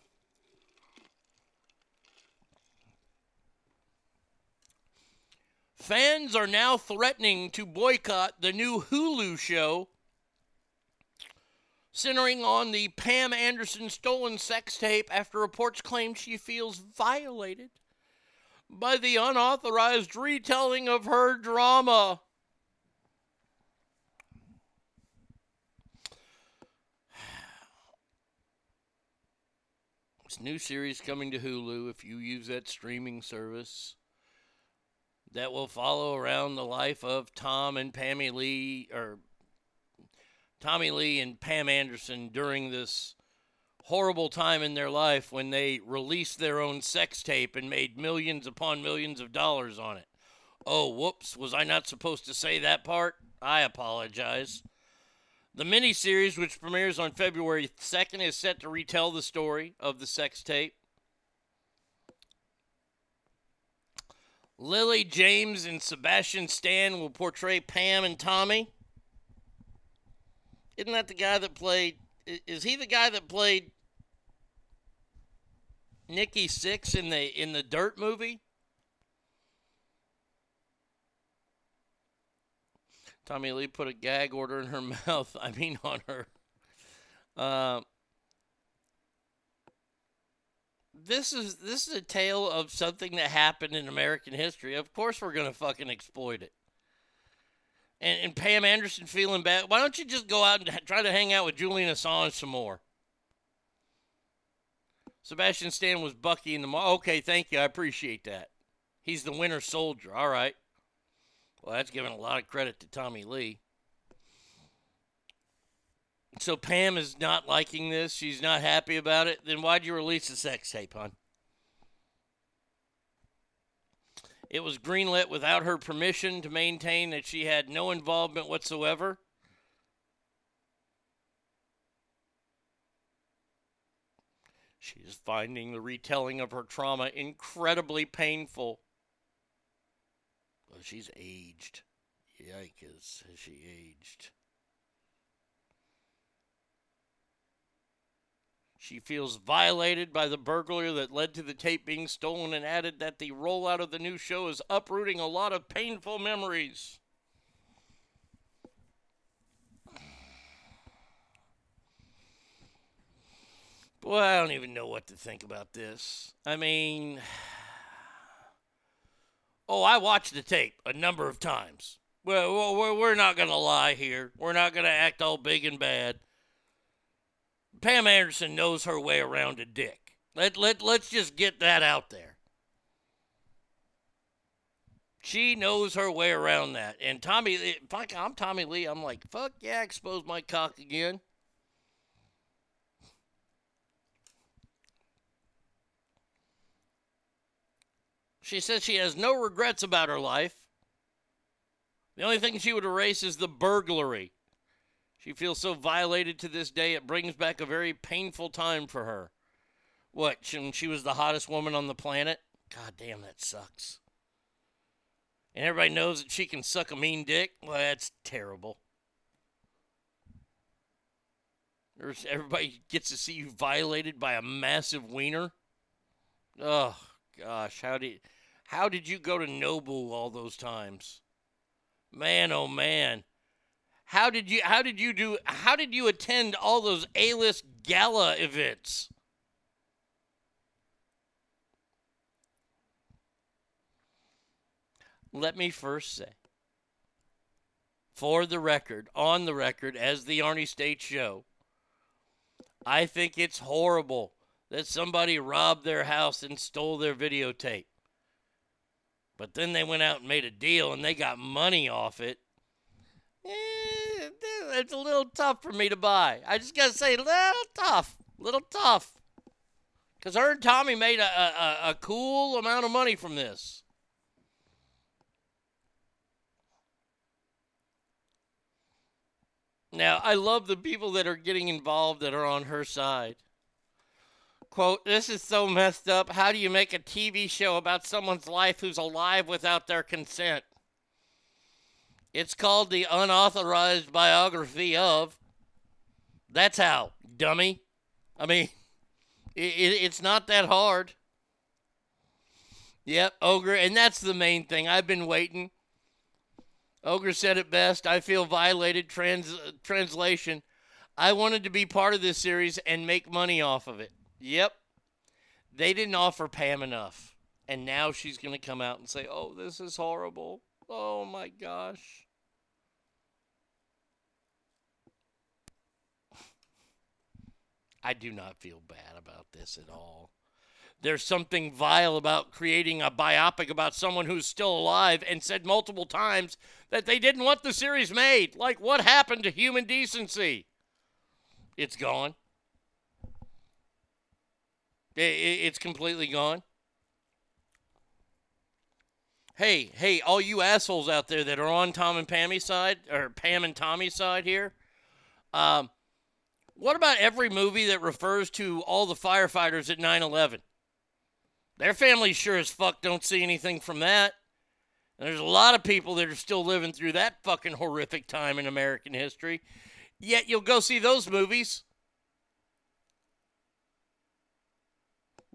Fans are now threatening to boycott the new Hulu show centering on the Pam Anderson stolen sex tape after reports claim she feels violated by the unauthorized retelling of her drama. New series coming to Hulu if you use that streaming service that will follow around the life of Tom and Pammy Lee or Tommy Lee and Pam Anderson during this horrible time in their life when they released their own sex tape and made millions upon millions of dollars on it. Oh, whoops, was I not supposed to say that part? I apologize. The miniseries, which premieres on February 2nd, is set to retell the story of the sex tape. Lily James and Sebastian Stan will portray Pam and Tommy. Isn't that the guy that played? Is he the guy that played Nikki Sixx in the in the Dirt movie? Tommy Lee put a gag order in her mouth. I mean, on her. Uh, this is this is a tale of something that happened in American history. Of course, we're gonna fucking exploit it. And, and Pam Anderson feeling bad. Why don't you just go out and try to hang out with Julian Assange some more? Sebastian Stan was Bucky in the. Mo- okay, thank you. I appreciate that. He's the Winter Soldier. All right. Well, that's giving a lot of credit to Tommy Lee. So Pam is not liking this. She's not happy about it. Then why'd you release the sex tape, hon? It was greenlit without her permission to maintain that she had no involvement whatsoever. She is finding the retelling of her trauma incredibly painful. She's aged. Yikes, has she aged? She feels violated by the burglar that led to the tape being stolen and added that the rollout of the new show is uprooting a lot of painful memories. Boy, I don't even know what to think about this. I mean, oh, I watched the tape a number of times. Well, we're, not going to lie here. We're not going to act all big and bad. Pam Anderson knows her way around a dick. Let, let, let's just get that out there. She knows her way around that. And Tommy, I, I'm Tommy Lee, I'm like, fuck yeah, expose my cock again. She says she has no regrets about her life. The only thing she would erase is the burglary. She feels so violated to this day, it brings back a very painful time for her. What, when she was the hottest woman on the planet? God damn, that sucks. And everybody knows that she can suck a mean dick? Well, that's terrible. Everybody gets to see you violated by a massive wiener. Oh, gosh, how did, how did you go to Nobu all those times? Man, oh man. How did you how did you do how did you attend all those A-list gala events? Let me first say for the record, on the record as the Arnie State show, I think it's horrible that somebody robbed their house and stole their videotape. But then they went out and made a deal and they got money off it. Eh, it's a little tough for me to buy. I just got to say, little tough. Little tough. Because her and Tommy made a, a, a cool amount of money from this. Now, I love the people that are getting involved that are on her side. Quote, this is so messed up. How do you make a TV show about someone's life who's alive without their consent? It's called the unauthorized biography of. That's how, dummy. I mean, it, it, it's not that hard. Yep, ogre, and that's the main thing. I've been waiting. Ogre said it best. I feel violated. Trans uh, translation. I wanted to be part of this series and make money off of it. Yep. They didn't offer Pam enough. And now she's going to come out and say, oh, this is horrible. Oh my gosh. I do not feel bad about this at all. There's something vile about creating a biopic about someone who's still alive and said multiple times that they didn't want the series made. Like, what happened to human decency? It's gone. It's completely gone. Hey, hey, all you assholes out there that are on Tom and Pammy's side, or Pam and Tommy's side here, um, what about every movie that refers to all the firefighters at 9 11? Their families sure as fuck don't see anything from that. And there's a lot of people that are still living through that fucking horrific time in American history. Yet you'll go see those movies.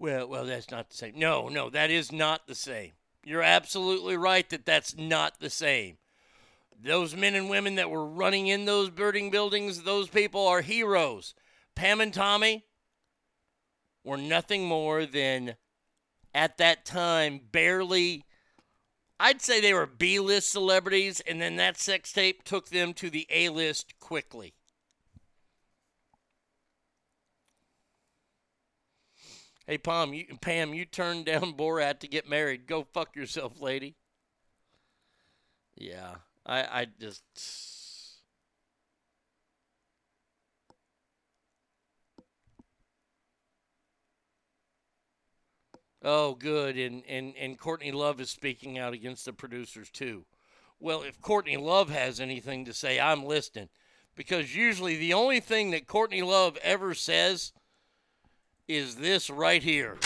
Well, well, that's not the same. No, no, that is not the same. You're absolutely right that that's not the same. Those men and women that were running in those burning buildings, those people are heroes. Pam and Tommy were nothing more than, at that time, barely, I'd say they were B list celebrities, and then that sex tape took them to the A list quickly. Hey, Pam, you, Pam, you turned down Borat to get married. Go fuck yourself, lady. Yeah. I I just Oh, good. And, and and Courtney Love is speaking out against the producers too. Well, if Courtney Love has anything to say, I'm listening. Because usually the only thing that Courtney Love ever says is this right here.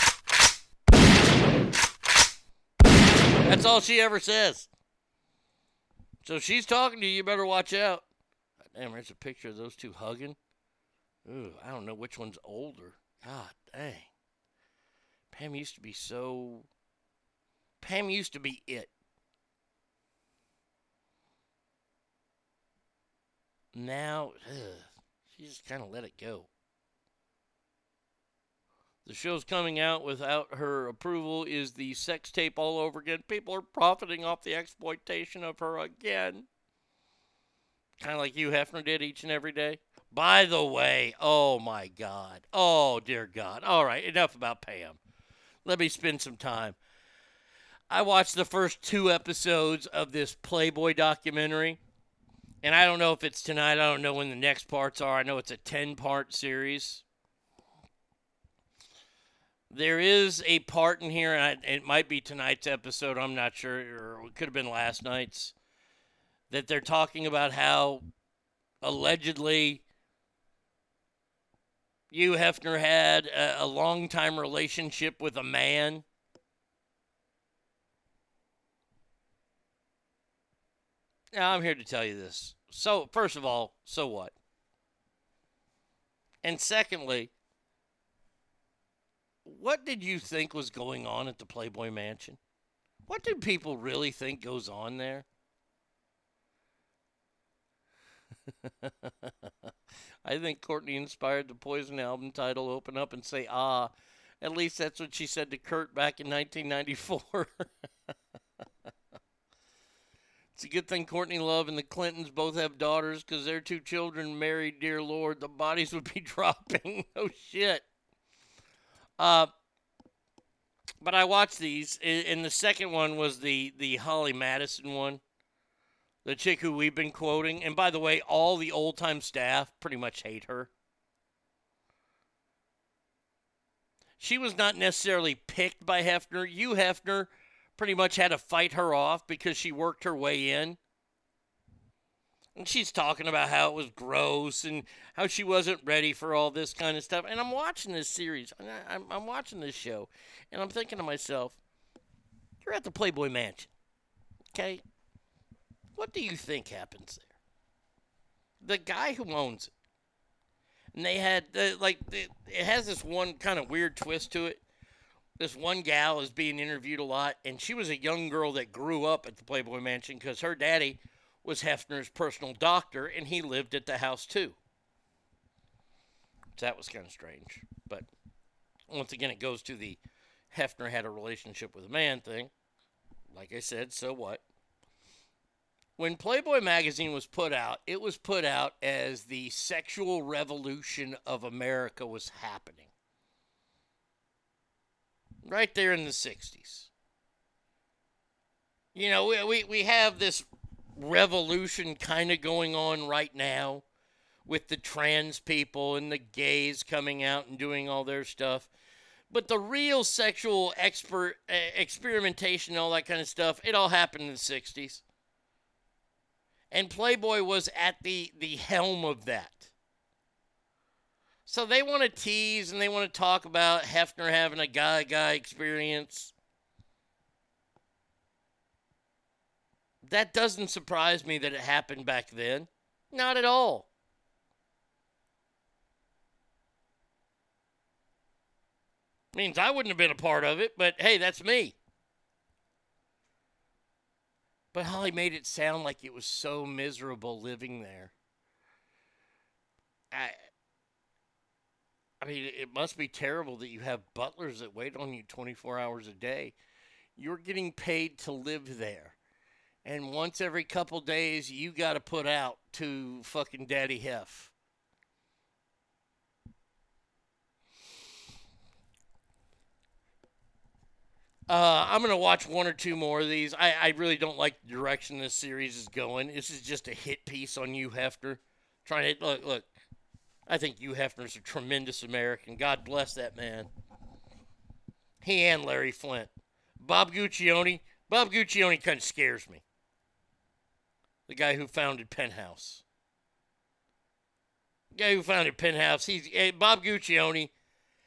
That's all she ever says. So she's talking to you. You better watch out. Damn, there's a picture of those two hugging. Ooh, I don't know which one's older. God dang. Pam used to be so. Pam used to be it. Now, ugh, she just kind of let it go. The show's coming out without her approval is the sex tape all over again. People are profiting off the exploitation of her again. Kind of like Hugh Hefner did each and every day. By the way, oh my God. Oh, dear God. All right, enough about Pam. Let me spend some time. I watched the first two episodes of this Playboy documentary. And I don't know if it's tonight. I don't know when the next parts are. I know it's a 10 part series there is a part in here, and it might be tonight's episode. I'm not sure, or it could have been last night's. That they're talking about how allegedly Hugh Hefner had a, a long time relationship with a man. Now, I'm here to tell you this. So, first of all, so what? And secondly, what did you think was going on at the Playboy Mansion? What do people really think goes on there? I think Courtney inspired the Poison album title Open Up and Say Ah. At least that's what she said to Kurt back in 1994. it's a good thing Courtney Love and the Clintons both have daughters because their two children married, dear Lord, the bodies would be dropping. oh, shit. Uh, but I watched these, and the second one was the the Holly Madison one, the chick who we've been quoting. And by the way, all the old time staff pretty much hate her. She was not necessarily picked by Hefner. Hugh Hefner pretty much had to fight her off because she worked her way in. And she's talking about how it was gross and how she wasn't ready for all this kind of stuff. And I'm watching this series, I'm, I'm watching this show, and I'm thinking to myself, you're at the Playboy Mansion, okay? What do you think happens there? The guy who owns it, and they had uh, like it has this one kind of weird twist to it. This one gal is being interviewed a lot, and she was a young girl that grew up at the Playboy Mansion because her daddy was Hefner's personal doctor, and he lived at the house too. So that was kind of strange. But once again, it goes to the Hefner had a relationship with a man thing. Like I said, so what? When Playboy magazine was put out, it was put out as the sexual revolution of America was happening. Right there in the 60s. You know, we, we, we have this revolution kind of going on right now with the trans people and the gays coming out and doing all their stuff. But the real sexual expert uh, experimentation and all that kind of stuff, it all happened in the 60s. And Playboy was at the, the helm of that. So they want to tease and they want to talk about Hefner having a guy guy experience. That doesn't surprise me that it happened back then. Not at all. Means I wouldn't have been a part of it, but hey, that's me. But Holly made it sound like it was so miserable living there. I I mean, it must be terrible that you have butlers that wait on you 24 hours a day. You're getting paid to live there. And once every couple days, you got to put out to fucking Daddy Hef. Uh, I'm gonna watch one or two more of these. I, I really don't like the direction this series is going. This is just a hit piece on Hugh Hefner. Trying to look, look. I think Hugh Hefner's a tremendous American. God bless that man. He and Larry Flynt. Bob Guccione. Bob Guccione kind of scares me. The guy who founded Penthouse. The guy who founded Penthouse. He's eh, Bob Guccione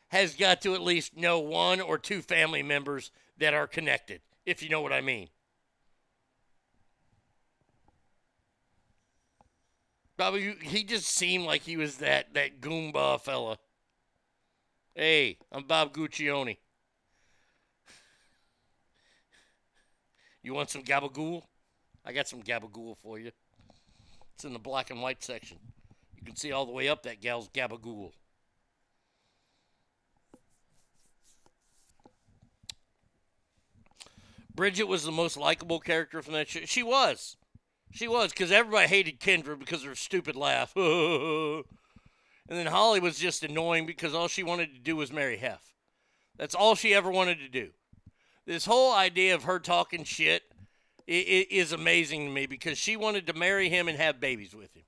has got to at least know one or two family members that are connected, if you know what I mean. Bobby, he just seemed like he was that that Goomba fella. Hey, I'm Bob Guccione. You want some gabagool? I got some gabagool for you. It's in the black and white section. You can see all the way up that gal's gabagool. Bridget was the most likable character from that show. She was. She was, because everybody hated Kendra because of her stupid laugh. and then Holly was just annoying because all she wanted to do was marry Hef. That's all she ever wanted to do. This whole idea of her talking shit is amazing to me because she wanted to marry him and have babies with him.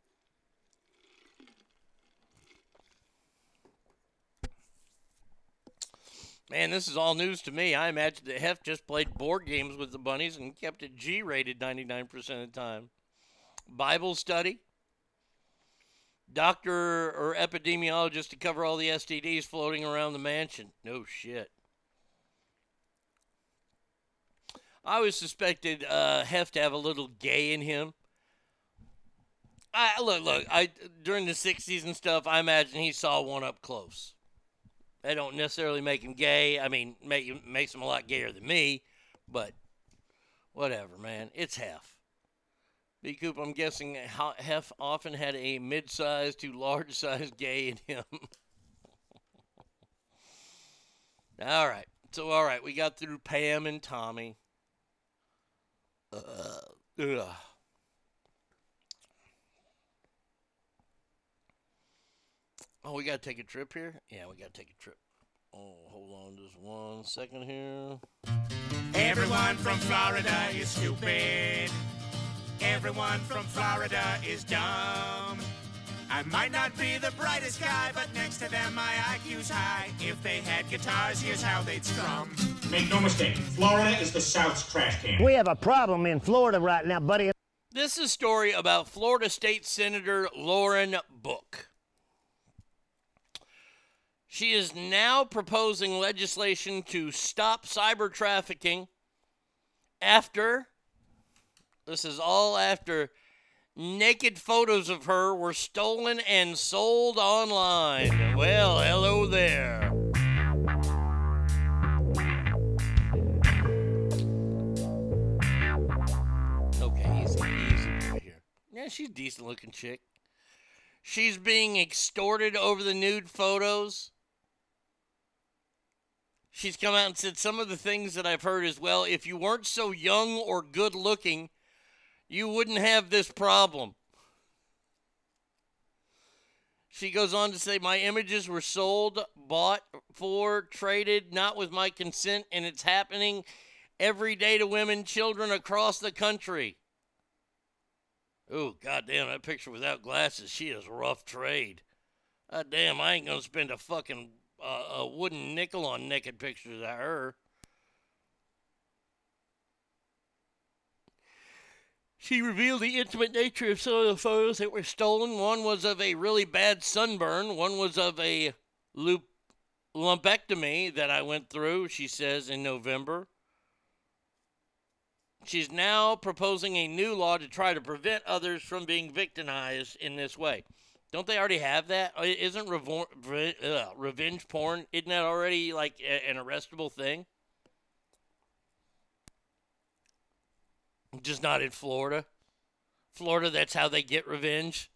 Man, this is all news to me. I imagine that Hef just played board games with the bunnies and kept it G rated 99% of the time. Bible study. Doctor or epidemiologist to cover all the STDs floating around the mansion. No shit. I always suspected uh, Hef to have a little gay in him. I look, look. I during the '60s and stuff, I imagine he saw one up close. That don't necessarily make him gay. I mean, make makes him a lot gayer than me, but whatever, man. It's Hef. B. Coop, I'm guessing Hef often had a mid-sized to large-sized gay in him. all right. So, all right. We got through Pam and Tommy. Ugh. Oh, we got to take a trip here? Yeah, we got to take a trip. Oh, hold on just one second here. Everyone from Florida is stupid. Everyone from Florida is dumb. I might not be the brightest guy, but next to them my IQ's high. If they had guitars, here's how they'd strum. Make no mistake, Florida is the South's trash can. We have a problem in Florida right now, buddy. This is a story about Florida State Senator Lauren Book. She is now proposing legislation to stop cyber trafficking after, this is all after, naked photos of her were stolen and sold online. Well, hello there. Okay, easy, easy right here. Yeah, she's a decent looking chick. She's being extorted over the nude photos. She's come out and said some of the things that I've heard as well. If you weren't so young or good looking, you wouldn't have this problem. She goes on to say, My images were sold, bought for, traded, not with my consent, and it's happening every day to women, children across the country. Oh, goddamn, that picture without glasses, she is rough trade. God damn, I ain't gonna spend a fucking uh, a wooden nickel on naked pictures of her. She revealed the intimate nature of some of the photos that were stolen. One was of a really bad sunburn, one was of a loop lumpectomy that I went through, she says, in November. She's now proposing a new law to try to prevent others from being victimized in this way. Don't they already have that? Isn't revenge porn? Isn't that already like an arrestable thing? Just not in Florida. Florida, that's how they get revenge.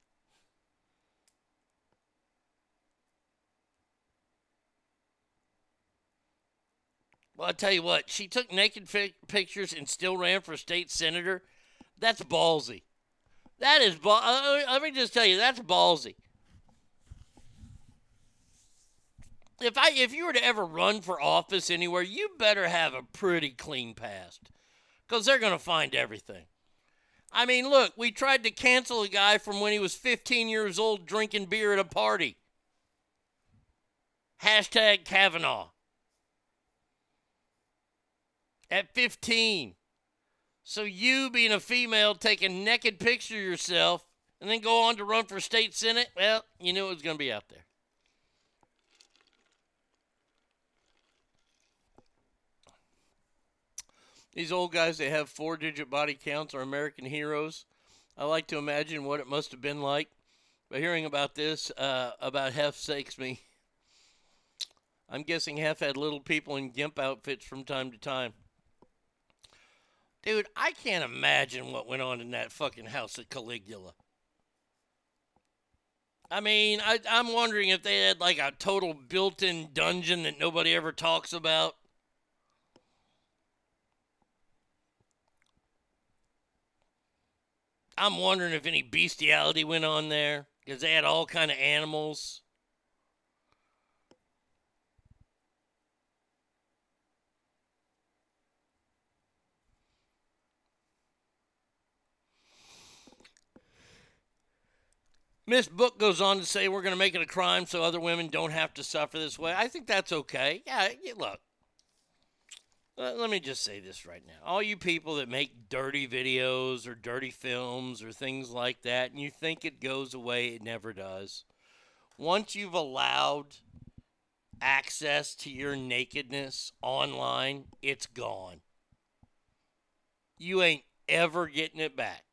Well, I tell you what, she took naked fi- pictures and still ran for state senator. That's ballsy. That is ball. Uh, let me just tell you, that's ballsy. If I if you were to ever run for office anywhere, you better have a pretty clean past, because they're gonna find everything. I mean, look, we tried to cancel a guy from when he was 15 years old drinking beer at a party. Hashtag Kavanaugh. At 15. So you being a female take a naked picture of yourself and then go on to run for state senate, well, you knew it was going to be out there. These old guys that have four digit body counts are American heroes. I like to imagine what it must have been like. But hearing about this, uh, about Hef sakes me. I'm guessing Hef had little people in gimp outfits from time to time. Dude, I can't imagine what went on in that fucking house at Caligula. I mean, I, I'm wondering if they had like a total built in dungeon that nobody ever talks about. I'm wondering if any bestiality went on there because they had all kind of animals. Miss Book goes on to say we're going to make it a crime so other women don't have to suffer this way. I think that's okay. Yeah, look. Let me just say this right now. All you people that make dirty videos or dirty films or things like that, and you think it goes away, it never does. Once you've allowed access to your nakedness online, it's gone. You ain't ever getting it back.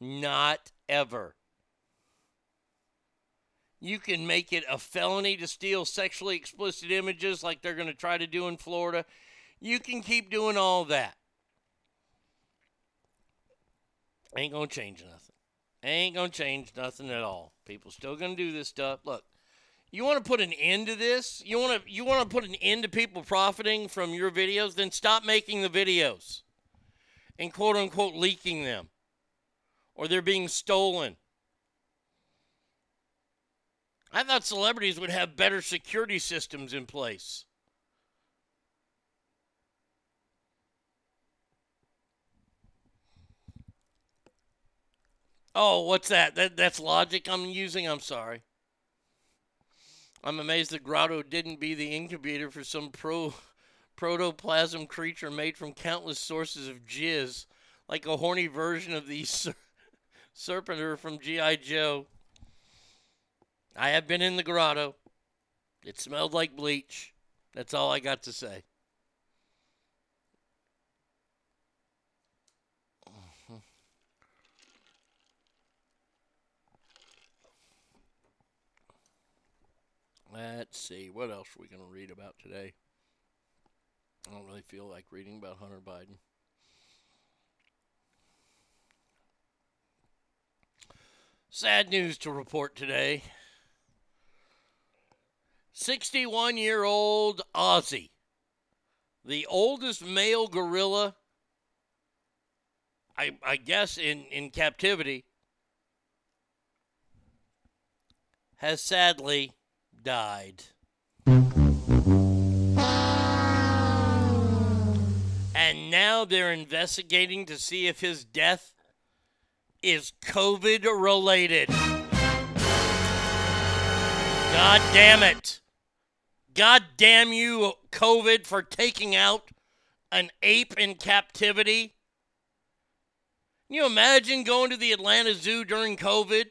Not ever. You can make it a felony to steal sexually explicit images like they're going to try to do in Florida. You can keep doing all that. Ain't going to change nothing. Ain't going to change nothing at all. People still going to do this stuff. Look, you want to put an end to this? You want to you want to put an end to people profiting from your videos? Then stop making the videos and quote unquote leaking them or they're being stolen. I thought celebrities would have better security systems in place. Oh, what's that? that? That's logic I'm using? I'm sorry. I'm amazed that Grotto didn't be the incubator for some pro protoplasm creature made from countless sources of jizz, like a horny version of the ser- Serpentor from G.I. Joe. I have been in the grotto. It smelled like bleach. That's all I got to say. Let's see, what else are we going to read about today? I don't really feel like reading about Hunter Biden. Sad news to report today. 61 year old Ozzy, the oldest male gorilla, I, I guess, in, in captivity, has sadly died. And now they're investigating to see if his death is COVID related. God damn it. God damn you, COVID, for taking out an ape in captivity. Can you imagine going to the Atlanta Zoo during COVID?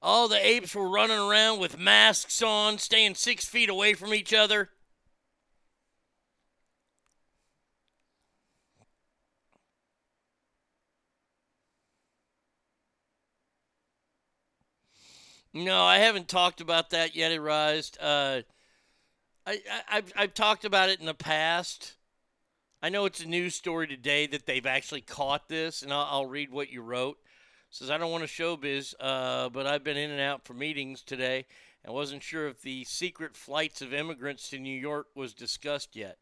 All the apes were running around with masks on, staying six feet away from each other. No, I haven't talked about that yet, Arised. Uh, I, I, I've, I've talked about it in the past. I know it's a news story today that they've actually caught this, and I'll, I'll read what you wrote. It says, I don't want to showbiz, uh, but I've been in and out for meetings today and wasn't sure if the secret flights of immigrants to New York was discussed yet.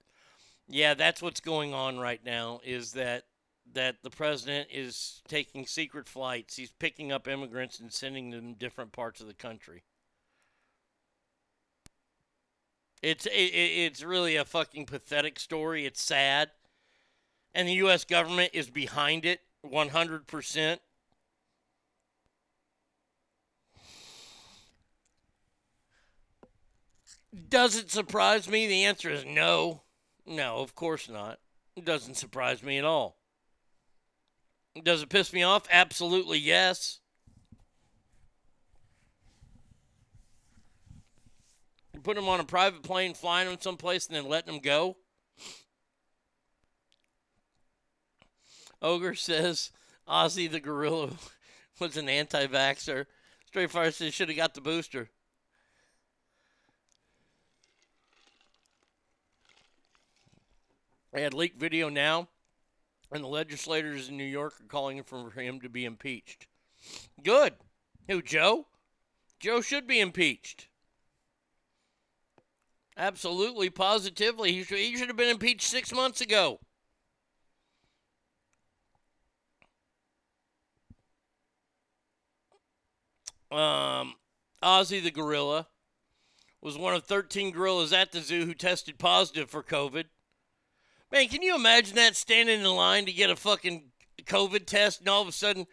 Yeah, that's what's going on right now is that that the president is taking secret flights. He's picking up immigrants and sending them different parts of the country. It's it, it's really a fucking pathetic story. It's sad, and the U.S. government is behind it 100 percent. Does it surprise me? The answer is no. No, of course not. It doesn't surprise me at all. Does it piss me off? Absolutely yes. You put them on a private plane, flying them someplace, and then letting them go. Ogre says Ozzy the gorilla was an anti vaxxer. Straight Fire says should have got the booster. They had leaked video now, and the legislators in New York are calling for him to be impeached. Good. Who, Joe? Joe should be impeached. Absolutely, positively. He should, he should have been impeached six months ago. Um, Ozzy the gorilla was one of 13 gorillas at the zoo who tested positive for COVID. Man, can you imagine that standing in line to get a fucking COVID test and all of a sudden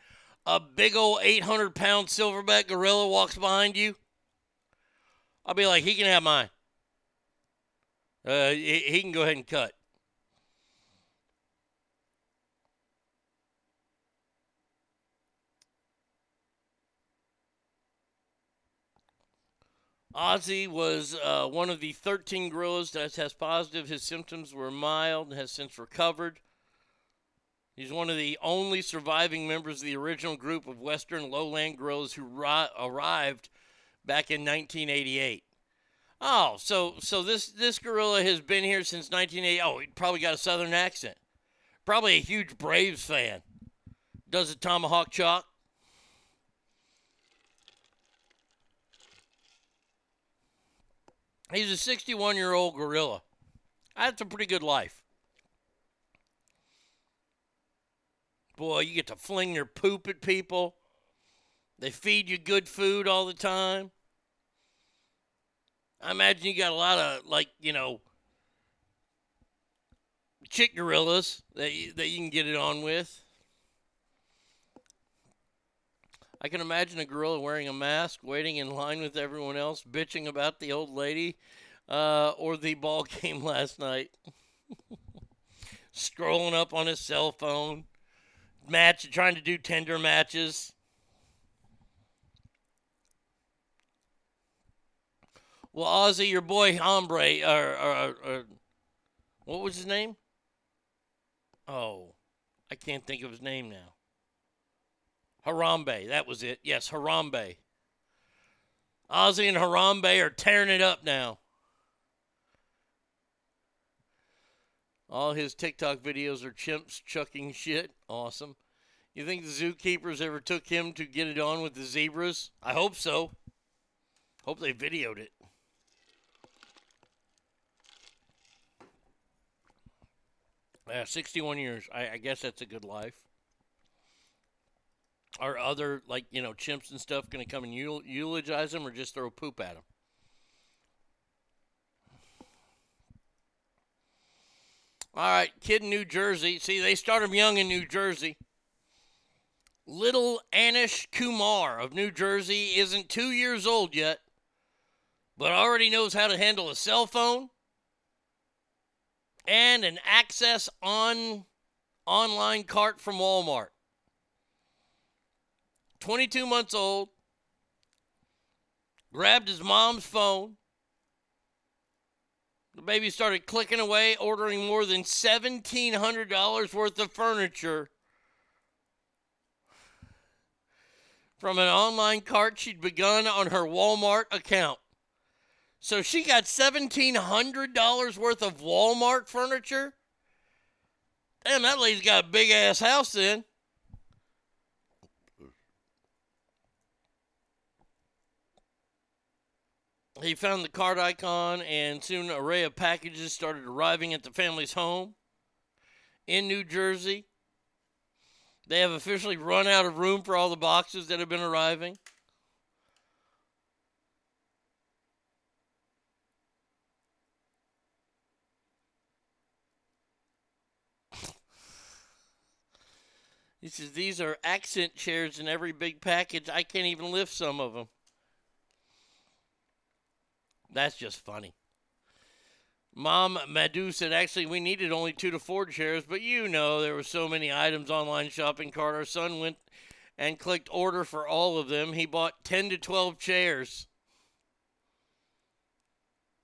a big old 800 pound silverback gorilla walks behind you? I'll be like, he can have mine. Uh, he, he can go ahead and cut. Ozzy was uh, one of the 13 gorillas that test positive. His symptoms were mild and has since recovered. He's one of the only surviving members of the original group of Western lowland gorillas who ri- arrived back in 1988. Oh, so so this this gorilla has been here since 1980. Oh, he probably got a southern accent. Probably a huge Braves fan. Does a tomahawk chop. He's a 61 year old gorilla. That's a pretty good life. Boy, you get to fling your poop at people. They feed you good food all the time. I imagine you got a lot of, like, you know, chick gorillas that you, that you can get it on with. I can imagine a gorilla wearing a mask, waiting in line with everyone else, bitching about the old lady uh, or the ball game last night. Scrolling up on his cell phone, match, trying to do Tinder matches. Well, Ozzy, your boy Hombre, or, or, or what was his name? Oh, I can't think of his name now. Harambe. That was it. Yes, Harambe. Ozzy and Harambe are tearing it up now. All his TikTok videos are chimps chucking shit. Awesome. You think the zookeepers ever took him to get it on with the zebras? I hope so. Hope they videoed it. Yeah, 61 years. I, I guess that's a good life. Are other, like, you know, chimps and stuff going to come and eul- eulogize him or just throw poop at him? All right, kid in New Jersey. See, they start him young in New Jersey. Little Ayaansh Kumar of New Jersey isn't two years old yet, but already knows how to handle a cell phone and an access on online cart from Walmart. 22 months old, grabbed his mom's phone. The baby started clicking away, ordering more than $1,700 worth of furniture from an online cart she'd begun on her Walmart account. So she got $1,700 worth of Walmart furniture? Damn, that lady's got a big ass house then. He found the card icon, and soon an array of packages started arriving at the family's home in New Jersey. They have officially run out of room for all the boxes that have been arriving. He says, These are accent chairs in every big package. I can't even lift some of them. That's just funny. Mom Madhu said, actually, we needed only two to four chairs, but you know there were so many items online shopping cart. Our son went and clicked order for all of them. He bought 10 to 12 chairs.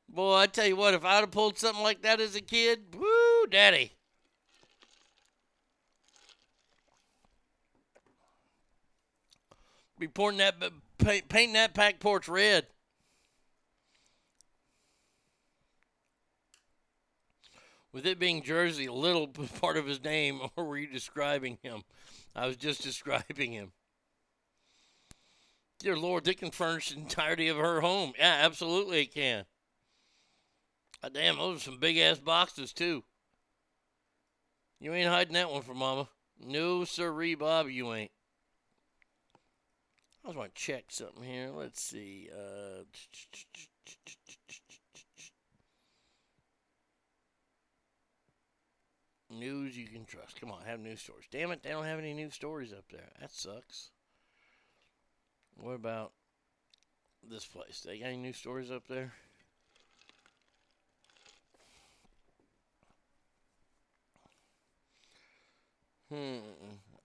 Boy, I tell you what, if I'd have pulled something like that as a kid, woo, daddy. Be pouring that, paint, painting that back porch red. With it being Jersey, a little part of his name, or were you describing him? I was just describing him. Dear Lord, they can furnish the entirety of her home. Yeah, absolutely it can. God damn, those are some big ass boxes too. You ain't hiding that one from Mama. No, sirree, Bob, you ain't. I just want to check something here. Let's see. Uh, news you can trust. Come on, have news stories. Damn it, they don't have any news stories up there. That sucks. What about this place? They got any news stories up there? Hmm.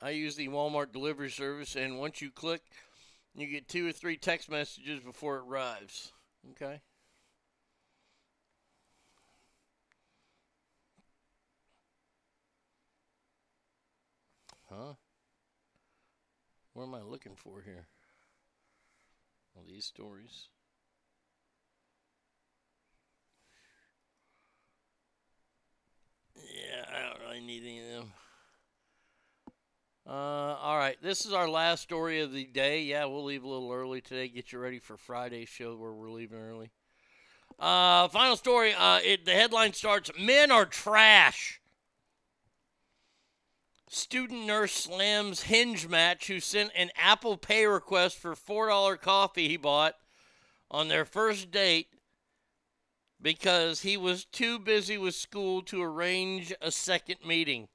I use the Walmart delivery service, and once you click, you get two or three text messages before it arrives. Okay. Huh? What am I looking for here? All these stories. Yeah, I don't really need any of them. Uh, all right, this is our last story of the day. Yeah, we'll leave a little early today. Get you ready for Friday's show where we're leaving early. Uh, final story. Uh, it, the headline starts: Men are trash. Student nurse slams Hinge match who sent an Apple Pay request for $4 coffee he bought on their first date because he was too busy with school to arrange a second meeting.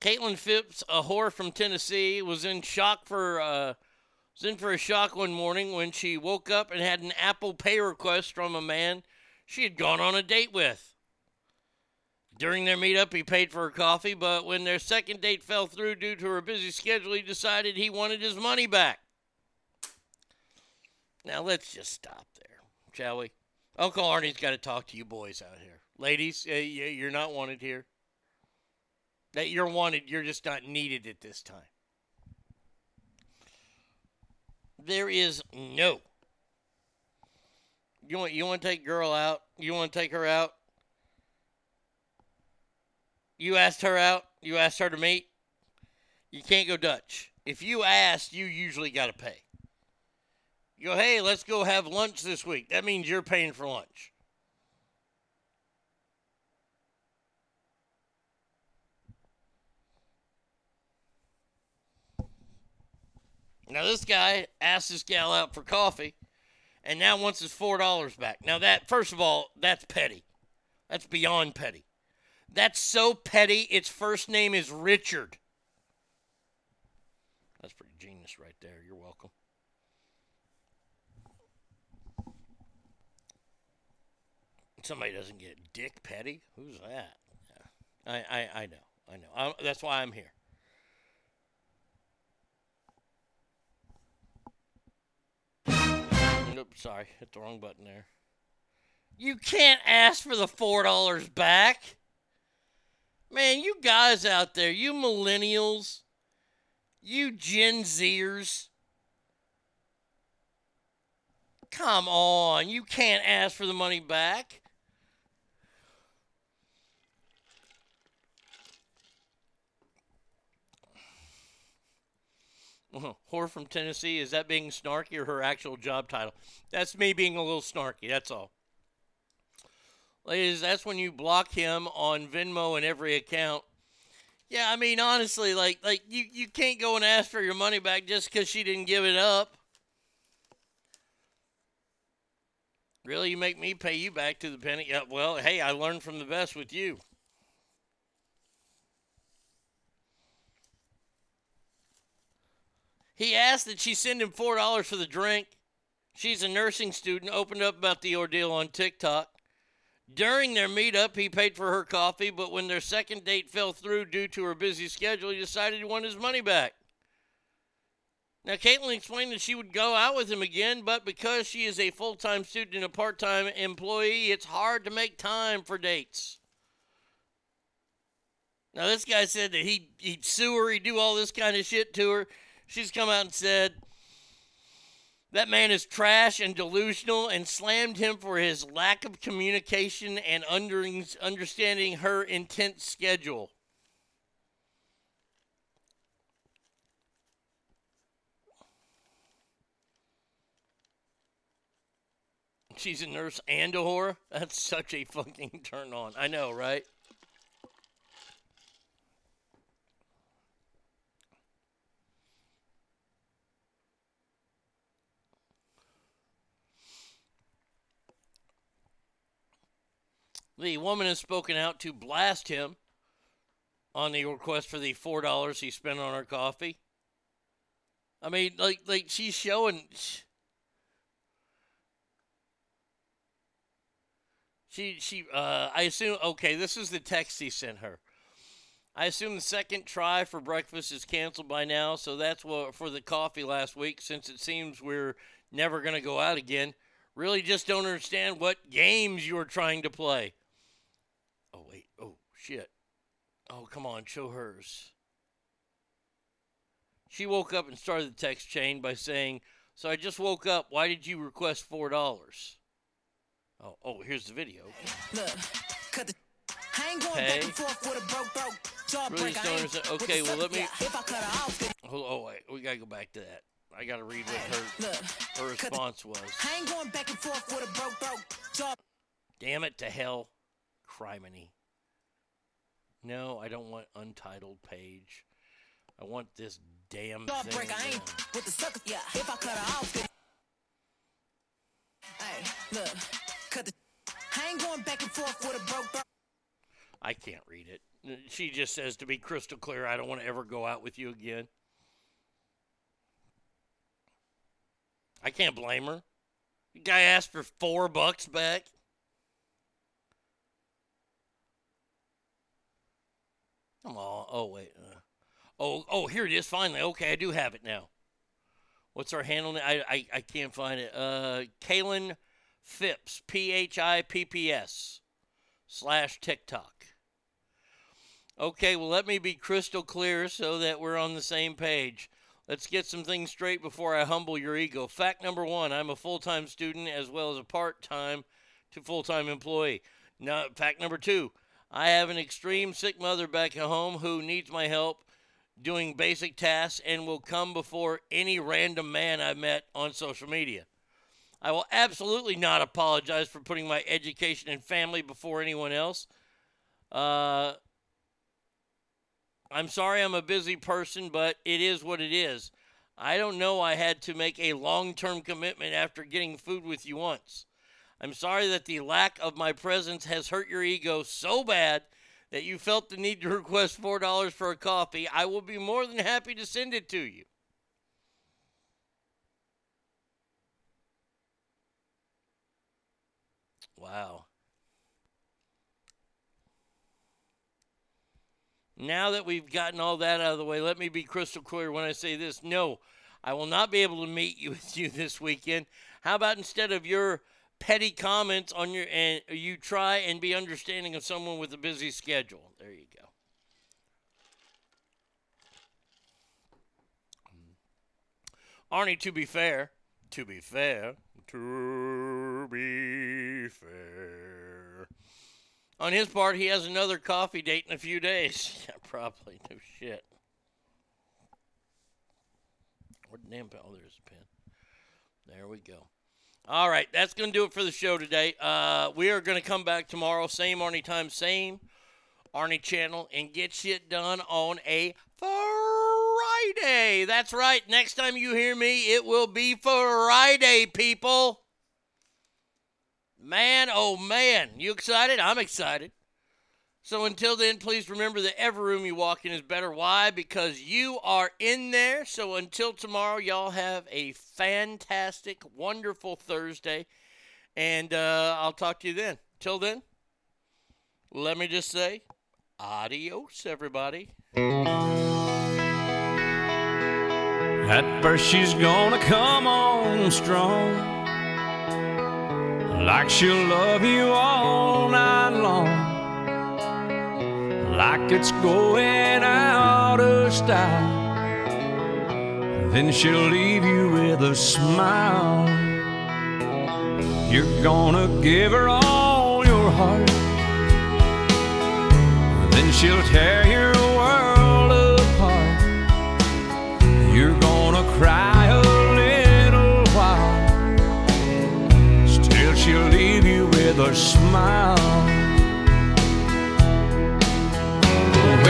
Caitlin Phipps, a whore from Tennessee, was in shock for uh, was in for a shock one morning when she woke up and had an Apple Pay request from a man she had gone on a date with. During their meetup, he paid for her coffee, but when their second date fell through due to her busy schedule, he decided he wanted his money back. Now, let's just stop there, shall we? Uncle Arnie's got to talk to you boys out here. Ladies, uh, you're not wanted here. That you're wanted, you're just not needed at this time. There is no. You want you want to take girl out? You want to take her out? You asked her out. You asked her to meet. You can't go Dutch. If you ask, you usually got to pay. You go, hey, let's go have lunch this week. That means you're paying for lunch. Now this guy asked this gal out for coffee, and now wants his four dollars back. Now that, first of all, that's petty. That's beyond petty. That's so petty. Its first name is Richard. That's pretty genius right there. You're welcome. Somebody doesn't get Dick Petty. Who's that? Yeah. I, I, I know. I know. i that's why I'm here. Nope, sorry. Hit the wrong button there. You can't ask for the $4 back. Man, you guys out there, you millennials, you Gen Zers, come on. You can't ask for the money back. Whore from Tennessee, is that being snarky or her actual job title? That's me being a little snarky, that's all. Ladies, that's when you block him on Venmo and every account. Yeah, I mean honestly, like like you, you can't go and ask for your money back just because she didn't give it up. Really, you make me pay you back to the penny? Yeah, well, hey, I learned from the best with you. He asked that she send him $4 for the drink. She's a nursing student, opened up about the ordeal on TikTok. During their meetup, he paid for her coffee, but when their second date fell through due to her busy schedule, he decided he wanted his money back. Now, Caitlin explained that she would go out with him again, but because she is a full time student and a part time employee, it's hard to make time for dates. Now, this guy said that he'd, he'd sue her, he'd do all this kind of shit to her. She's come out and said, that man is trash and delusional and slammed him for his lack of communication and under, understanding her intense schedule. She's a nurse and a whore? That's such a fucking turn on. I know, right? The woman has spoken out to blast him on the request for the four dollars he spent on her coffee. I mean, like, like she's showing. She, she, uh, I assume. Okay, this is the text he sent her. I assume the second try for breakfast is canceled by now, so that's what for the coffee last week. Since it seems we're never gonna go out again, really just don't understand what games you're trying to play. Shit. Oh, come on. Show hers. She woke up and started the text chain by saying, So I just woke up. Why did you request $4? Oh, oh, here's the video. Look, cut the. I ain't going Okay. back and forth with a broke, broke jaw Really don't. Okay, well, let me- yeah, If I cut her off, Hold, oh, wait. We got to go back to that. I got to read what her, look, her response was. I ain't going back and forth with a broke, broke jaw. Damn it to hell. Criminy. No, I don't want untitled page. I want this damn thing. break. I ain't with the sucker. Yeah, if I cut her off. Hey, look, cut the. I ain't going back and forth with a broke, broke. I can't read it. She just says to be crystal clear, I don't want to ever go out with you again. I can't blame her. The guy asked for four bucks back. Come on. Oh wait. Uh, oh oh here it is. Finally. Okay, I do have it now. What's our handle? I I, I can't find it. Uh, Kaylin Phipps. P H I P P S slash TikTok. Okay, well, let me be crystal clear so that we're on the same page. Let's get some things straight before I humble your ego. Fact number one I'm a full time student as well as a part time to full time employee. Now, fact number two I have an extreme sick mother back at home who needs my help doing basic tasks and will come before any random man I met on social media. I will absolutely not apologize for putting my education and family before anyone else. Uh, I'm sorry I'm a busy person, but it is what it is. I don't know I had to make a long term commitment after getting food with you once. I'm sorry that the lack of my presence has hurt your ego so bad that you felt the need to request $4 for a coffee. I will be more than happy to send it to you. Wow. Now that we've gotten all that out of the way, let me be crystal clear when I say this. No, I will not be able to meet you with you this weekend. How about instead of your petty comments on your and you try and be understanding of someone with a busy schedule. There you go. Arnie, to be fair, to be fair, to be fair. On his part, he has another coffee date in a few days. Yeah, probably. No shit. What damn pen? Oh, there's a pen. There we go. All right, that's going to do it for the show today. Uh, we are going to come back tomorrow, same Arnie time, same Arnie channel, and get shit done on a Friday. That's right. Next time you hear me, it will be Friday, people. Man, oh man. You excited? I'm excited. So until then, please remember that every room you walk in is better. Why? Because you are in there. So until tomorrow, y'all have a fantastic, wonderful Thursday. And uh, I'll talk to you then. Till then, let me just say adios, everybody. At first she's gonna come on strong Like she'll love you all night long Like it's going out of style Then she'll leave you with a smile You're gonna give her all your heart Then she'll tear your world apart you're gonna cry a little while. Still, she'll leave you with a smile.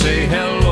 say hello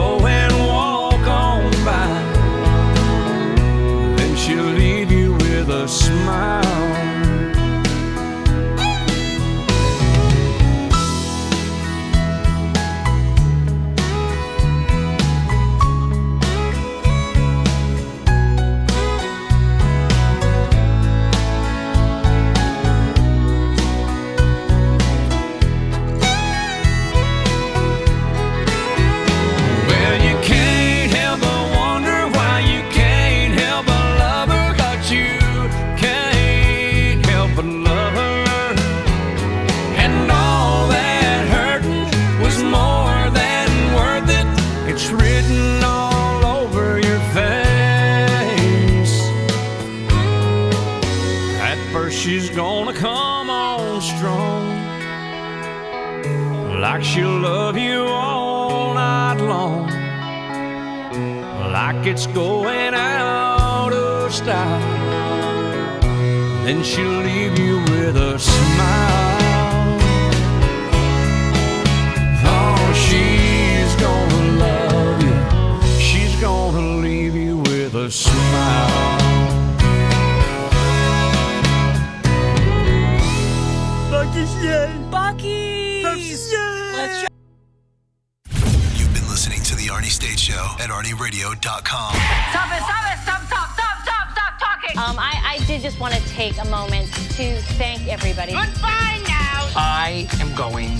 of style. Then she'll leave you with a smile. Oh, she's gonna love you, she's gonna leave you with a smile. Buc-ee's yay! Bucky! Let's You've been listening to The Arnie State Show at ArnieRadio.com. Stop it, stop it, stop, stop, um, I, I did just want to take a moment to thank everybody. Goodbye now. I am going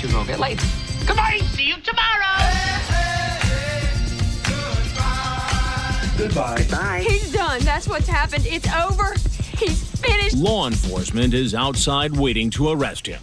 to go get lights. Goodbye. See you tomorrow. Goodbye. Goodbye. He's done. That's what's happened. It's over. He's finished. Law enforcement is outside waiting to arrest him.